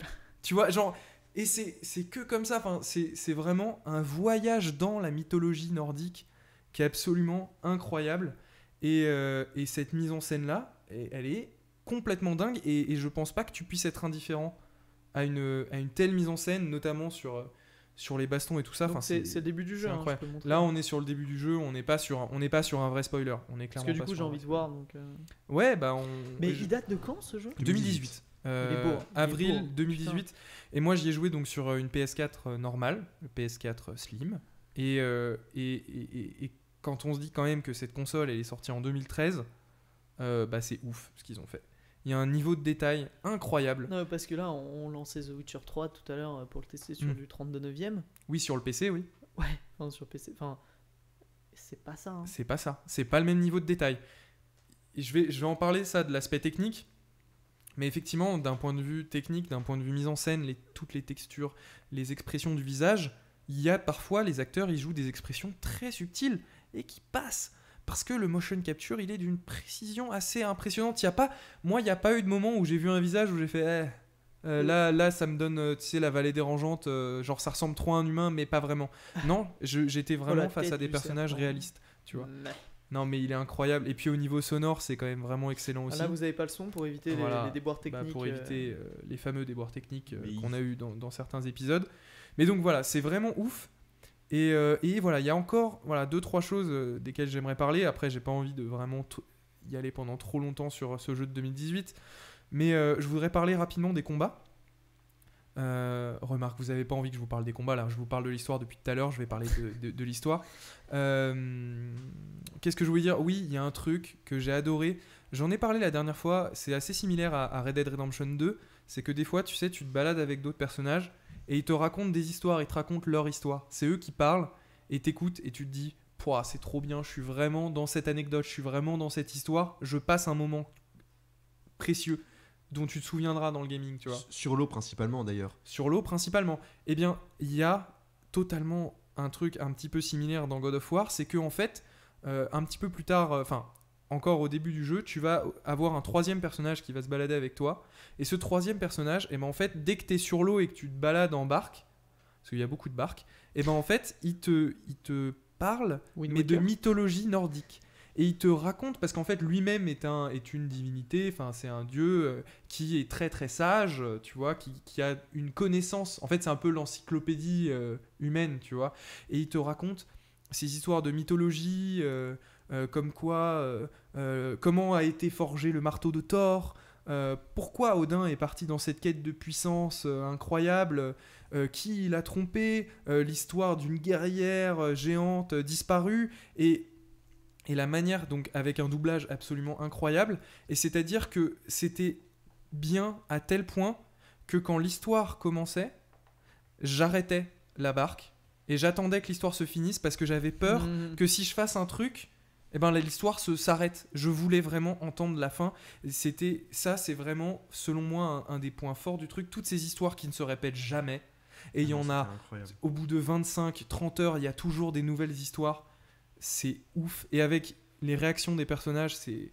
Tu vois, genre. Et c'est c'est que comme ça, enfin, c'est c'est vraiment un voyage dans la mythologie nordique qui est absolument incroyable. Et, euh, et cette mise en scène là, elle est complètement dingue. Et, et je pense pas que tu puisses être indifférent à une, à une telle mise en scène, notamment sur, euh, sur les bastons et tout ça. Enfin, c'est le début du jeu. hein. Là, on est sur le début du jeu, on n'est pas sur un, on n'est pas sur un vrai spoiler. On est Parce clairement que du pas coup, sur j'ai un envie vrai de voir. Donc, euh, Ouais, bah on. Mais je- il date de quand ce jeu? 2018. Euh, Il est beau, hein. Il est avril beau, hein. 2018. Et moi, j'y ai joué donc sur euh, une PS4 euh, normale, le PS4 Slim. Et, euh, et, et- et- et quand on se dit quand même que cette console elle est sortie en 2013, euh, bah c'est ouf ce qu'ils ont fait. Il y a un niveau de détail incroyable. Non, parce que là, on, lançait The Witcher 3 tout à l'heure euh, pour le tester sur Mm. du 39ème. Oui, sur le PC, oui. Ouais, *laughs* enfin sur PC. Enfin, c'est pas ça. hein. C'est pas ça. C'est pas le même niveau de détail. Et je vais, je vais en parler ça de l'aspect technique. Mais effectivement, d'un point de vue technique, d'un point de vue mise en scène, les, toutes les textures, les expressions du visage, il y a parfois les acteurs, ils jouent des expressions très subtiles et qui passent. Parce que le motion capture, il est d'une précision assez impressionnante. Il y a pas, moi, il n'y a pas eu de moment où j'ai vu un visage où j'ai fait, eh, euh, là, là, ça me donne, euh, tu sais, la vallée dérangeante, euh, genre ça ressemble trop à un humain, mais pas vraiment. *laughs* Non, j'étais vraiment face à des personnages serpent. réalistes, tu vois. Non, mais il est incroyable. Et puis au niveau sonore, c'est quand même vraiment excellent Ah, aussi. Là, vous avez pas le son pour éviter les- Voilà. les, déboires Bah, techniques. pour euh, éviter les fameux déboires techniques qu'on a eu dans, dans certains épisodes. Mais donc voilà, c'est vraiment ouf. Et, euh, et voilà, il y a encore voilà, deux, trois choses euh, desquelles j'aimerais parler. Après, j'ai pas envie de vraiment y aller pendant trop longtemps sur ce jeu de 2018. Mais euh, je voudrais parler rapidement des combats. Remarque, vous avez pas envie que je vous parle des combats là, je vous parle de l'histoire depuis tout à l'heure, je vais parler de, l'histoire. Qu'est-ce que je voulais dire? Oui, il y a un truc que j'ai adoré. J'en ai parlé la dernière fois, c'est assez similaire à, à Red Dead Redemption 2. C'est que des fois, tu sais, tu te balades avec d'autres personnages et ils te racontent des histoires, ils te racontent leur histoire. C'est eux qui parlent et t'écoutes et tu te dis, Pouah, c'est trop bien, je suis vraiment dans cette anecdote, je suis vraiment dans cette histoire, je passe un moment précieux dont tu te souviendras dans le gaming, tu vois Sur l'eau principalement d'ailleurs. sur l'eau principalement. Eh bien, il y a totalement un truc un petit peu similaire dans God of War, c'est que en fait, euh, un petit peu plus tard, euh, enfin, encore au début du jeu, tu vas avoir un troisième personnage qui va se balader avec toi. Et ce troisième personnage, eh ben, en fait, dès que tu es sur l'eau et que tu te balades en barque, parce qu'il y a beaucoup de barques, et ben en fait, il te, il te parle Wind mais de mythologie nordique. Et il te raconte, parce qu'en fait lui-même est, un, est une divinité, enfin c'est un dieu euh, qui est très très sage, euh, tu vois, qui, qui a une connaissance, en fait c'est un peu l'encyclopédie euh, humaine, tu vois. Et il te raconte ces histoires de mythologie, euh, comme quoi, euh, euh, comment a été forgé le marteau de Thor, euh, pourquoi Odin est parti dans cette quête de puissance euh, incroyable, euh, qui l'a trompé, euh, l'histoire d'une guerrière euh, géante euh, disparue, et, et la manière, donc avec un doublage absolument incroyable, et c'est-à-dire que c'était bien à tel point que quand l'histoire commençait, j'arrêtais la barque, et j'attendais que l'histoire se finisse parce que j'avais peur Mhm. que si je fasse un truc, eh ben l'histoire se s'arrête. Je voulais vraiment entendre la fin. C'était ça, c'est vraiment selon moi un, un des points forts du truc. Toutes ces histoires qui ne se répètent jamais. Et il y Ah, en a incroyable. au bout de 25, 30 heures, il y a toujours des nouvelles histoires. C'est ouf. Et avec les réactions des personnages, c'est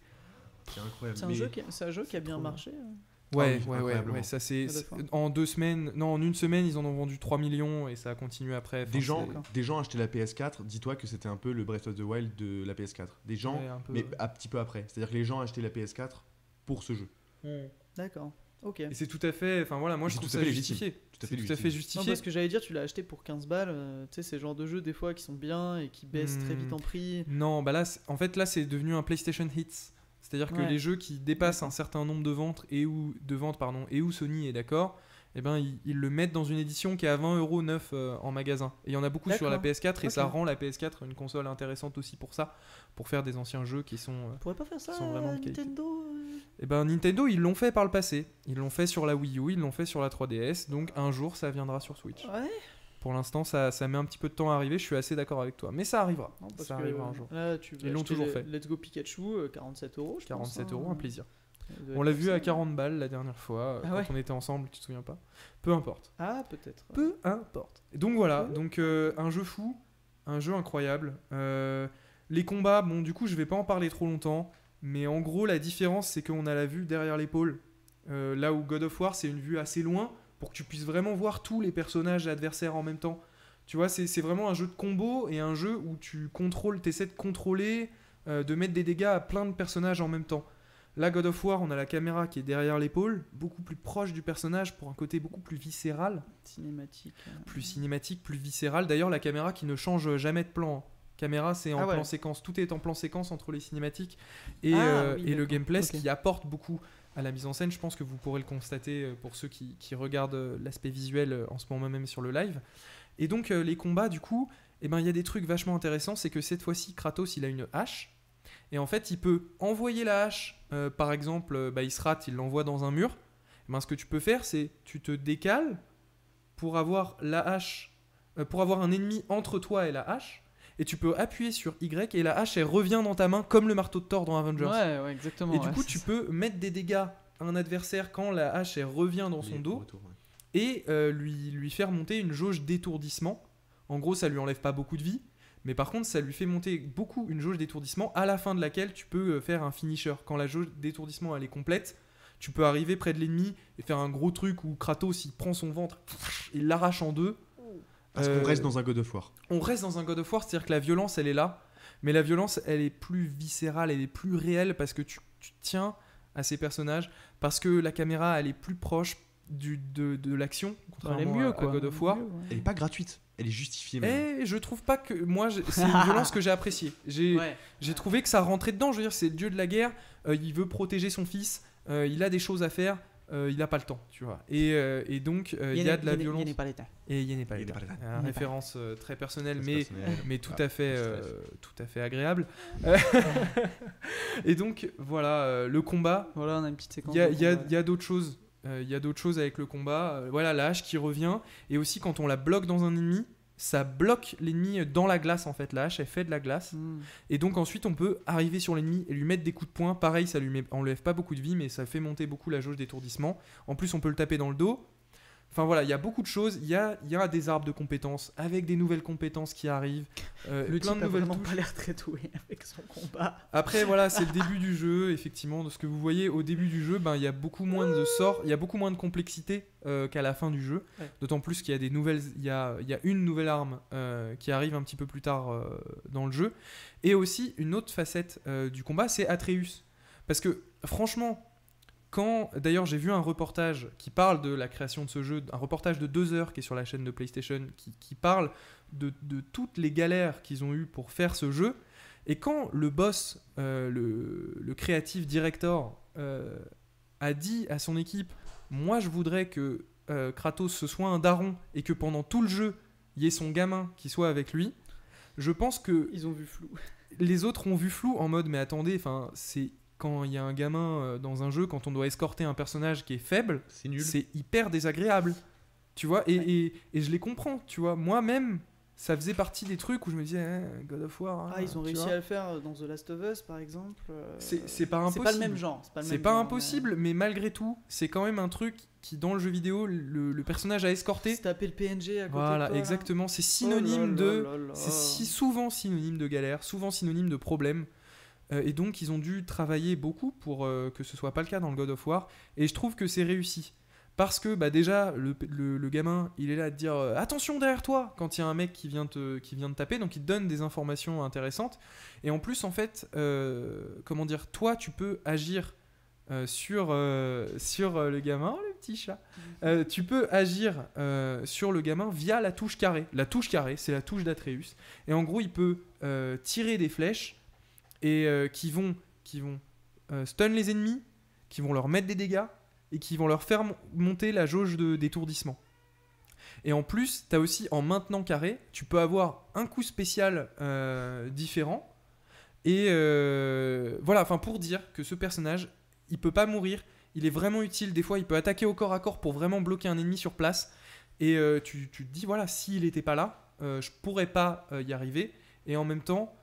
C'est incroyable. C'est un, Mais jeu qui a- c'est un jeu qui a bien marché. hein. Ouais, oui, ouais, ouais, ouais, Ça c'est en deux semaines, non, en une semaine, ils en ont vendu 3 millions et ça a continué après. Enfin, Des gens, des gens achetaient la PS4, dis-toi que c'était un peu le Breath of the Wild de la PS4. Des gens, ouais, un peu, mais ouais. un petit peu après. C'est-à-dire que les gens achetaient la PS4 pour ce jeu. D'accord. Ok. Et c'est tout à fait. Enfin voilà, moi je trouve tout à ça fait légitime. justifié. Tout à fait tout à fait légitime. Non, justifié. parce que j'allais dire, tu l'as acheté pour 15 balles. euh, tu sais, ces genres de jeux, des fois, qui sont bien et qui baissent très vite Hmm. en prix. Non, bah là, en fait, là, c'est devenu un PlayStation Hits. C'est-à-dire que les jeux qui dépassent un certain nombre de ventes et où, de ventes, pardon, et où Sony est d'accord, eh ben, ils, ils le mettent dans une édition qui est à 20 euros neuf euh, en magasin. Et il y en a beaucoup sur la D'accord. PS4 et ça rend la PS4 une console intéressante aussi pour ça, pour faire des anciens jeux qui sont. On pourrait pas faire ça sont vraiment. Nintendo euh? Eh ben, Nintendo, ils l'ont fait par le passé. Ils l'ont fait sur la Wii U, ils l'ont fait sur la 3DS. Donc un jour, ça viendra sur Switch. Ouais. Pour l'instant, ça, ça met un petit peu de temps à arriver. Je suis assez d'accord avec toi. Mais ça arrivera. Non, parce ça arrivera euh, un jour. Là, tu vas Ils l'ont toujours le- fait. Let's Go Pikachu, euh, 47 euros. je pense, 47 hein. euros, un plaisir. On l'a vu à 40 balles la dernière fois, euh, Ah quand ouais on était ensemble, tu te souviens pas? Peu importe. Ah, peut-être. Peu importe. Donc voilà, donc euh, un jeu fou, un jeu incroyable. Euh, les combats, bon du coup je vais pas en parler trop longtemps, mais en gros la différence c'est qu'on a la vue derrière l'épaule. Euh, là où God of War c'est une vue assez loin pour que tu puisses vraiment voir tous les personnages adversaires en même temps. Tu vois, c'est vraiment un jeu de combo et un jeu où tu contrôles, essaies de contrôler, euh, de mettre des dégâts à plein de personnages en même temps. Là, God of War, on a la caméra qui est derrière l'épaule, beaucoup plus proche du personnage pour un côté beaucoup plus viscéral, Cinématique. euh. plus cinématique, plus viscéral. D'ailleurs, la caméra qui ne change jamais de plan. hein. Caméra, c'est en Ah ouais. plan séquence. Tout est en plan séquence entre les cinématiques et, Ah, euh, oui, et le gameplay, ce qui apporte beaucoup à la mise en scène. Je pense que vous pourrez le constater euh, pour ceux qui, regardent euh, l'aspect visuel euh, en ce moment même sur le live. Et donc, les combats, du coup, eh ben, il y a des trucs vachement intéressants. C'est que cette fois-ci, Kratos, il a une hache. Et en fait, il peut envoyer la hache. par exemple, bah, il se rate, il l'envoie dans un mur. Eh ben, ce que tu peux faire, c'est tu te décales pour avoir la hache, pour avoir un ennemi entre toi et la hache. Et tu peux appuyer sur Y et la hache, elle revient dans ta main comme le marteau de Thor dans Avengers. Ouais, ouais, exactement. et du coup, tu ça. peux mettre des dégâts à un adversaire quand la hache, elle revient dans son dos ouais. et euh, lui, lui faire monter une jauge d'étourdissement. En gros, ça lui enlève pas beaucoup de vie, mais par contre, ça lui fait monter beaucoup une jauge d'étourdissement à la fin de laquelle tu peux euh, faire un finisher. Quand la jauge d'étourdissement elle est complète, tu peux arriver près de l'ennemi et faire un gros truc où Kratos il prend son ventre, il l'arrache en deux. Parce Euh, qu'on reste dans un God of War. on reste dans un God of War, c'est-à-dire que la violence, elle est là, mais la violence, elle est plus viscérale, elle est plus réelle parce que tu, tu tiens à ces personnages, parce que la caméra, elle est plus proche du, de, de l'action, Elle est mieux, à, à quoi. God of Elle est War. mieux, ouais. Elle est pas gratuite, elle est justifiée. même. Et je trouve pas que. Moi, c'est une *laughs* violence que j'ai appréciée. J'ai Ouais. j'ai trouvé que ça rentrait dedans. Je veux dire, c'est le dieu de la guerre, euh, il veut protéger son fils, euh, il a des choses à faire. Euh, il a pas le temps, tu vois. Et, euh, et donc, euh, il y a de la violence. Il n'est pas l'état. Et il n'est pas l'état. référence euh, très personnelle, mais personnel. mais tout Voilà, à fait euh, tout à fait agréable *laughs* et donc voilà euh, le combat Voilà, on a une petite séquence. il y a, de il y a- a d'autres choses Euh, il y a d'autres choses avec le combat Euh, voilà la hache qui revient et aussi quand on la bloque dans un ennemi ça bloque l'ennemi dans la glace en fait. La hache elle fait de la glace. Hmm. et donc ensuite on peut arriver sur l'ennemi et lui mettre des coups de poing. Pareil ça lui met, enlève pas beaucoup de vie mais ça fait monter beaucoup la jauge d'étourdissement. En plus on peut le taper dans le dos Enfin voilà, il y a beaucoup de choses. Il y a, il y a des arbres de compétences avec des nouvelles compétences qui arrivent. euh, Le plein type de a nouvelles vraiment touches. pas l'air très doué *laughs* avec son combat. Après voilà, c'est le début du jeu, effectivement. De ce que vous voyez au début du jeu, ben il y a beaucoup moins de sorts, il y a beaucoup moins de complexité euh, qu'à la fin du jeu. Ouais. D'autant plus qu'il y a des nouvelles, il y a, il y a une nouvelle arme euh, qui arrive un petit peu plus tard euh, dans le jeu, et aussi une autre facette du combat, c'est Atreus. Parce que franchement, quand d'ailleurs j'ai vu un reportage qui parle de la création de ce jeu, un reportage de deux heures qui est sur la chaîne de PlayStation, qui, qui parle de, de toutes les galères qu'ils ont eues pour faire ce jeu. Et quand le boss, euh, le, le creative director, euh, a dit à son équipe Moi, je voudrais que euh, Kratos ce soit un daron et que pendant tout le jeu, il y ait son gamin qui soit avec lui, je pense que Ils ont vu flou. les autres ont vu flou en mode Mais attendez, enfin, c'est quand il y a un gamin euh, dans un jeu, quand on doit escorter un personnage qui est faible, C'est nul. c'est hyper désagréable. Tu vois, et, Ouais. et, et je les comprends, tu vois. Moi-même, ça faisait partie des trucs où je me disais, Eh, God of War. Ah, ils ont réussi vois. à le faire dans The Last of Us, par exemple. euh, C'est c'est pas C'est impossible. pas le même genre. C'est pas, C'est pas genre, impossible, mais... malgré tout, c'est quand même un truc qui, dans le jeu vidéo, le, le personnage à escorter. Taper le PNG à côté. Voilà, de toi, là. exactement. C'est Oh là synonyme là de. là là. C'est si souvent synonyme de galère, souvent synonyme de problème. Euh, et donc, ils ont dû travailler beaucoup pour euh, que ce soit pas le cas dans le God of War. Et je trouve que c'est réussi. Parce que bah, déjà, le, le- le gamin, il est là à te dire euh, attention derrière toi quand il y a un mec qui vient, te, qui vient te taper. Donc, il te donne des informations intéressantes. Et en plus, en fait, euh, comment dire, toi, tu peux agir euh, sur, sur le gamin, Oh, le petit chat. Euh, tu peux agir sur le gamin via la touche carré. La touche carré, c'est la touche d'Atreus. Et en gros, il peut tirer des flèches et euh, qui vont, qui vont euh, stun les ennemis, qui vont leur mettre des dégâts et qui vont leur faire mon- monter la jauge d'étourdissement. Et en plus, tu as aussi en maintenant carré, tu peux avoir un coup spécial euh, différent. Et voilà, enfin pour dire que ce personnage, il peut pas mourir, il est vraiment utile. Des fois, il peut attaquer au corps à corps pour vraiment bloquer un ennemi sur place. Et tu, tu te dis, voilà, s'il n'était pas là, je pourrais pas y arriver. Et en même temps,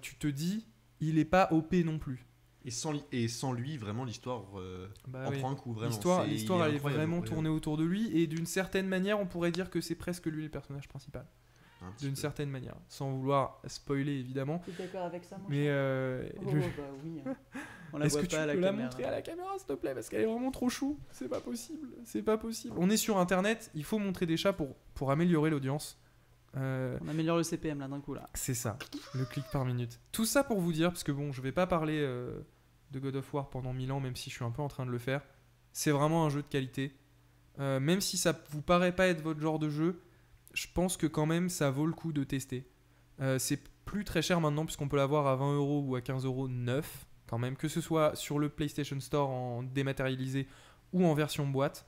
tu te dis, il est pas OP non plus. Et sans, li- et sans lui, vraiment, l'histoire euh, Bah en oui. prend un coup. Vraiment. L'histoire, elle est vraiment incroyable. tournée autour de lui. Et d'une certaine manière, on pourrait dire que c'est presque lui le personnage principal. D'une certaine manière. Sans vouloir spoiler, évidemment. T'es d'accord avec ça, moi Mais euh, Oh, le- bah oui. hein. *laughs* On la Est-ce voit que tu pas à la peux la caméra. montrer à la caméra, s'il te plaît? Parce qu'elle est vraiment trop chou. C'est pas possible. C'est pas possible. On est sur Internet. Il faut montrer des chats pour, pour améliorer l'audience. Euh, On améliore le CPM là d'un coup là. c'est ça, le clic par minute. Tout ça pour vous dire, parce que bon, je vais pas parler euh, de God of War pendant 1000 ans, même si je suis un peu en train de le faire. C'est vraiment un jeu de qualité. Euh, même si ça vous paraît pas être votre genre de jeu, je pense que quand même ça vaut le coup de tester. C'est plus très cher maintenant, puisqu'on peut l'avoir à 20 euros ou à 15 euros neuf, quand même, que ce soit sur le PlayStation Store en dématérialisé ou en version boîte.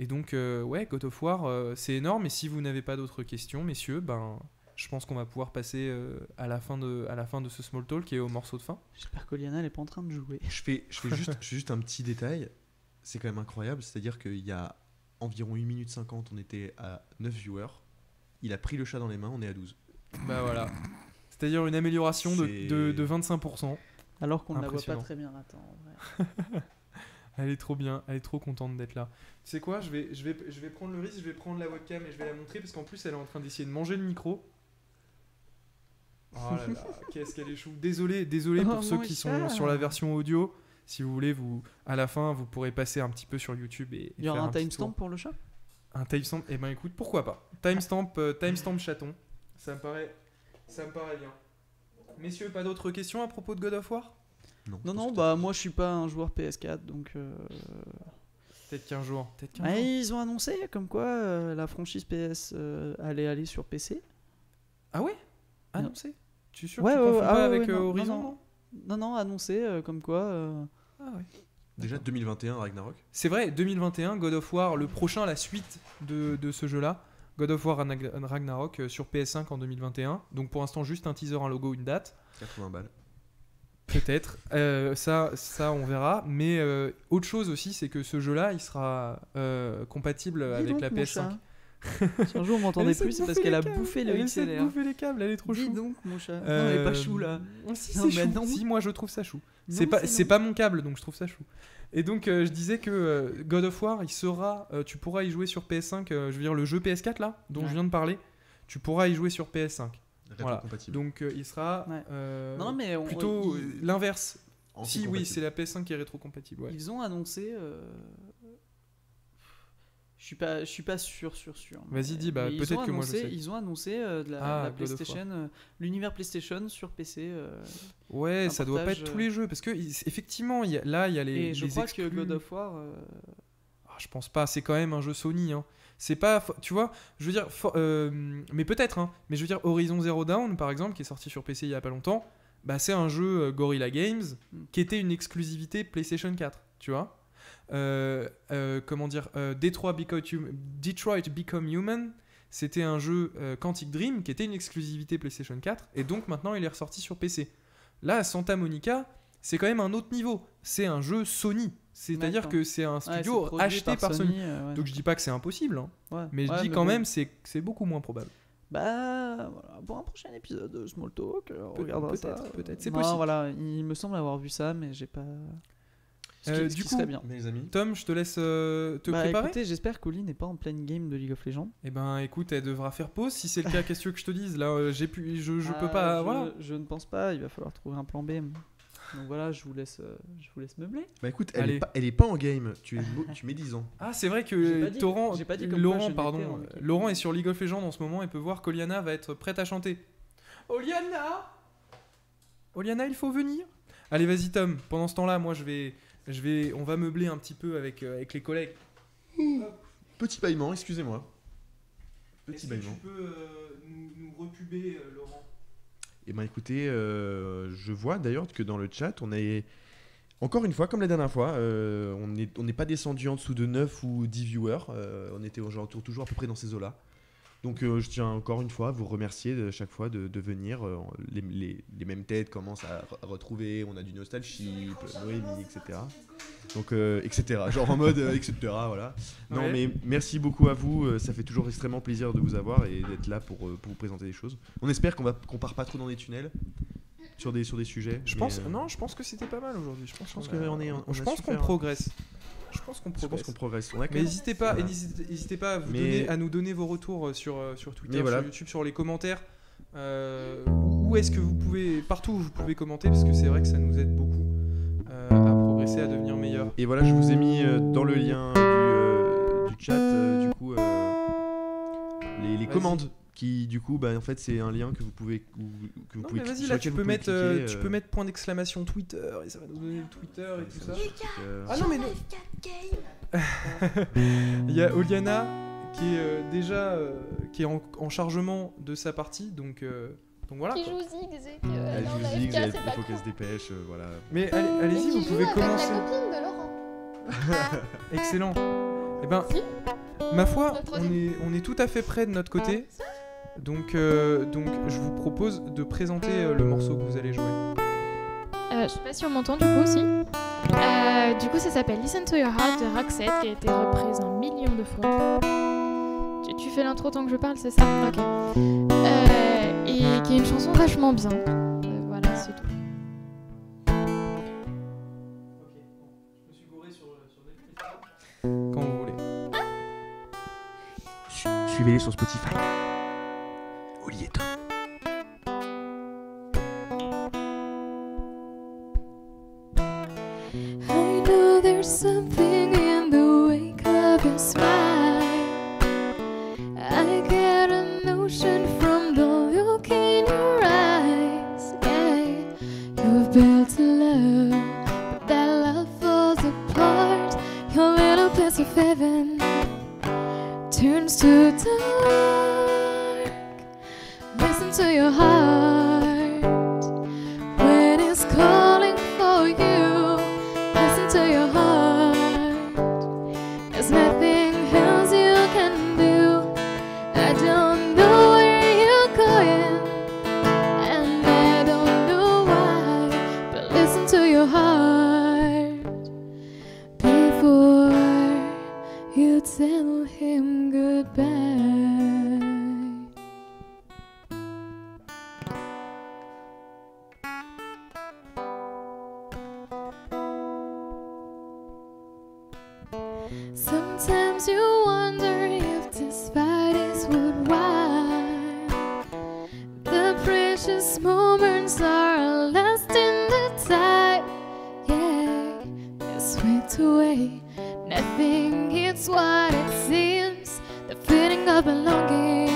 Et donc, euh, ouais, God of War, euh, c'est énorme. Et si vous n'avez pas d'autres questions, messieurs, ben, je pense qu'on va pouvoir passer euh, à, la fin de, à la fin de ce small talk et au morceau de fin. J'espère qu'Oliana elle est pas en train de jouer. Je fais, je fais juste, *laughs* je fais juste un petit détail. C'est quand même incroyable. C'est-à-dire qu'il y a environ 1 minute 50, on était à 9 viewers. Il a pris le chat dans les mains, on est à 12. Bah voilà. C'est-à-dire une amélioration de, de, de 25%. Alors qu'on ne la voit pas très bien. Attends, en vrai. *laughs* Elle est trop bien, elle est trop contente d'être là. Tu sais quoi, je vais, je, vais, je vais prendre le risque, je vais prendre la webcam et je vais la montrer parce qu'en plus elle est en train d'essayer de manger le micro. Oh là là, *laughs* qu'est-ce qu'elle est chou. Désolé, désolé pour Oh, ceux qui sont sur la version audio. Si vous voulez, vous, à la fin, vous pourrez passer un petit peu sur YouTube et, et Il y aura un timestamp pour le chat? Un timestamp Eh ben écoute, pourquoi pas Timestamp, euh, timestamp chaton. Ça me paraît, ça me paraît bien. Messieurs, pas d'autres questions à propos de God of War? Non, non, bah moi je suis pas un joueur PS4 donc. euh, Peut-être qu'un jour. Jour. ils ont annoncé comme quoi euh, la franchise PS euh, allait aller sur PC. Ah ouais? Annoncé? Tu es sûr Ouais, que tu ouais, confonds ouais, pas ah avec non, Horizon? non, non Non, non, annoncé euh, comme quoi. euh, Ah ouais. Déjà 2021 Ragnarok. C'est vrai, 2021, God of War, le prochain, la suite de, de ce jeu-là. God of War Ragna- Ragnarok sur PS5 en 2021. Donc pour l'instant, juste un teaser, un logo, une date. 80 balles. Peut-être. Euh, ça, ça, on verra. Mais euh, autre chose aussi, c'est que ce jeu-là, il sera euh, compatible dis avec donc, la mon PS5. chat. si un jour vous Elle m'entendez plus, c'est parce qu'elle a bouffé le Elle essaie de XLR. bouffer les câbles, elle est trop Dis chou. donc, mon chat. Non, elle est pas chou là. Si, Non, c'est mais chou. non. Si, moi je trouve ça chou. C'est pas, c'est mon câble, donc je trouve ça chou. Et donc euh, je disais que euh, God of War, il sera, euh, tu pourras y jouer sur PS5. euh, je veux dire le jeu PS4 là, dont Ouais. je viens de parler, tu pourras y jouer sur PS5. Voilà. Donc euh, il sera Ouais. euh, Non, non, mais on- plutôt euh, l'inverse. Si oui, c'est la PS5 qui est rétro-compatible. Ouais. Ils ont annoncé. euh, Je suis pas, je suis pas sûr, sûr, sûr. Vas-y, dis, bah, peut-être que moi, je sais. Ils ont annoncé euh, de la, Ah, la. PlayStation, euh, l'univers PlayStation sur PC. euh, Ouais, ça doit pas être tous les jeux parce que effectivement, il y a- là il y a les. et je les crois que. God of War. euh, Ah, je pense pas, c'est quand même un jeu Sony. Hein. C'est pas, tu vois, je veux dire, for- euh, mais peut-être, hein, mais je veux dire, Horizon Zero Dawn, par exemple, qui est sorti sur PC il y a pas longtemps, bah, c'est un jeu euh, Gorilla Games Mm. qui était une exclusivité PlayStation 4, tu vois. Euh, euh, comment dire, Detroit, Become Hum- Detroit Become Human, c'était un jeu Quantic Dream qui était une exclusivité PlayStation 4, et donc maintenant il est ressorti sur PC. Là, Santa Monica, c'est quand même un autre niveau. C'est un jeu Sony. C'est-à-dire que c'est un studio acheté par Sony. euh, ouais. Donc je dis pas que c'est impossible, hein, Ouais. mais je Ouais, dis quand bon. même c'est que c'est beaucoup moins probable. Bah, voilà, pour un prochain épisode de Small Talk, euh, on Peut- regardera peut-être, ça. peut-être, c'est possible. voilà, il me semble avoir vu ça, mais j'ai pas. Ce qui, Euh, ce du qui coup- serait bien. Mes amis. Tom, je te laisse euh, te bah, préparer. écoutez, j'espère qu'Oli n'est pas en pleine game de League of Legends. Eh ben écoute, elle devra faire pause. Si c'est le cas, *laughs* qu'est-ce que tu veux que je te dise? Là, euh, j'ai pu, je, je peux Ah, pas. je, Voilà. je ne pense pas, il va falloir trouver un plan B. Donc voilà, je vous laisse, euh, je vous laisse meubler. Bah écoute, elle est, pas, elle est pas en game. Tu es, tu mets 10 ans. Ah, c'est vrai que pas dit- Torrent, j'ai pas dit comme quoi je Laurent, pardon, euh. Laurent est sur League of Legends en ce moment et peut voir qu'Oliana va être prête à chanter. Oliana Oliana, il faut venir. Allez, vas-y Tom. Pendant ce temps-là, moi je vais, Je vais, on va meubler un petit peu avec, euh, avec les collègues. Petit bâillement, excusez-moi. Petit Est-ce que bâillement. tu peux euh, nous, nous repuber, euh, Laurent? Eh ben écoutez, euh, je vois d'ailleurs que dans le chat, on est encore une fois, comme la dernière fois, euh, on n'est pas descendu en dessous de 9 ou 10 viewers. euh, on était alentours toujours à peu près dans ces eaux-là. Donc euh, je tiens encore une fois à vous remercier de chaque fois de, de venir. euh, les, les- les mêmes têtes commencent à re- retrouver, on a du nostalgie, Noémie, etc. Donc, euh, etc. Genre en mode, etc. Voilà. Non, Ouais. mais merci beaucoup à vous. Ça fait toujours extrêmement plaisir de vous avoir et d'être là pour, pour vous présenter des choses. On espère qu'on va qu'on part pas trop dans des tunnels sur des, sur des sujets. Je pense, non, je pense que c'était pas mal aujourd'hui. Je pense, qu'on a- qu'on est- on je a pense su qu'on faire- progresse. Je pense qu'on Je pense progresse. qu'on progresse. On a quand Mais n'hésitez pas, Voilà. n'hésitez pas à, vous Mais- donner, à nous donner vos retours euh, sur, euh, sur Twitter, voilà. sur YouTube, sur les commentaires. Euh, où est-ce que vous pouvez, partout où vous pouvez commenter, parce que c'est vrai que ça nous aide beaucoup euh, à progresser, à devenir meilleur. Et voilà, je vous ai mis euh, dans le lien du, euh, du chat, euh, du coup, euh, les, les commandes. Qui, du coup, bah, en fait, c'est un lien que vous pouvez, ou- que vous Non, pouvez mais vas-y, sur là, lequel tu peux, mettre, euh, tu euh, peux mettre point d'exclamation Twitter, et ça va nous donner le Twitter et tout ça. Ah non, mais nous- *laughs* Il y a Oliana qui est euh, déjà euh, qui est en, en chargement de sa partie, donc, euh, donc voilà. Qui quoi. joue Zig, Zig, elle euh, joue il faut qu'elle se dépêche, euh, voilà. Mais allez- Mais allez-y, vous pouvez avec commencer. la copine de Laurent. *laughs* Excellent. *laughs* Eh ben, Si. ma foi, on est, on est tout à fait près de notre côté. Donc, euh, donc, je vous propose de présenter euh, le morceau que vous allez jouer. Euh, je sais pas si on m'entend du coup aussi. Euh, du coup, ça s'appelle Listen to Your Heart de Roxette qui a été reprise un million de fois. Tu, tu fais l'intro tant que je parle, c'est ça? Ok. Euh, et qui est une chanson vachement bien. Voilà, c'est tout. Quand vous voulez. Su- Suivez-les sur Spotify. I know there's something in the wake of your smile. Sometimes you wonder if this fight is worthwhile. The precious moments are lost in the tide. Yeah, it's swept away. Nothing is what it seems. The feeling of belonging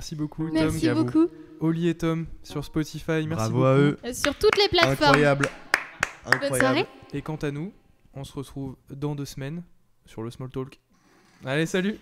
Merci beaucoup, Tom, Merci beaucoup. Oli et Tom sur Spotify. Merci Bravo beaucoup. à eux. Sur toutes les plateformes. Incroyable. Bonne Incroyable. soirée. Et quant à nous, on se retrouve dans deux semaines sur le Small Talk. Allez, salut